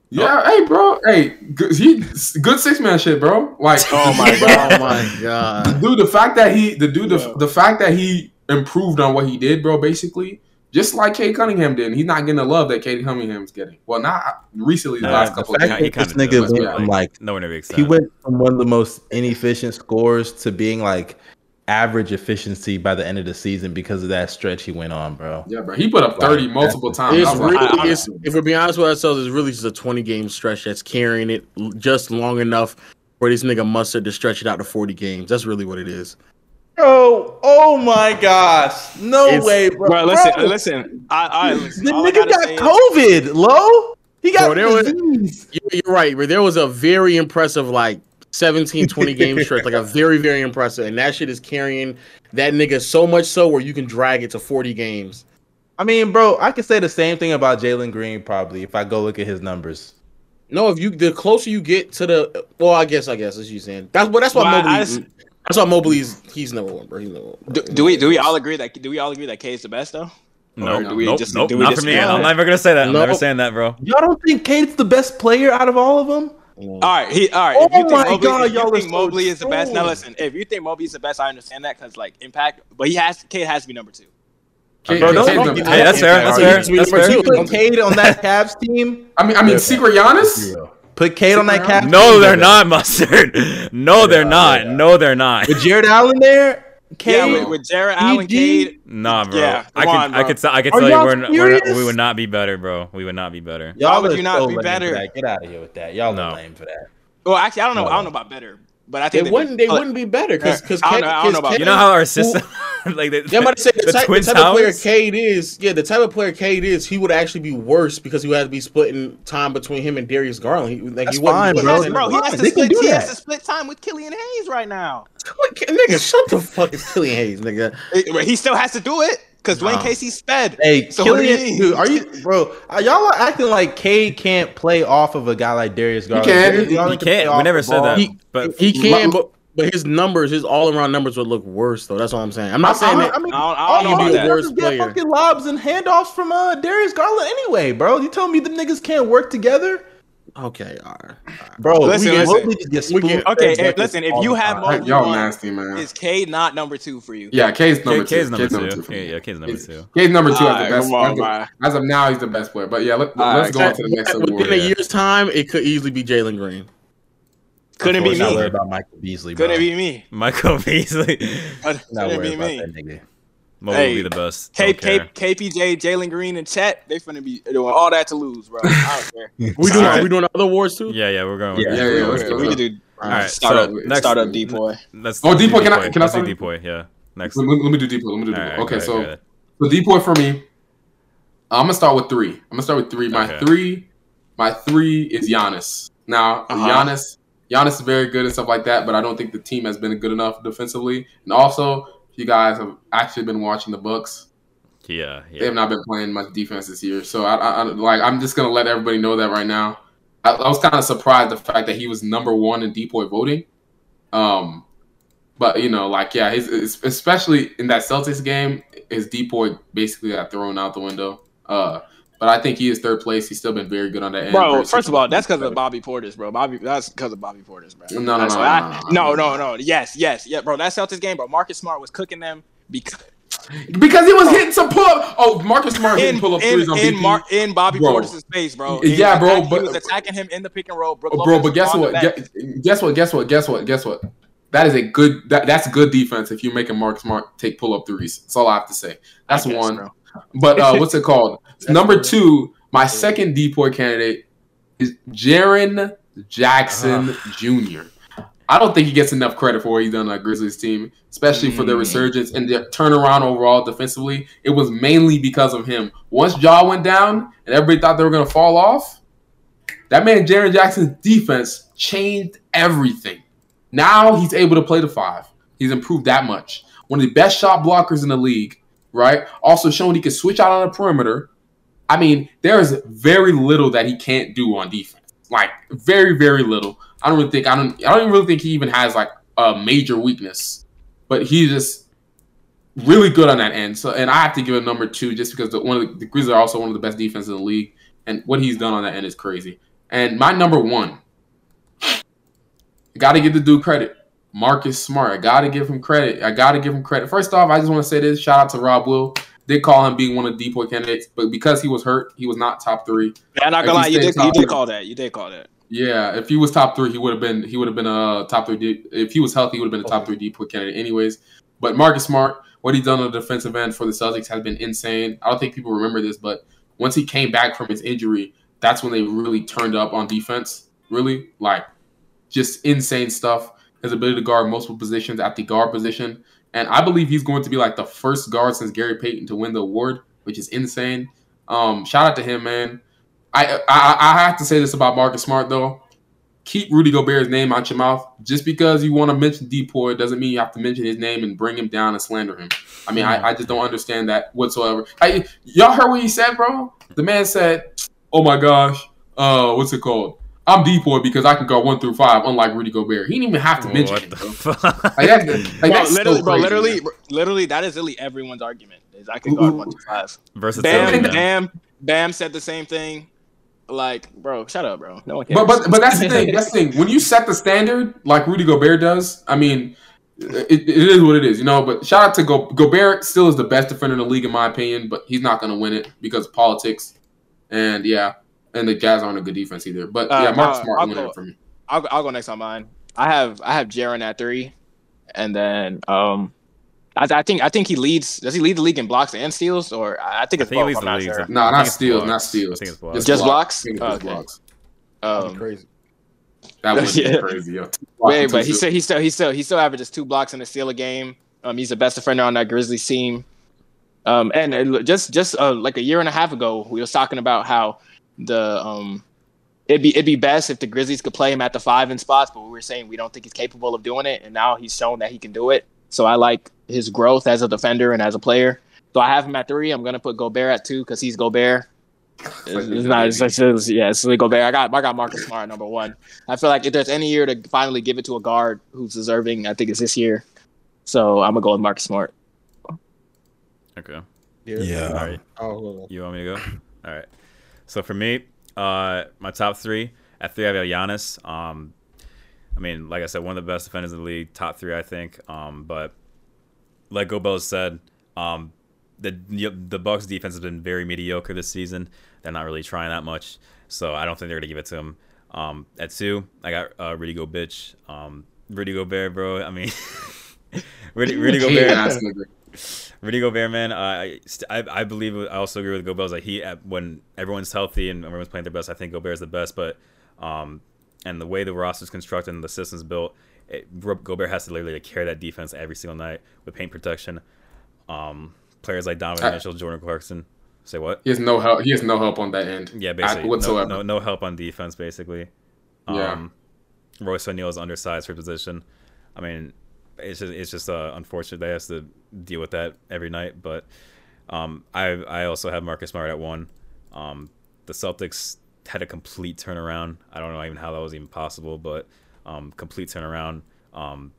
Yeah, hey, bro. Hey, good, he good six man shit, bro. Like, Oh [LAUGHS] my Oh my god. Oh dude. The fact that he, the dude, the, Yeah. the fact that he improved on what he did, bro. Basically, just like Cade Cunningham did. He's not getting the love that Cade Cunningham's getting. Well, not recently. The Nah, last the couple of fact Yeah, games. he this kinda nigga went but, from like No one ever he went from one of the most inefficient scorers to being like average efficiency by the end of the season because of that stretch he went on, bro. Yeah, bro. He put up thirty multiple times. It's I was like, I- I- it's, if we're being honest with ourselves, it's really just a 20 game stretch that's carrying it just long enough for this nigga Mustard to stretch it out to 40 games. That's really what it is. Bro, oh my gosh. No It's- way, bro. Bro, listen, Bro, listen. I, I listen. The all nigga gotta got say is- COVID, low. He got Bro, there was- disease. You're, you're right, but there was a very impressive like 17, 20 [LAUGHS] game stretch, like a very, very impressive. And that shit is carrying that nigga so much so where you can drag it to 40 games. I mean, bro, I could say the same thing about Jalen Green probably if I go look at his numbers. No, if you the closer you get to the well, I guess I guess as you saying that's what that's why Well, I- Mobley. I just- that's why Mobley's he's number one, bro. He's number one. Do, do we do we all agree that do we all agree that K is the best though? No, Or do we nope, just- nope, do we not for me. I'm never gonna say that. I'm never saying that, bro. Y'all don't think Cade's the best player out of all of them? All right, he all right. Oh if you oh think my Mobley, God, if you y'all think are so Mobley is the best. Now listen, if you think Mobley is the best, I understand that because like impact, but he has Cade has to be number two. K- Bro, don't- don't number- get Hey, that's fair. That's fair. He's That's number fair. Put Cade on that Cavs team. I mean, I mean, secret Giannis. Put Cade on that Cavs. No, team, they're not [LAUGHS] mustard. No, they're Yeah, not. yeah. No, they're not. With Jarrett Allen there, Cade. Yeah, with, with Jarrett Allen, PG? Cade. Nah, bro. Yeah, I come could, on, I bro. could, I could Are tell you we're, we're we would not be better, bro. We would not be better. Y'all Why would you not so be better? Get out of here with that. Y'all No. are lame for that. Well, actually, I don't know. No. I don't know about better, but I think They they'd wouldn't. They wouldn't be better because because I don't know- I don't know about- You know how our system, [LAUGHS] like the, Yeah, I'm about to say the, the type, the Twin type of player Towers? Cade is. Yeah, the type of player Cade is, he would actually be worse because he would have to be splitting time between him and Darius Garland. He, like That's he fine, be He bro. has, bro, he has to split. He has to split time with Killian Hayes right now. Nigga, shut the fuck is Killian Hayes, nigga. He still has to do it because Dwane Nah. Casey sped. Hey, So what do you Killian, mean? dude, are you, bro? Are y'all are acting like Cade can't play off of a guy like Darius Garland? can. Darius He Garland He play can't. off We never said ball. that. He- but He can, but but his numbers, his all around numbers would look worse though. That's all I'm saying. I'm not saying I, that. I mean, I don't- I all don't know you about do that. is get player. fucking lobs and handoffs from uh, Darius Garland anyway, bro. You telling me the niggas can't work together, Okay, all right. bro? Listen, we, listen. Mobley just We get- Okay, hey, listen, if you have time. Mobley- Y'all nasty, man. Is Cade not number two for you? Yeah, K's number K, two. K's number K's two. number two. for K, me. yeah, K's number K's- two. K's number two as Alright, the best. on, as, of, as of now, he's the best player. But yeah, let, let's go on to the next Within award. a year's time, it could easily be Jalen Green. Couldn't be Not worried me. about Michael Beasley. Couldn't be me. Michael [LAUGHS] Beasley. Not Couldn't be about me. that nigga. Mo Hey, will be the best. K, Don't K. KPJ, Jalen Green, and Chet, they finna be doing all that to lose, bro. I don't [LAUGHS] care. We doing? Alright. Are we doing other awards too? Yeah, yeah, we're going. Yeah. with Yeah, this. yeah, We're let's going go. with we this. could do All right, start so up, next, start up deep boy. Let's Oh, let's do Depoy, can I- can I Let's do start? Depoy, Yeah. Next. Let, me- let me do Depot. Let me do All Depot. right, okay, go so ahead, so Depot for me. I'm gonna start with three. I'm gonna start with three. My Okay. three, my three is Giannis. Now Uh-huh. Giannis, Giannis is very good and stuff like that, but I don't think the team has been good enough defensively. And also, if you guys have actually been watching the Bucks, Yeah, they have not been playing much defense this year. So I, I, I like I'm just gonna let everybody know that right now. I, I was kind of surprised the fact that he was number one in Depoy voting. Um, but you know, like yeah, his, his- especially in that Celtics game, his Depoy basically got thrown out the window. Uh, but I think he is third place. He's still been very good on that end. Bro, first of all, that's because of Bobby Portis, bro. Bobby, that's because of Bobby Portis, bro. No, no, no, no, I- no, no, no. Yes, yes, yeah, bro. That Celtics game, bro. Marcus Smart was cooking them because because he was hitting some pull up. Oh, Marcus Smart in hitting pull up threes on in. Mar- in Bobby Bro. Portis' face, bro. He Yeah, bro, attacking- but- he was attacking him in the pick and roll. Bro, Lopez but guess what? Guess, guess what? Guess what? Guess what? Guess what? That is a good. That, that's good defense if you're making Mark Smart take pull up threes. That's all I have to say. That's guess, one. bro. But uh, what's it called? Number two, my second depoy candidate is Jaren Jackson Uh-huh. Jr. I don't think he gets enough credit for what he's done on Grizzlies team, especially for their Mm. resurgence and their turnaround overall defensively. It was mainly because of him. Once Ja went down and everybody thought they were going to fall off, that man Jaren Jackson's defense changed everything. Now he's able to play the five. He's improved that much. One of the best shot blockers in the league, right? Also showing he can switch out on the perimeter. I mean, there is very little that he can't do on defense. Like very, very little. I don't really think I don't I don't even really think he even has like a major weakness. But he's just really good on that end. So and I have to give him number two just because the one of the, the Grizzlies are also one of the best defenses in the league. And what he's done on that end is crazy. And my number one, got to give the dude credit. Marcus Smart. I got to give him credit. I got to give him credit. First off, I just want to say this. Shout out to Rob Will. Did call him being one of the depoy candidates, but because he was hurt, he was not top three. Yeah, I'm not gonna lie, you did, you did call that. You did call that. Yeah, if he was top three, he would have been he would have been a top three. De- if he was healthy, he would have been a top three depoy candidate, anyways. But Marcus Smart, what he's done on the defensive end for the Celtics has been insane. I don't think people remember this, but once he came back from his injury, that's when they really turned up on defense. Really, like just insane stuff. His ability to guard multiple positions at the guard position, and I believe he's going to be like the first guard since Gary Payton to win the award, which is insane. Um, shout out to him, man. I, I I have to say this about Marcus Smart though. Keep Rudy Gobert's name out your mouth. Just because you want to mention Depoy doesn't mean you have to mention his name and bring him down and slander him. I mean, I, I just don't understand that whatsoever. I, y'all heard what he said, bro? The man said, "Oh my gosh, uh, what's it called? I'm Depoy because I can go one through five, unlike Rudy Gobert. He didn't even have to mention What it, the bro. [LAUGHS] fuck? Like, that's, like, Bro, that's so literally, bro, literally, bro, literally, that is literally everyone's argument. Is I can guard one through five. Versatility. Bam, man. Bam, Bam said the same thing. Like, bro, shut up, bro. No one cares. But but but that's the thing. [LAUGHS] That's the thing. When you set the standard like Rudy Gobert does, I mean, it, it is what it is, you know. But shout out to Go- Gobert. Still is the best defender in the league in my opinion, but he's not going to win it because of politics. And yeah, and the Jazz aren't a good defense either. But Uh, yeah, Mark uh, Smart I'll winning go- for me. I'll, I'll go next on mine. I have I have Jaren at three, and then um, I, I think I think he leads. Does he lead the league in blocks and steals, or I I think I it's think he leads I'm not league. sure. No, I not steals, blocks. not steals. I think it's blocks. Just blocks? I it's Oh, just okay. blocks. That'd be Um, crazy. That would [LAUGHS] Yeah. be crazy. Yo. wait, but he still he still he still he still averages two blocks and a steal a game. Um, he's the best defender on that Grizzlies team. Um, and uh, just just uh, like a year and a half ago, we was talking about how the um, it'd be it'd be best if the Grizzlies could play him at the five in spots, but we were saying we don't think he's capable of doing it, and now he's shown that he can do it. So I like his growth as a defender and as a player. So I have him at three. I'm gonna put Gobert at two because he's Gobert. It's, it's not. It's, it's, it's- yeah, it's really Gobert. I got I got Marcus Smart at number one. I feel like if there's any year to finally give it to a guard who's deserving, I think it's this year. So I'm gonna go with Marcus Smart. Okay. Yeah. All right. Oh, You want me to go? [CLEARS THROAT] All right. So for me, uh, my top three. At three, I have Giannis. Um, I mean, like I said, one of the best defenders in the league. Top three, I think. Um, but like Gobel said, um, the the Bucks defense has been very mediocre this season. They're not really trying that much, so I don't think they're gonna give it to him. Um, at two, I got uh, Rudy Go bitch. Um, Rudy Gobert, bro. I mean, [LAUGHS] Rudy, Rudy Gobert. Rudy Gobert, man, uh, I, I believe I also agree with Gobert. Like he, at- when everyone's healthy and everyone's playing their best, I think Gobert is the best. But um, and the way the roster's constructed and the system's built, it, Gobert has to literally carry that defense every single night with paint protection. Um, players like Donovan I- Mitchell, Jordan Clarkson. Say what? He has no help. He has no help on that end. Yeah, basically, no, whatsoever. no, no help on defense, basically. Yeah. Um, Royce O'Neale is undersized for his position. I mean, it's just it's just uh, unfortunate they has to deal with that every night. But um, I I also have Marcus Smart at one. Um, the Celtics had a complete turnaround. I don't know even how that was even possible, but um, complete turnaround. Um,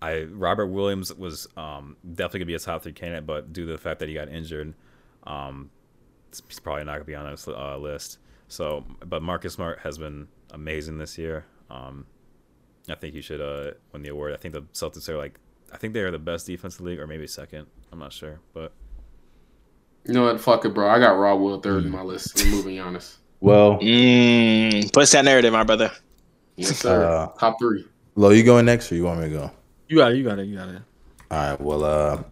I Robert Williams was um, definitely gonna be a top three candidate, but due to the fact that he got injured, um, he's probably not gonna be on this uh, list. So, but Marcus Smart has been amazing this year. Um, I think he should uh, win the award. I think the Celtics are like, I think they are the best defense in the league, or maybe second. I'm not sure, but You know what? Fuck it, bro. I got Rob Will third Mm. in my list. Removing Giannis. Well, Mm, push that narrative, my brother. Yes, sir. Uh, Top three. Lo, you going next or you want me to go? You got it. You got it. You got it. All right. Well, uh,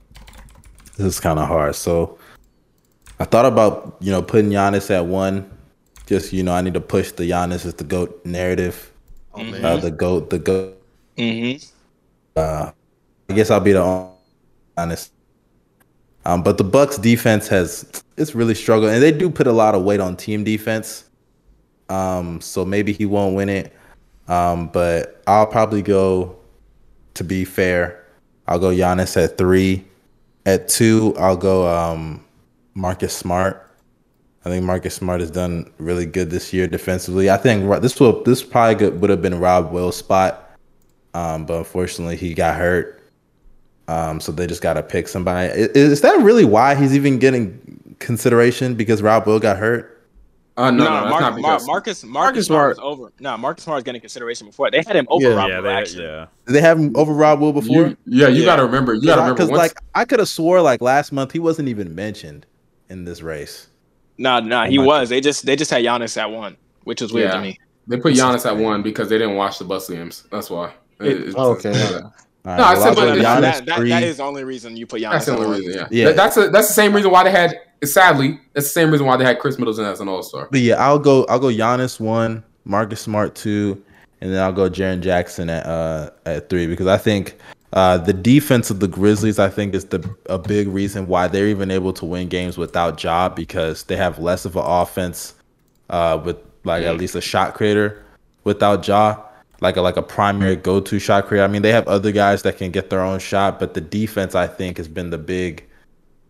this is kind of hard. So I thought about you know putting Giannis at one. Just you know, I need to push the Giannis is the goat narrative. Oh man. Uh, the goat, the goat. Mm-hmm. Uh, I guess I'll be the honest. Um, but the Bucks defense has it's really struggled, and they do put a lot of weight on team defense. Um, so maybe he won't win it. Um, but I'll probably go. To be fair, I'll go Giannis at three. At two, I'll go um, Marcus Smart. I think Marcus Smart has done really good this year defensively. I think this will this probably would have been Rob Will's spot, um, but unfortunately he got hurt. Um, so they just got to pick somebody. I- Is, that really why he's even getting consideration? Because Rob Will got hurt. Uh, no, No, no, that's Mar- not Mar- because. Marcus Marcus Marcus Smart was over. No, Marcus Smart was getting consideration before. They had him over Yeah. Rob yeah, Will, they, actually. yeah. Did they have him over Rob Will before? you, yeah, you Yeah. got to remember. You got to remember. Because Once, like I could have swore like last month he wasn't even mentioned in this race. Nah, nah, he Oh my was. They just they just had Giannis at one, which was weird Yeah. to me. they put Giannis at one because they didn't watch the Bucks games. That's why. It- it's- oh, okay. [LAUGHS] it's- All right, No, I well, said, I'll but that, Giannis that, that, that is the only reason you put Giannis That's the only reason. Yeah. Yeah. That's a, that's the same reason why they had. Sadly, that's the same reason why they had Khris Middleton as an All Star. But yeah, I'll go. I'll go Giannis one, Marcus Smart two, and then I'll go Jaren Jackson at uh at three because I think uh the defense of the Grizzlies I think is the a big reason why they're even able to win games without Job because they have less of an offense uh with like at least a shot creator without Ja like a like a primary go to shot creator. I mean they have other guys that can get their own shot, but the defense I think has been the big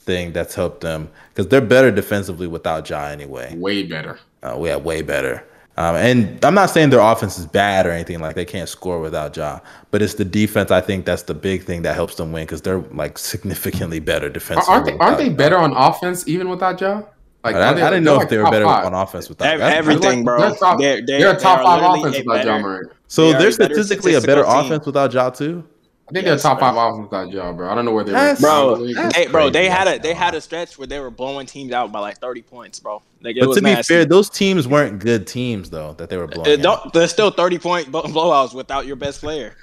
thing that's helped them because they're better defensively without Ja anyway. Way better. Uh, we have way better. Um, and I'm not saying their offense is bad or anything like they can't score without Ja, but it's the defense. I think that's the big thing that helps them win because they're like significantly better defensively. Aren't they, aren't they better on offense even without Ja? I, they- I didn't know like if they were better five. on offense without. Ev- that's- everything, bro. They're top- They're, they're, They're a top they are five offense without Ja Morant. So They are they're statistically a better team. offense without Ja too. I think Yes, they're top bro. five offense without Ja, bro. I don't know where they That's- were. Bro, hey, bro, they had a they had a stretch where they were blowing teams out by like thirty points, bro. Like, it But was to be nasty. fair, those teams weren't good teams though that they were blowing. Uh, out. don't, there's still thirty point blowouts without your best player.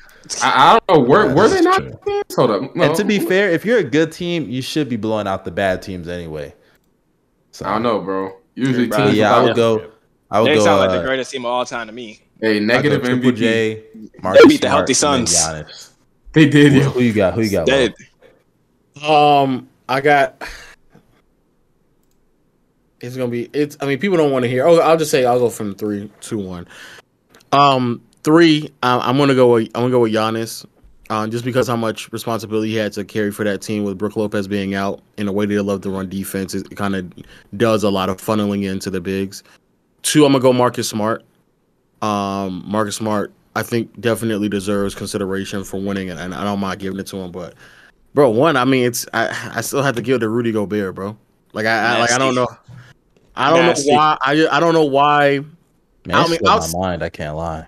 I, I don't know. Were, Yeah, were they not? Hold up. No. And to be fair, if you're a good team, you should be blowing out the bad teams anyway. So I don't know, bro. Usually Bro, teams Yeah, I would go. I would They go. sound like uh, the greatest team of all time to me. Hey, negative go negative Triple MVP. J, They Marcus beat the healthy Smart, Suns. They did. Who, who you got? Who you got? They, Um, I got. It's gonna be. It's. I mean, people don't want to hear. Oh, I'll just say I'll go from three, two, one. Um, three. I'm, I'm gonna go. With, I'm gonna go with Giannis. Uh, just because how much responsibility he had to carry for that team with Brook Lopez being out in a way they love to run defense, it kind of does a lot of funneling into the bigs. Two, I'm gonna go Marcus Smart. Um, Marcus Smart, I think definitely deserves consideration for winning, and, and I don't mind giving it to him. But bro, one, I mean, it's I, I still have to give it to Rudy Gobert, bro. Like I, I like I don't know, I don't Nasty. know why. I I don't know why. Man, I mean, still my mind. I can't lie.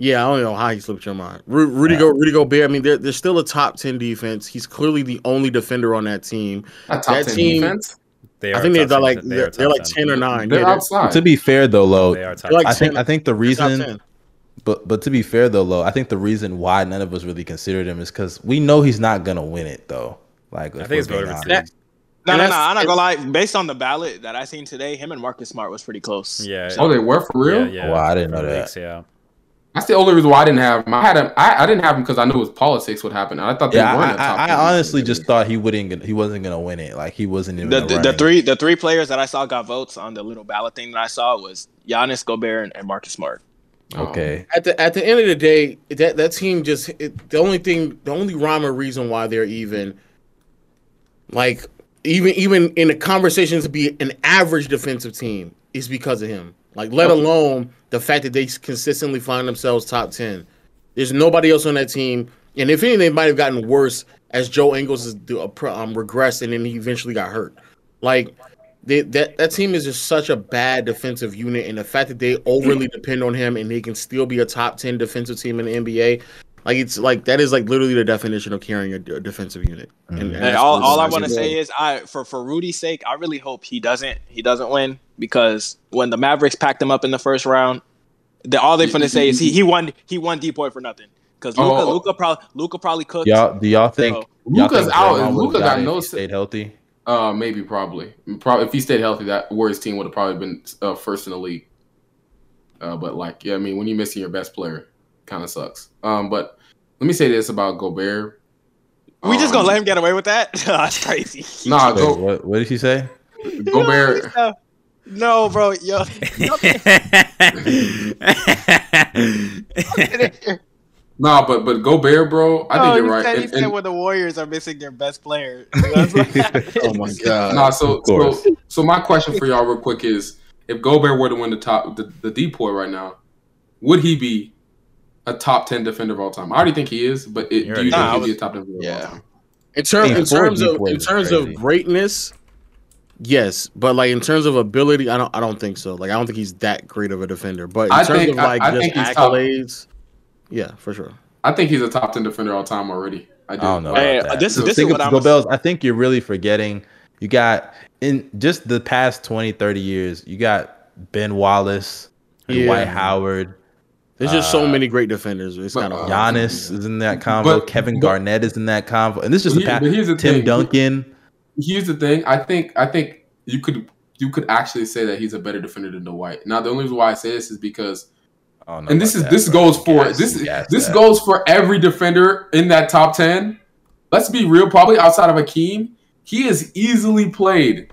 Yeah, I don't know how he slipped your mind. Ru- Rudy Yeah. Go Rudy Gobert. I mean, they're, they're still a top ten defense. He's clearly the only defender on that team. Not top That ten team- defense. They I think they're 10, like they they're, they're like 10. ten or nine. They're Yeah, they're- outside. To be fair though, Lo, They are top they're like I think 10 I think the reason But but to be fair though, Lo, I think the reason why none of us really considered him is because we know he's not gonna win it though. Like I think it's we're being voted for two. no, no, no. I'm not gonna lie. Based on the ballot that I seen today, him and Marcus Smart was pretty close. Yeah. Oh, they were for real. Yeah, yeah. Wow, I didn't know that. weeks, yeah. That's the only reason why I didn't have him. I had him. I, I didn't have him because I knew his politics would happen. I thought they Yeah, weren't. a I, top I, I honestly just thought he wouldn't. gonna- He wasn't gonna win it. Like he wasn't even The, the, the, the three the three players that I saw got votes on the little ballot thing that I saw was Giannis, Gobert, and, and Marcus Smart. Oh. Okay, At the at the end of the day, that that team just it, the only thing, the only rhyme or reason why they're even, like even even in the conversation to be an average defensive team is because of him. Like let alone the fact that they consistently find themselves top ten. There's nobody else on that team, and if anything, they might have gotten worse as Joe Ingles has do- um, regressed, and then he eventually got hurt. Like they, that that team is just such a bad defensive unit, and the fact that they overly [CLEARS THROAT] depend on him and they can still be a top ten defensive team in the NBA, like it's like that is like literally the definition of carrying a, a defensive unit. And, and And all, all I want to say is, I for for Rudy's sake, I really hope he doesn't he doesn't win because when the Mavericks packed him up in the first round, the, all they're gonna say is he he won he won D point for nothing because Luka Oh. Luka probably Luka probably cooked. y'all do y'all think So, y'all Luka's think out, Draymond and would've got no he stayed healthy? Uh, maybe probably. Probably if he stayed healthy, that Warriors team would have probably been uh, first in the league. Uh, but like, yeah, I mean, when you're missing your best player, kind of sucks. Um, but let me say this about Gobert. we just Um, gonna let him get away with that? [LAUGHS] That's crazy. Nah, Wait, go, what, what did he say? Gobert. No, no, bro, yo. [LAUGHS] [LAUGHS] Nah, but but Gobert, bro. I think No, you're right. Said, he And- said and- when the Warriors are missing their best player. Oh my god! Nah, so, so so my question for y'all real quick is if Gobert were to win the top the, the depoy right now, would he be a top ten defender of all time? I already think he is, but it, do you a- think Nah, he'd be a top ten defender Yeah. of all time? In terms, in terms of in terms crazy. of greatness, yes, but like in terms of ability, I don't I don't think so. Like I don't think he's that great of a defender. But in I terms think- of like I just think he's top. accolades, yeah, for sure. I think he's a top ten defender all time already. I, I do. don't know. Hey, about that. this is- So this is what I'm- Gobels, I think you're really forgetting. You got in just the past 20, 30 years. You got Ben Wallace, Yeah. Dwight Howard, There's just so Uh, many great defenders. It's kind of uh, Giannis is in that convo. But- Kevin but- Garnett is in that convo, and this is just the here- past. but here's the Tim thing. Duncan. Here's the thing. I think I think you could you could actually say that he's a better defender than Dwight. Now the only reason why I say this is because I don't know and this is that, this bro. goes for Gas- this gas this that. goes for every defender in that top ten. Let's be real. Probably outside of Akeem, he has easily played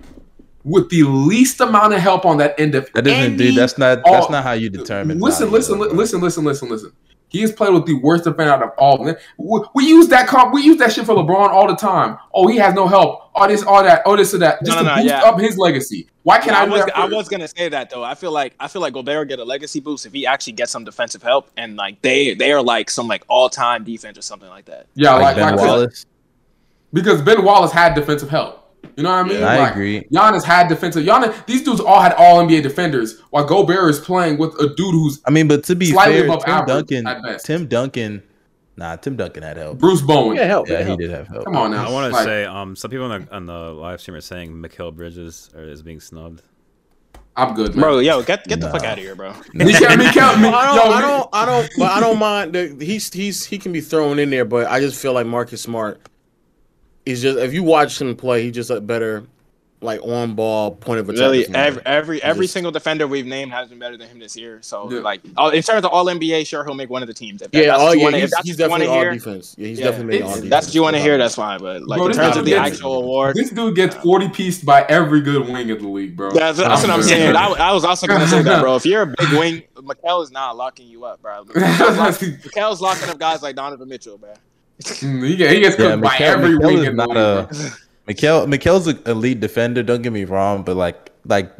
with the least amount of help on that end of That doesn't, any- dude. That's not. That's all- not how you determine. Listen, listen, li- listen, listen, listen, listen. He has played with the worst defender out of all. of them. We, we use that comp. We use that shit for LeBron all the time. Oh, he has no help. All this, all that. Oh, this or that. Just No, no, to no, boost yeah. up his legacy. Why can't Yeah, I, I was that? I was gonna say that though. I feel like I feel like Gobert will get a legacy boost if he actually gets some defensive help and like they they are like some like all time defense or something like that. yeah, Like like, Ben like Wallace. because Ben Wallace had defensive help. You know what I mean? I Like, agree. Giannis had defensive. Giannis, these dudes all had All NBA defenders, while Gobert is playing with a dude who's I mean, but to be Slightly fair, above Tim average Duncan, at best. Tim Duncan, nah, Tim Duncan had help. Bruce Bowen. Yeah, help. Yeah, Yeah, he help. did have help. Come on now. I want to Like, say, um, some people on the on the live stream are saying Mikal Bridges is being snubbed. I'm good, man. Bro, yo, get get the Nah. fuck out of here, bro. You can't be me. I don't, Yo, I me- don't, I don't, but I don't mind. The, he's he's he can be thrown in there, but I just feel like Marcus Smart is just if you watch him play, he's just a better like on ball point of attack. Really, every every, every just- single defender we've named has been better than him this year. So, Yeah. like, in terms of All NBA, sure, he'll make one of the teams. If yeah, that's you yeah, wanna- he's, that's he's what definitely all hear, defense. Yeah, he's Yeah, definitely made all defense. That's what you want to hear. That's fine. But like Bro, in terms of the gets- actual award, This dude gets 40 pieced by every good wing in the league, bro. that's, that's what I'm saying. I, I was also gonna say that, bro. If you're a big wing, Mikal is not locking you up, bro. [LAUGHS] Mikal's locking up guys like Donovan Mitchell, bro. He, get- he gets Yeah, cooked by Mikal- every wing is not a- bro. Mikal, an elite defender. Don't get me wrong, but like, like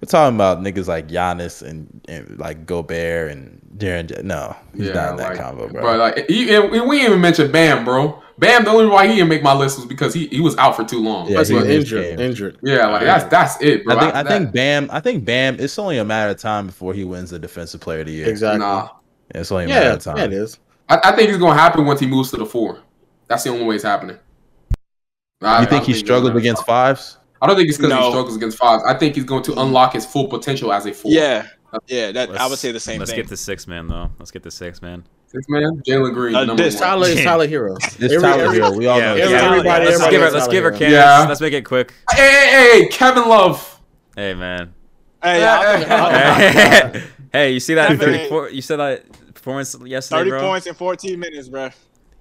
we're talking about niggas like Giannis and, and like Gobert and Jaren. J- No, he's not in that like, combo, bro. like he, and we didn't even mention Bam, bro. Bam, the only why he didn't make my list was because he, he was out for too long. Yeah, That's he injured, injured. Yeah, like that's that's it, bro. I think I think Bam. I think Bam. It's only a matter of time before he wins the Defensive Player of the Year. Exactly. Nah, It's only a matter of time. yeah, it is. I, I think it's gonna happen once he moves to the four. That's the only way it's happening. I- You think he it's struggles gonna- against fives? I don't think it's because he struggles against fives. I think he's going to unlock his full potential as a four. Yeah, yeah. That I Let's- would say the same thing. Let's thing. get to six man though. Let's get to six man. six man, Jalen Green, Uh, number this one. Tyler is Yeah. Tyler Herro. It's Every- Tyler Herro. We all know. yeah, it's yeah. Everybody- let's everybody give her. Let's give her Tyler candidates. Hero. Yeah. Let's make it quick. Hey, hey, hey, hey, Kevin Love. Hey man. Hey, yeah, I'll take- [LAUGHS] I'll- hey, [LAUGHS] hey, you see that? 34, you said that performance yesterday, Thirty bro. points in fourteen minutes, bro.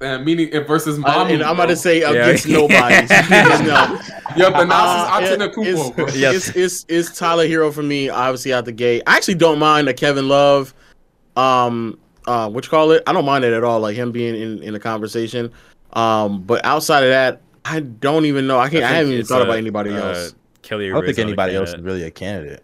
Uh, meaning uh, versus I, mommy. and I'm about to say Yeah. against [LAUGHS] nobody. Against no. Yo, Thanasis Uh, it- Antetokounmpo, bro. it's, Yes. it's, it's, it's Tyler Herro for me, obviously out the gate. I actually don't mind a Kevin Love, um, uh, what you call it? I don't mind it at all, like him being in, in the conversation. Um, but outside of that, I don't even know. I can't. I, think haven't even thought uh, about anybody uh, else. Kelly I don't think anybody else is really a candidate.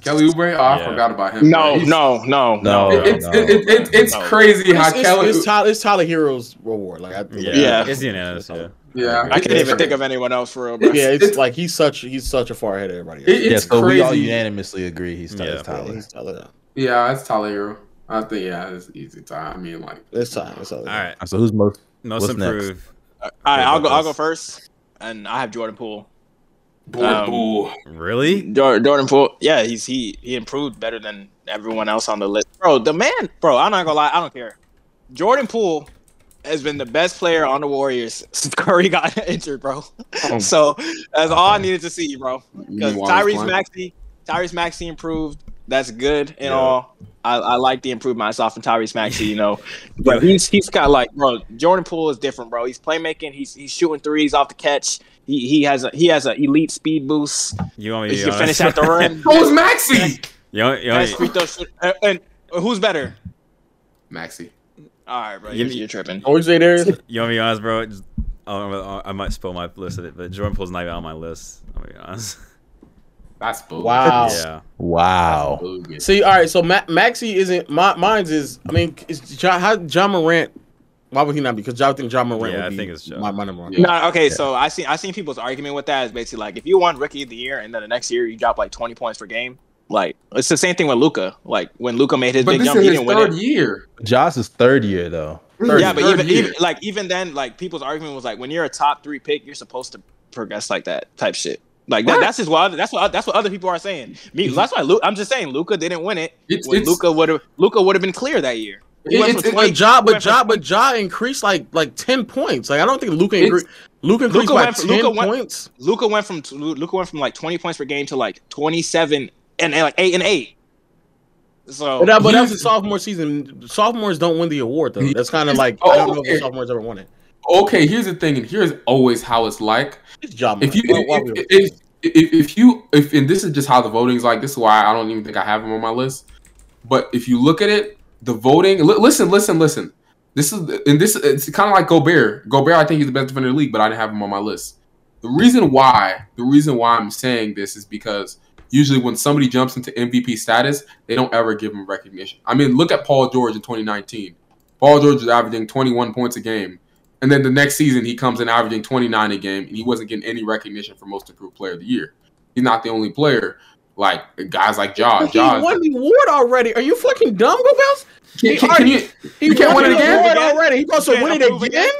Kelly Oubre. Oh, I Yeah. forgot about him. No, no, no, No, no. It's no. it, it, it, it's No. crazy how It's, it's, Kelly. it's, Tyler, it's Tyler Herro's reward. Like, I, Yeah, Yeah. it's unanimous. Yeah. yeah, I can't even think of anyone else for real, bro. yeah, it's, it's- like he's such he's such a far ahead of everybody. Else. It, Yeah, it's so we all unanimously agree he's Yeah. Tyler. He's Tyler. Yeah, it's Tyler Herro. I think yeah, it's easy time. I mean, like It's time. It's All right. So who's most? Most next? improved. All right, I'll go. I'll go first, and I have Jordan Poole. Boy, Um, boy. Really? Jordan, Jordan Poole, yeah, he's he he improved better than everyone else on the list, bro. The man, bro, I'm not gonna lie, I don't care. Jordan Poole has been the best player on the Warriors [LAUGHS] since Curry got [LAUGHS] injured, bro. Oh. so that's all I needed to see, bro. Because mean while he's Tyrese playing? Maxey, Tyrese Maxey improved. That's good and Yeah. all. I, I like the improvement I saw from Tyrese Maxey, you know. [LAUGHS] But he's he's got like, bro, Jordan Poole is different, bro. He's playmaking. He's he's shooting threes off the catch. He he has a he has an elite speed boost. You want me to He be can finish honest? at the rim. So is Maxey. Yo, want, you want Best me- free throw shoot- and, uh, and who's better? Maxey. All right, bro. You- You're, you're tripping. What would you say there is? You want me to be honest, bro? Just, I, I might spoil my list of it, but Jordan Poole's not even on my list. I'm be honest. That's bogus. Wow. Yeah. Wow. Bogus. See, all right. So Ma- Maxey isn't. My mine's is. I mean, is John, how Ja Morant? Why would he not be? Because I think Ja Morant Yeah, would I think it's Ja. my, my number one. Yeah. No, okay. So I seen I seen people's argument with that is basically like if you won Rookie of the Year and then the next year you drop like 20 points per game, like it's the same thing with Luka. Like when Luka made his But big jump, is he his didn't win it. year. Josh's third year though. Third- Yeah, but even, even like even then, like people's argument was like when you're a top three pick, you're supposed to progress like that type shit. Like that, that's just what other, that's what that's what other people are saying. Me, that's why Lu- I'm just saying Luka didn't win it. It's- When it's- Luka would have Luka would have been clear that year. He It- it's- from it- 20 But Ja, but went Ja, but Ja increased like like ten points. Like I don't think Luka increased. Luka increased Luka by went for- ten Luka went- points. Luka went from Luka went from like 20 points per game to like 27 and, and like eight and eight. So But, that, but He's- that's the sophomore season. Sophomores don't win the award though. That's kind of like Oh, I don't know okay. if the sophomores ever won it. Okay, here's the thing, and here's always how it's like. It's Ja If you Morant. Why- why if, if, if, if you if and this is just how the voting's like. This is why I don't even think I have him on my list. But if you look at it, the voting. Li- listen, listen, listen. This is and this it's kind of like Gobert. Gobert, I think he's the best defender in the league, but I didn't have him on my list. The reason why the reason why I'm saying this is because usually when somebody jumps into MVP status, they don't ever give him recognition. I mean, look at Paul George in 2019. Paul George was averaging 21 points a game, And then the next season, he comes in averaging 29 a game, and he wasn't getting any recognition for Most Improved Player of the Year. He's not the only player. Like guys like Jaws. He Jaws. won the award already. Are you fucking dumb, Go Bells? Can, can, can you? He You can't won win it the again? award already. He supposed to win it approve again?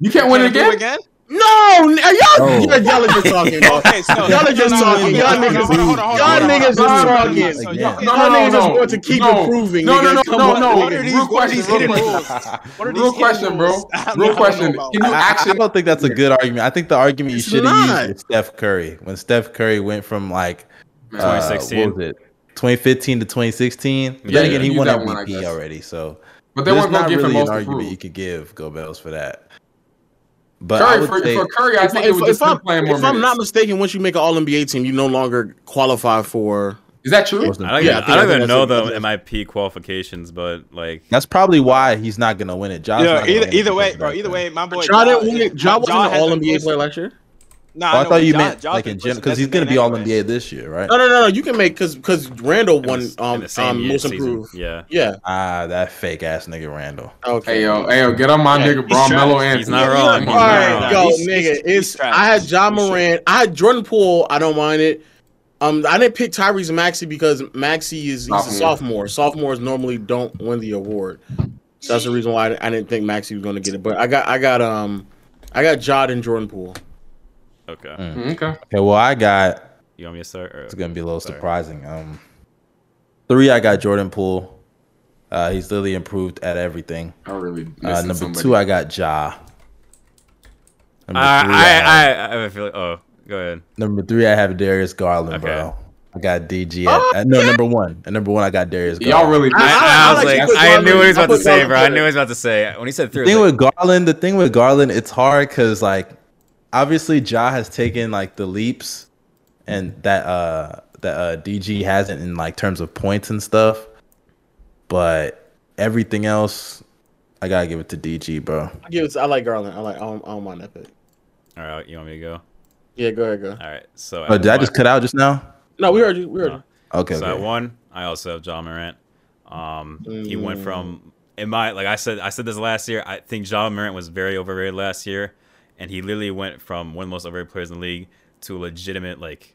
You can't win it Can I do again. No, n- y'all, Oh. y'all, y'all are just [LAUGHS] talking. Okay, so y'all are just no, no, talking. no, Y'all hold niggas, hold on, hold on, hold y'all on, hold on, niggas hold just on, hold on, talking. y'all- Y'all No, no, niggas just no, want to keep no. improving. No, no, no, no, no. What are these- Real what are these question, real question. What are these Real hidden question, bro. rules? I don't Real question. Can you I, I don't think that's a good argument. I think the argument you should have not. used Steph Curry when Steph Curry went from like Uh, 2016. what was it 2015 to 2016. But Yeah, then again, he won that one, MVP guess. already, so But they there's weren't gonna not give him really an most argument you could give Go Bells for that. But I Curry would for, say, for Curry, I If, think if- it was if just him I'm, playing more if I'm not mistaken, once you make an All NBA team, you no longer qualify for. Is that true? I don't improved. Yeah, even, I I I don't think even know the it. MIP qualifications, but like that's probably why he's not gonna win it. Josh Yeah, either either way, bro. Either way, my boy. Ja didn't win it. Ja Ja wasn't an All NBA pushing- player last year. Nah, Oh, I know, thought you Ja- meant Ja's like in general because he's gonna be All anyways. NBA this year, right? No, no, no, no. You can make because because Randall won s- um the same um year, most season. improved. Yeah, Yeah. Ah, that fake ass nigga Randall. Okay. Hey yo, hey yo, get on my Yeah, nigga he's Bron trash. Mello He's Anthony. He's not wrong. He's All not right, wrong. yo, He's- nigga. he's- it's he's. I had John Moran, Morant. I had Jordan Poole. I don't mind it. Um, I didn't pick Tyrese Maxey because Maxey is he's a Sophomore. sophomore. Sophomores normally don't win the award. So that's the reason why I, I didn't think Maxey was going to get it. But I got I got um I got Jod and Jordan Poole. Okay, Mm, Okay. Okay, well I got you want me to start? Or? it's gonna be a little Sorry. surprising. Um, three I got Jordan Poole. Uh, he's literally improved at everything. I really Uh, number somebody. two I got Ja. Number I, three, I, I have- I, I have a feeling. Oh, go ahead. Number three, I have Darius Garland, Okay. bro. I got DG at, at- no number one. At number one, I got Darius. Garland. Y'all really. I- I, I, I was like like, I knew what he was about to say, bro. I knew what he was about to say when he said three. The thing like, with Garland, the thing with Garland, it's hard because like obviously Ja has taken like the leaps, and that uh that uh DG hasn't in like terms of points and stuff. But everything else, I gotta give it to DG, bro. I give it. To, I like Garland. I like. I don't, I don't mind that pick. All right, you want me to go? Yeah, go ahead, go. All right. So Oh, at did I just cut out just now? No, we heard you. We heard No. you. Okay, So at okay. one, I also have Ja Morant. Um, he went Mm. from in my like I said I said this last year. I think Ja Morant was very overrated last year, and he literally went from one of the most overrated players in the league to a legitimate like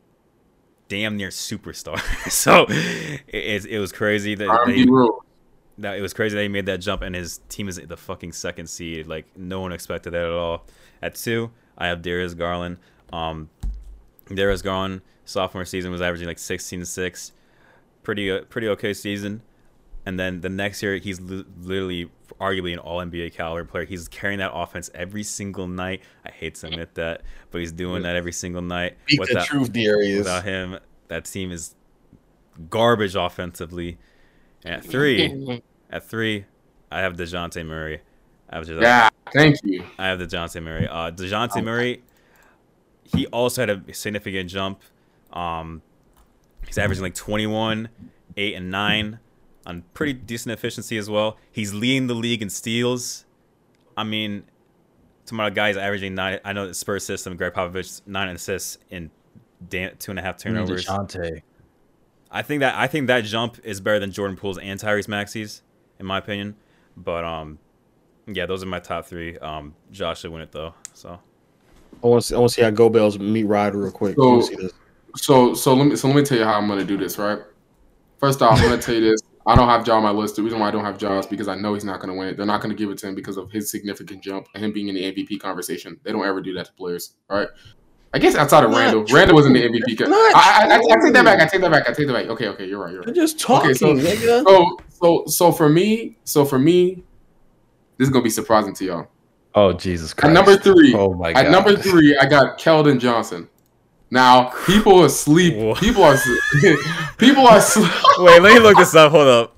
damn near superstar. [LAUGHS] so it, it, was crazy that they, that it was crazy that he made that jump, and his team is the fucking second seed. Like no one expected that at all. At two, I have Darius Garland. Um, Darius Garland sophomore season was averaging like 16 6, pretty uh, pretty okay season. And then the next year, he's li- literally arguably an All NBA caliber player. He's carrying that offense every single night. I hate to admit that, but he's doing that every single night. Speak the Without- truth, Darius. Without him, that team is garbage offensively. And at three, [LAUGHS] at three, I have Dejounte Murray. I have Dejounte, Yeah, thank you. I have Dejounte Murray. Uh, Dejounte Murray, he also had a significant jump. Um, he's averaging like 21, 8, and 9 on pretty decent efficiency as well. He's leading the league in steals. I mean, to my guys averaging nine. I know the Spurs system, Gregg Popovich, nine assists in da- two and a half turnovers. Dejounte. I think that I think that jump is better than Jordan Poole's and Tyrese Maxey's, in my opinion. But um, yeah, those are my top three. Um, Josh should win it though. So I want to see. I want to see how Go Bells meet Ride real quick. So- see this. So so let me so let me tell you how I'm gonna do this, right? First off, I'm gonna tell you this. I don't have Ja on my list. The reason why I don't have Ja is because I know he's not gonna win it. They're not gonna give it to him because of his significant jump and him being in the MVP conversation. They don't ever do that to players, all right? I guess outside of Not Randall, true. Randall was in the MVP. co- I, I, I, I take that back. I take that back. I take that back. Okay, okay, you're right. You're You're right. just talking, Okay, so- nigga. So so so for me, so for me, this is gonna be surprising to y'all. Oh Jesus Christ! At Christ. number three, Oh my god. At number three, I got Keldon Johnson. Now, people are asleep. Whoa. People are asleep. [LAUGHS] people are asleep. [LAUGHS] wait, let me look this up. Hold up.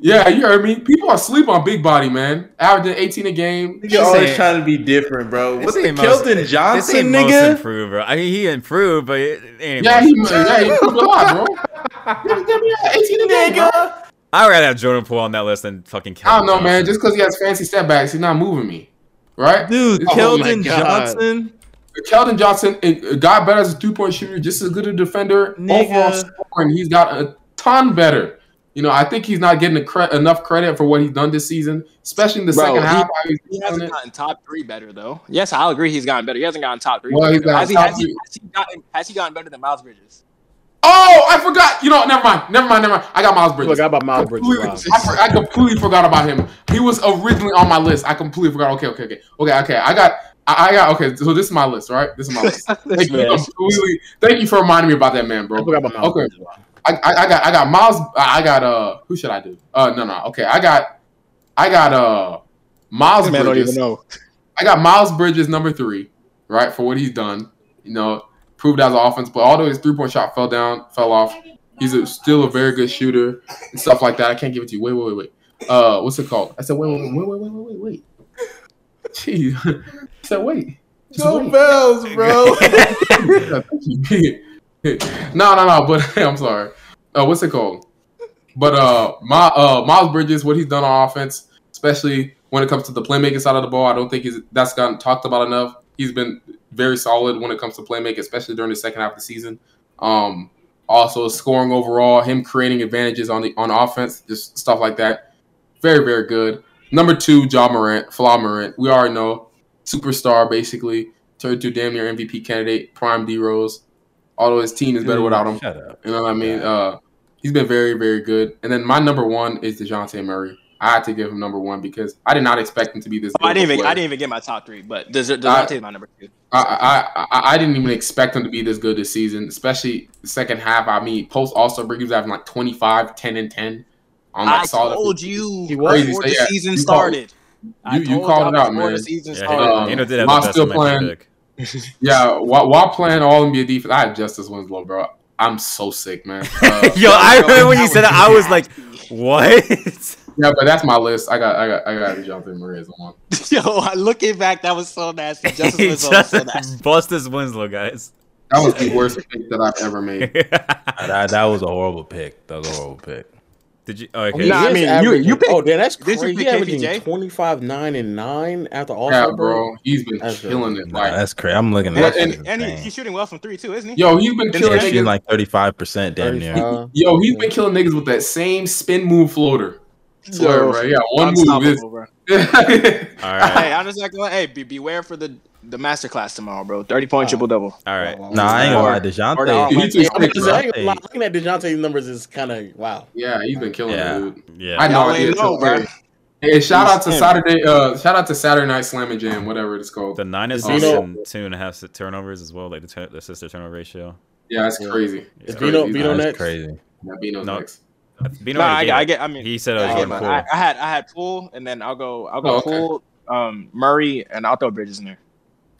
Yeah, you heard me. People are asleep on big body, man. Averaging 18 a game. You're always ain't- trying to be different, bro. What's This the ain't most- Keldon This Johnson, ain't most nigga? improved, bro. I mean, he improved, but it ain't. Yeah, most- he, yeah, he improved a lot, bro. [LAUGHS] Yeah, 18 a game, bro. I'd rather have Jordan Poole on that list than fucking. I don't know, Keldon man. Just because he has fancy step backs, he's not moving me. Right? Dude, Oh Keldon my God. Johnson. Keldon Johnson uh, got better as a two point shooter, just as good a defender. Nigga. Overall scoring, he's got a ton better. You know, I think he's not getting cre- enough credit for what he's done this season, especially in the Bro, second he- half. how He hasn't it. gotten top three better though. Yes, I'll agree he's gotten better. He hasn't gotten top three. Well, better, he's has, he, top has, he, three. has he gotten has he gotten better than Miles Bridges? Oh, I forgot. You know, never mind. Never mind. Never mind. I got Miles I Bridges. forgot about Miles Bridges. Wow. I, I completely forgot about him. He was originally on my list. I completely forgot. Okay, okay, okay, okay, okay. I got, I, I got okay. So this is my list, right? This is my list. [LAUGHS] thank, you, thank you for reminding me about that man, bro. I okay, I, I, got I got Miles. I got uh, who should I do? Uh, no, no. Okay, I got I got uh, Miles man Bridges. Don't even know. I got Miles Bridges number three, right? For what he's done, you know, proved as an offense. But although his three point shot fell down, fell off, he's a, still a very good shooter and stuff like that. I can't give it to you. Wait, wait, wait, wait. Uh, what's it called? I said, wait, wait, wait, wait, wait, wait, wait. Gee, I said, wait. Go wait. Bells, bro. Yeah, thank you. no, no, no. But [LAUGHS] I'm sorry. Uh, what's it called? But uh, my uh, Miles Bridges, what he's done on offense, especially when it comes to the playmaking side of the ball, I don't think he's that's gotten talked about enough. He's been very solid when it comes to playmaking, especially during the second half of the season. Um, also scoring overall, him creating advantages on the on offense, just stuff like that. Very, very good. Number two, Ja Morant, Flaw Morant. We already know superstar, basically turned to damn near MVP candidate, prime D Rose. Although his team is better without him. Shut up. You know what I mean? Uh, he's been very, very good. And then my number one is Dejounte Murray. I had to give him number one because I did not expect him to be this. Oh, I good didn't of a even I didn't even get my top three, but does I- Dejounte my number two? I, I, I, I didn't even expect him to be this good this season, especially the second half. I mean, post All Star break, he was having like 25, 10, and 10 on like I solid. told you He was before crazy. the So, yeah, season you started. I you- you called y'all it out, before man. The season Yeah, started. Um, Hino did have Miles the best still momentum playing- [LAUGHS] Yeah, while, while playing All NBA defense, I have Justice Winslow, bro. I'm so sick, man. [LAUGHS] Uh, Yo, I remember when you said that, I was like, what? [LAUGHS] yeah, but that's my list. I got, I got, I got Dejounte Murray as one. Yo, looking back, that was so nasty. Justice Winslow was so just nasty. bust his Winslow, guys. That was the worst pick that I've ever made. That, that was a horrible pick. That was a horrible pick. Did you? Oh, okay. Nah, He I mean, you- averaging- you picked- Oh, damn, that's did you crazy. pick He averaging KPJ? 25, 9, and 9 after All Yeah, bro, he's been That's killing good. it. Nah, Like, that's crazy. I'm looking at Yeah, and- And he, he's shooting well from three too, isn't he? yo, he's been killing Yeah, then- shooting niggas. like 35% damn near. Yo, he's been killing niggas with that same spin move floater. Swear, Yo, bro. Yeah, one move is. Unstoppable, bro. [LAUGHS] All Hey. I'm just not gonna. Hey, be, beware for the the master class tomorrow, bro. Thirty point Oh. triple double. All right. Nah, I ain't gonna lie. Or- or the DeJounte. He too I'm sick, just bro. saying, like, looking at DeJounte's numbers is kind of wow. Yeah, he's been killing Yeah. it, dude. Yeah. I know. Y'all I know, bro. Hey, shout out to Damn. Saturday. Uh, shout out to Saturday Night Slam and Jam, whatever it's called. The nine Is assists Bino- and two and a half turnovers as well, like the, tur- the assist to turnover ratio. Yeah, that's Yeah. crazy. Is It's Bino- crazy. Bino That's next? crazy. Yeah, Bino's No. next. Bino No, I, get- I get. I mean, he said I, was Jordan. Poole. I, I had I had Poole, and then I'll go. I'll go Oh, okay. Poole, um, Murray, and I'll throw Bridges in there.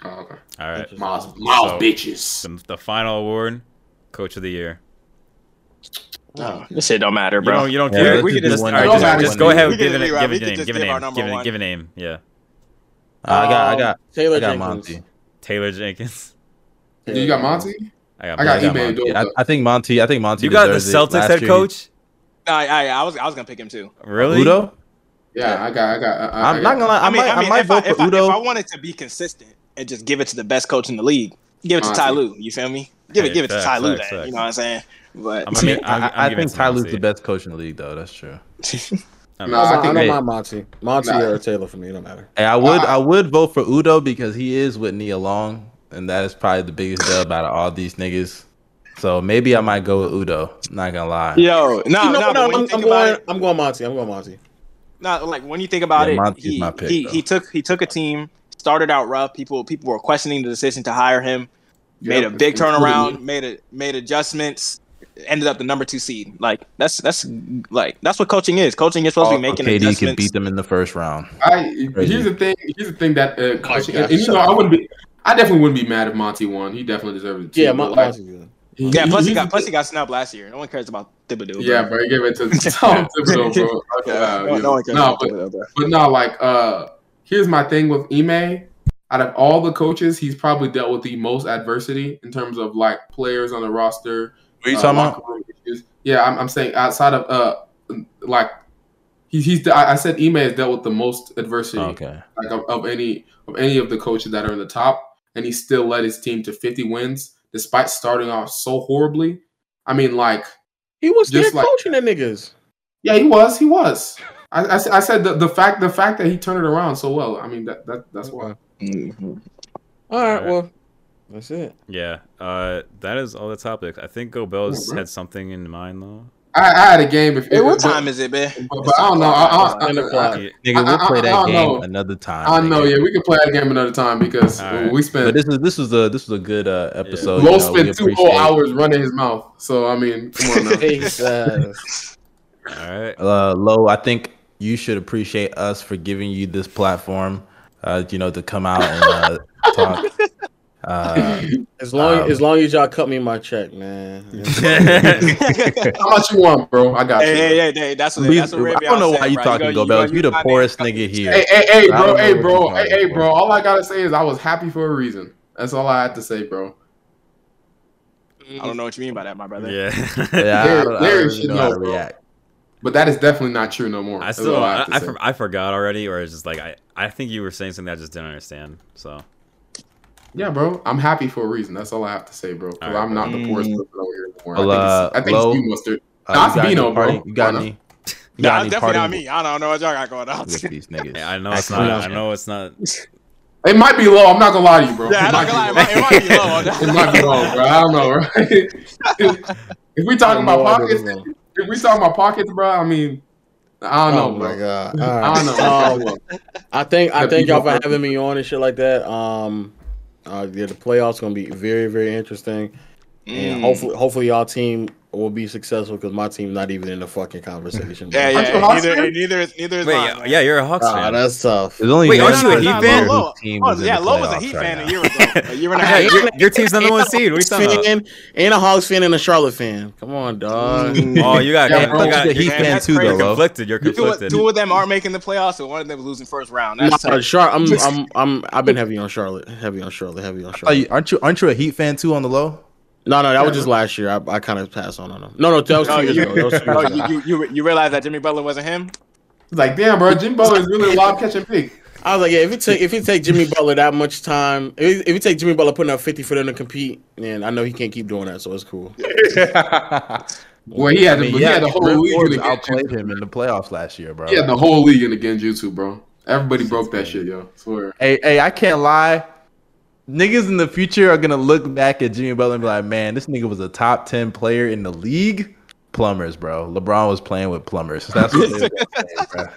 Oh, okay. All right. Miles, Miles, So- bitches. The, the final award, Coach of the Year. Oh, this shit don't matter, You bro. don't. You don't Yeah, give we- it. we could just, just- all right, don't just, matter. just go ahead. We Give could- it. we- Give it a name. Give give it a name. Give it. Give a name. Yeah. Uh, I got, I got, Taylor I got Jenkins. Monty. Taylor Jenkins. Yeah, you got Monty? I got. I got I got eBay Monty. I, I think Monty. I think Monty. You got the. Celtics head coach. No, I, I, I was I was gonna pick him too. Really? Udo. Yeah, I got, I got. I, I I'm got- not gonna lie. I, I mean, might, I mean, might if, I, vote if, for I, Udo. if I wanted to be consistent and just give it to the best coach in the league, give it to Honestly. Ty Lue. You feel me? Give it, Hey, give it to facts, Ty Lue. facts, facts. You know what I'm saying? But I'm mean, [LAUGHS] I'm- I, I'm I giving think it Ty Lue's the best coach in the league, though. That's true. I No, I I, think don't hey- mind Monty. Monty Nah. or Taylor for me, it don't matter. Hey, I would, Uh, I would vote for Udo because he is with Nia Long, and that is probably the biggest dub out of all these niggas. So maybe I might go with Udo. Not gonna lie. yo, no, You know, no, no, I'm, I'm going. it, I'm going Monty. I'm going Monty. no, like when you think about Yeah, it, Monty's he, my pick, he, he took he took a team, started out rough. People people were questioning the decision to hire him. made a big turnaround, me. made it made adjustments, ended up the number two seed. Like that's that's like that's what coaching is. Coaching is supposed to be Oh, making KD can beat them in the first round. I Crazy. here's the thing. Here's the thing that uh, coaching, God, and, and, you shut know, I wouldn't be. I definitely wouldn't be mad if Monty won. He definitely deserves it. Too, Yeah, but, Mon- like, he- Yeah, plus he he's got the- plus he got snubbed last year. No one cares about Thibodeau. bro. Yeah, bro, he gave it to Tom [LAUGHS] Thibodeau, bro. [LAUGHS] Yeah, Uh, no, no one cares no, about but Thibodeau, bro. But no, like, uh, here's my thing with Ime. Out of all the coaches, he's probably dealt with the most adversity in terms of like players on the roster. What are you uh, talking about? issues. Yeah, I'm, I'm saying outside of uh, like he's he's I I said Ime has dealt with the most adversity Okay. like of, of any of any of the coaches that are in the top, and he still led his team to 50 wins despite starting off so horribly. I mean, like He was Just like- coaching the niggas. Yeah, he was. He was. I, I, s- I said the, the fact the fact that he turned it around so well. I mean that, that that's why. Mhm. All right, Alright. well, that's it. Yeah, uh, that is all the topics. I think Go Bells Yeah, had something in mind though. I, I had a game. If Hey, what but- time is it, man? But, but I don't know. I, I, I, nigga, we'll play that I don't game know. another time. I know. nigga. Yeah, we can play that game another time because Alright. we But spent this is this was a this was a good uh, episode. Lo you know, we spent two whole hours running his mouth. So I mean, come on now. [LAUGHS] Jesus. All right. Uh, Lo, I think you should appreciate us for giving you this platform. Uh, you know, to come out and uh, [LAUGHS] talk. Uh, As long Um, as long as y'all cut me my check, man. [LAUGHS] [LAUGHS] How much you want, bro? I got you. Hey, hey, hey, hey, that's what that's what I don't know why you said, bro. talking, gonna- Go Bells. gonna You the poorest name. nigga here. Hey, hey, hey, bro, hey, bro, hey, hey, bro. All I gotta say is I was happy for a reason. That's all I had to say, bro. I don't know what you mean by that, my brother. Yeah. Yeah, I Larry- don't, I don't Larry really should know how to bro. react. But that is definitely not true no more. I still all I, I, for- I forgot already, or it's just like I I think you were saying something I just didn't understand. So yeah, bro. I'm happy for a reason. That's all I have to say, bro. Because Alright, I'm not the poorest Mm. person over here anymore. Well, I think it's, I think uh, it's Lo- you, mustard. Uh, Nah, it's you got Bino, bro. You got Come on any? You Nah, got it's any definitely not me. I don't know what y'all got going on. with these [LAUGHS] niggas? Yeah, I know it's not. I know it's not. It might be low. I'm not gonna lie to you, bro. Yeah, it, might not gonna be lie, it might- it might be low. low. [LAUGHS] it might be low, bro. I don't know, right? [LAUGHS] if we talking about No, pockets, know. If we saw my pockets, bro, I mean, I don't know, oh bro. my god! All I don't know. [LAUGHS] Um. I think I thank y'all for having me on and shit like that. Um, uh, yeah, the playoffs gonna be very very interesting, and Mm. hopefully hopefully y'all team will be successful because my team's not even in the fucking conversation. [LAUGHS] bro. Yeah, yeah. Neither, neither is neither is Wait, mine. Yeah, you're a Hawks Ah, fan. that's tough. There's only Wait, aren't you a Heat fan? Lo. team Oh, yeah, the Lo was a Heat right fan now. a year ago. [LAUGHS] A year and a Yeah, half. your, your team's number one seed. What are you talking about? fan and a Hawks fan and a Charlotte fan. Come on, dog. Oh, you got, Yeah, you got He's a Heat fan too, crazy. though. Lo. conflicted. You're Two, of- conflicted. two of them aren't making the playoffs, and one of them losing first round. That's tough. Char- I'm, [LAUGHS] I'm, I'm, I've been heavy on Charlotte, heavy on Charlotte, heavy on Oh, Charlotte. aren't you aren't you a Heat fan too on the low? No, no, that was just last year. I, I kind of passed on on them. No, no, that was two Oh, years ago. That was two [LAUGHS] oh, years oh, ago. you, you, you, you realize that Jimmy Butler wasn't him? It's like, damn, bro, Jimmy Butler is really a lob catching pig. I was like, yeah, if it take if it take Jimmy Butler that much time, if it, if it take Jimmy Butler putting up fifty for them to compete, then I know he can't keep doing that, so it's cool. [LAUGHS] Well, he had, I mean, the, yeah, he had the whole Chris league in outplayed him in the playoffs last year, bro. He had the whole league in the Genjutsu, bro. Everybody broke that shit, yo. Swear. Hey, hey, I can't lie. Niggas in the future are gonna look back at Jimmy Butler and be like, "Man, this nigga was a top ten player in the league." Plumbers, bro. LeBron was playing with plumbers. That's what they was gonna bro. [LAUGHS]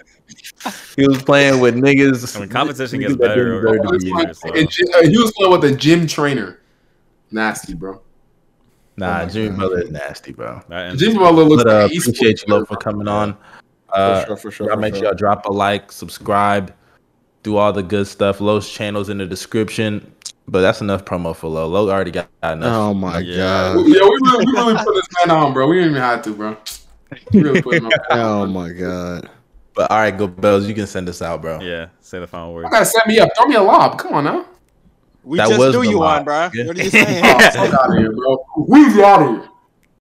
He was playing with niggas. I mean, competition niggas gets that better didn't over- deserve to over be the in years, so. bro. And Ji- he was playing with a gym trainer. Nasty, bro. Nah, Oh Jimmy God. Butler is nasty, bro. That ends- Jimmy Butler looks But uh, like an appreciate you, Lo, for coming on. Uh, for sure, for sure. y'all for make sure. sure y'all drop a like, subscribe, do all the good stuff. Lo's channels in the description. But that's enough promo for Lo. Lo already got enough. Oh my Yeah. god. Yeah, we really, we really put this man on, bro. We didn't even have to, bro. We really put him on. [LAUGHS] Oh my god. But all right, go Bells. You can send us out, bro. Yeah, say the final word. You gotta set me up. Throw me a lob. Come on now. We That just was threw you lie. one, bro. Yeah. What are you saying? [LAUGHS] Oh, fuck out of here, bro. We's out of here.